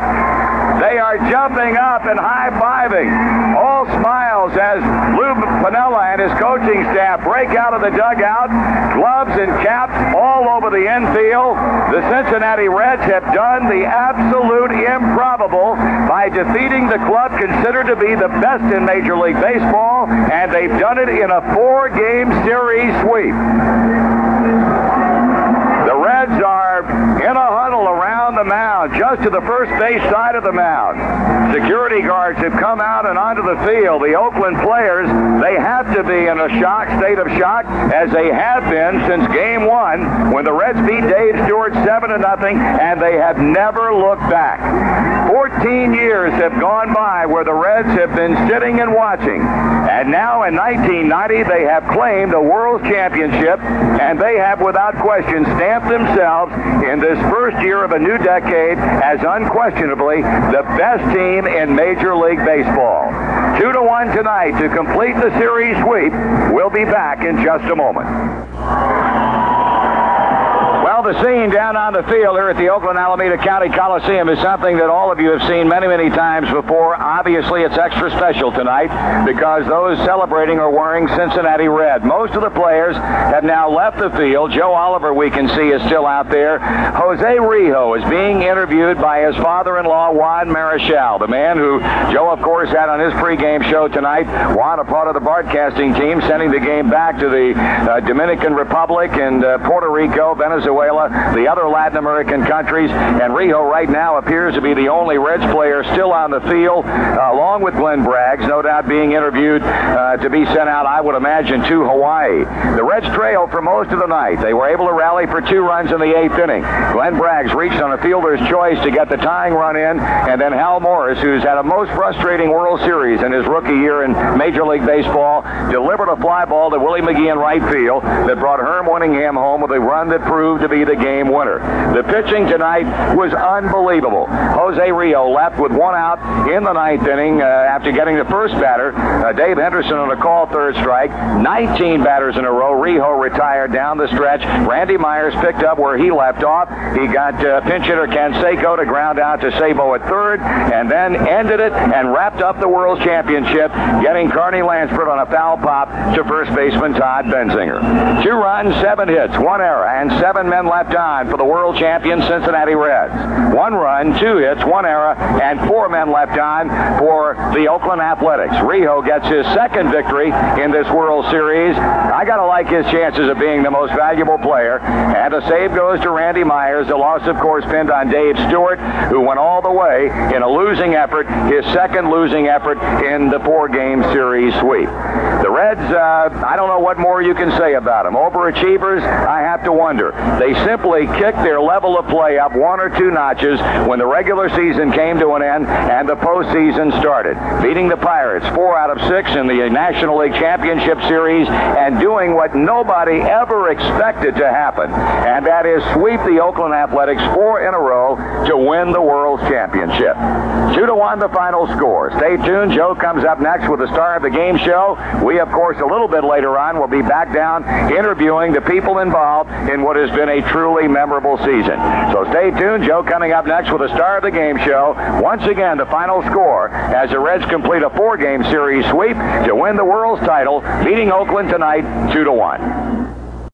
They are jumping up and high-fiving. All smiles as Lou Piniella and his coaching staff break out of the dugout, gloves and caps all over the infield. The Cincinnati Reds have done the absolute improbable by defeating the club considered to be the best in Major League Baseball, and they've done it in a four-game series sweep. Are in a huddle around the mound, just to the first base side of the mound. Security guards have come out and onto the field. The Oakland players, they have to be in a shock, state of shock, as they have been since game one when the Reds beat Dave Stewart 7 to nothing, and they have never looked back. 14 years have gone by where the Reds have been sitting and watching. And now in 1990, they have claimed a world championship, and they have without question stamped themselves in this first year of a new decade as unquestionably the best team in Major League Baseball. Two to one tonight to complete the series sweep. We'll be back in just a moment. The scene down on the field here at the Oakland Alameda County Coliseum is something that all of you have seen many, many times before. Obviously, it's extra special tonight because those celebrating are wearing Cincinnati red. Most of the players have now left the field. Joe Oliver, we can see, is still out there. Jose Rijo is being interviewed by his father-in-law, Juan Marichal, the man who Joe, of course, had on his pregame show tonight. Juan, a part of the broadcasting team, sending the game back to the uh, Dominican Republic and uh, Puerto Rico, Venezuela, the other Latin American countries. And Rijo right now appears to be the only Reds player still on the field, uh, along with Glenn Braggs, no doubt being interviewed uh, to be sent out, I would imagine, to Hawaii. The Reds trailed for most of the night. They were able to rally for two runs in the eighth inning. Glenn Braggs reached on a fielder's choice to get the tying run in, and then Hal Morris, who's had a most frustrating World Series in his rookie year in Major League Baseball, delivered a fly ball to Willie McGee in right field that brought Herm Winningham home with a run that proved to be the game winner. The pitching tonight was unbelievable. Jose Rijo left with one out in the ninth inning uh, after getting the first batter. Uh, Dave Henderson on a call third strike. 19 batters in a row. Rijo retired down the stretch. Randy Myers picked up where he left off. He got uh, pinch hitter Canseco to ground out to Sabo at third, and then ended it and wrapped up the World Championship, getting Carney Lansford on a foul pop to first baseman Todd Benzinger. Two runs, seven hits, one error, and seven men left on for the world champion Cincinnati Reds. One run, two hits, one error, and four men left on for the Oakland Athletics. Rijo gets his second victory in this World Series. I got to like his chances of being the most valuable player. And the save goes to Randy Myers. The loss, of course, pinned on Dave Stewart, who went all the way in a losing effort, his second losing effort in the four-game series sweep. The Reds, uh, I don't know what more you can say about them. Overachievers, I have to wonder. They simply kicked their level of play up one or two notches when the regular season came to an end and the postseason started. Beating the Pirates four out of six in the National League Championship Series and doing what nobody ever expected to happen, and that is sweep the Oakland Athletics four in a row to win the World Championship. Two to one, the final score. Stay tuned. Joe comes up next with the star of the game show. We, of course, a little bit later on will be back down interviewing the people involved in what has been a truly memorable season. So stay tuned. Joe coming up next with the star of the game show. Once again, the final score as the Reds complete a four-game series sweep to win the World's title, beating Oakland tonight two to one.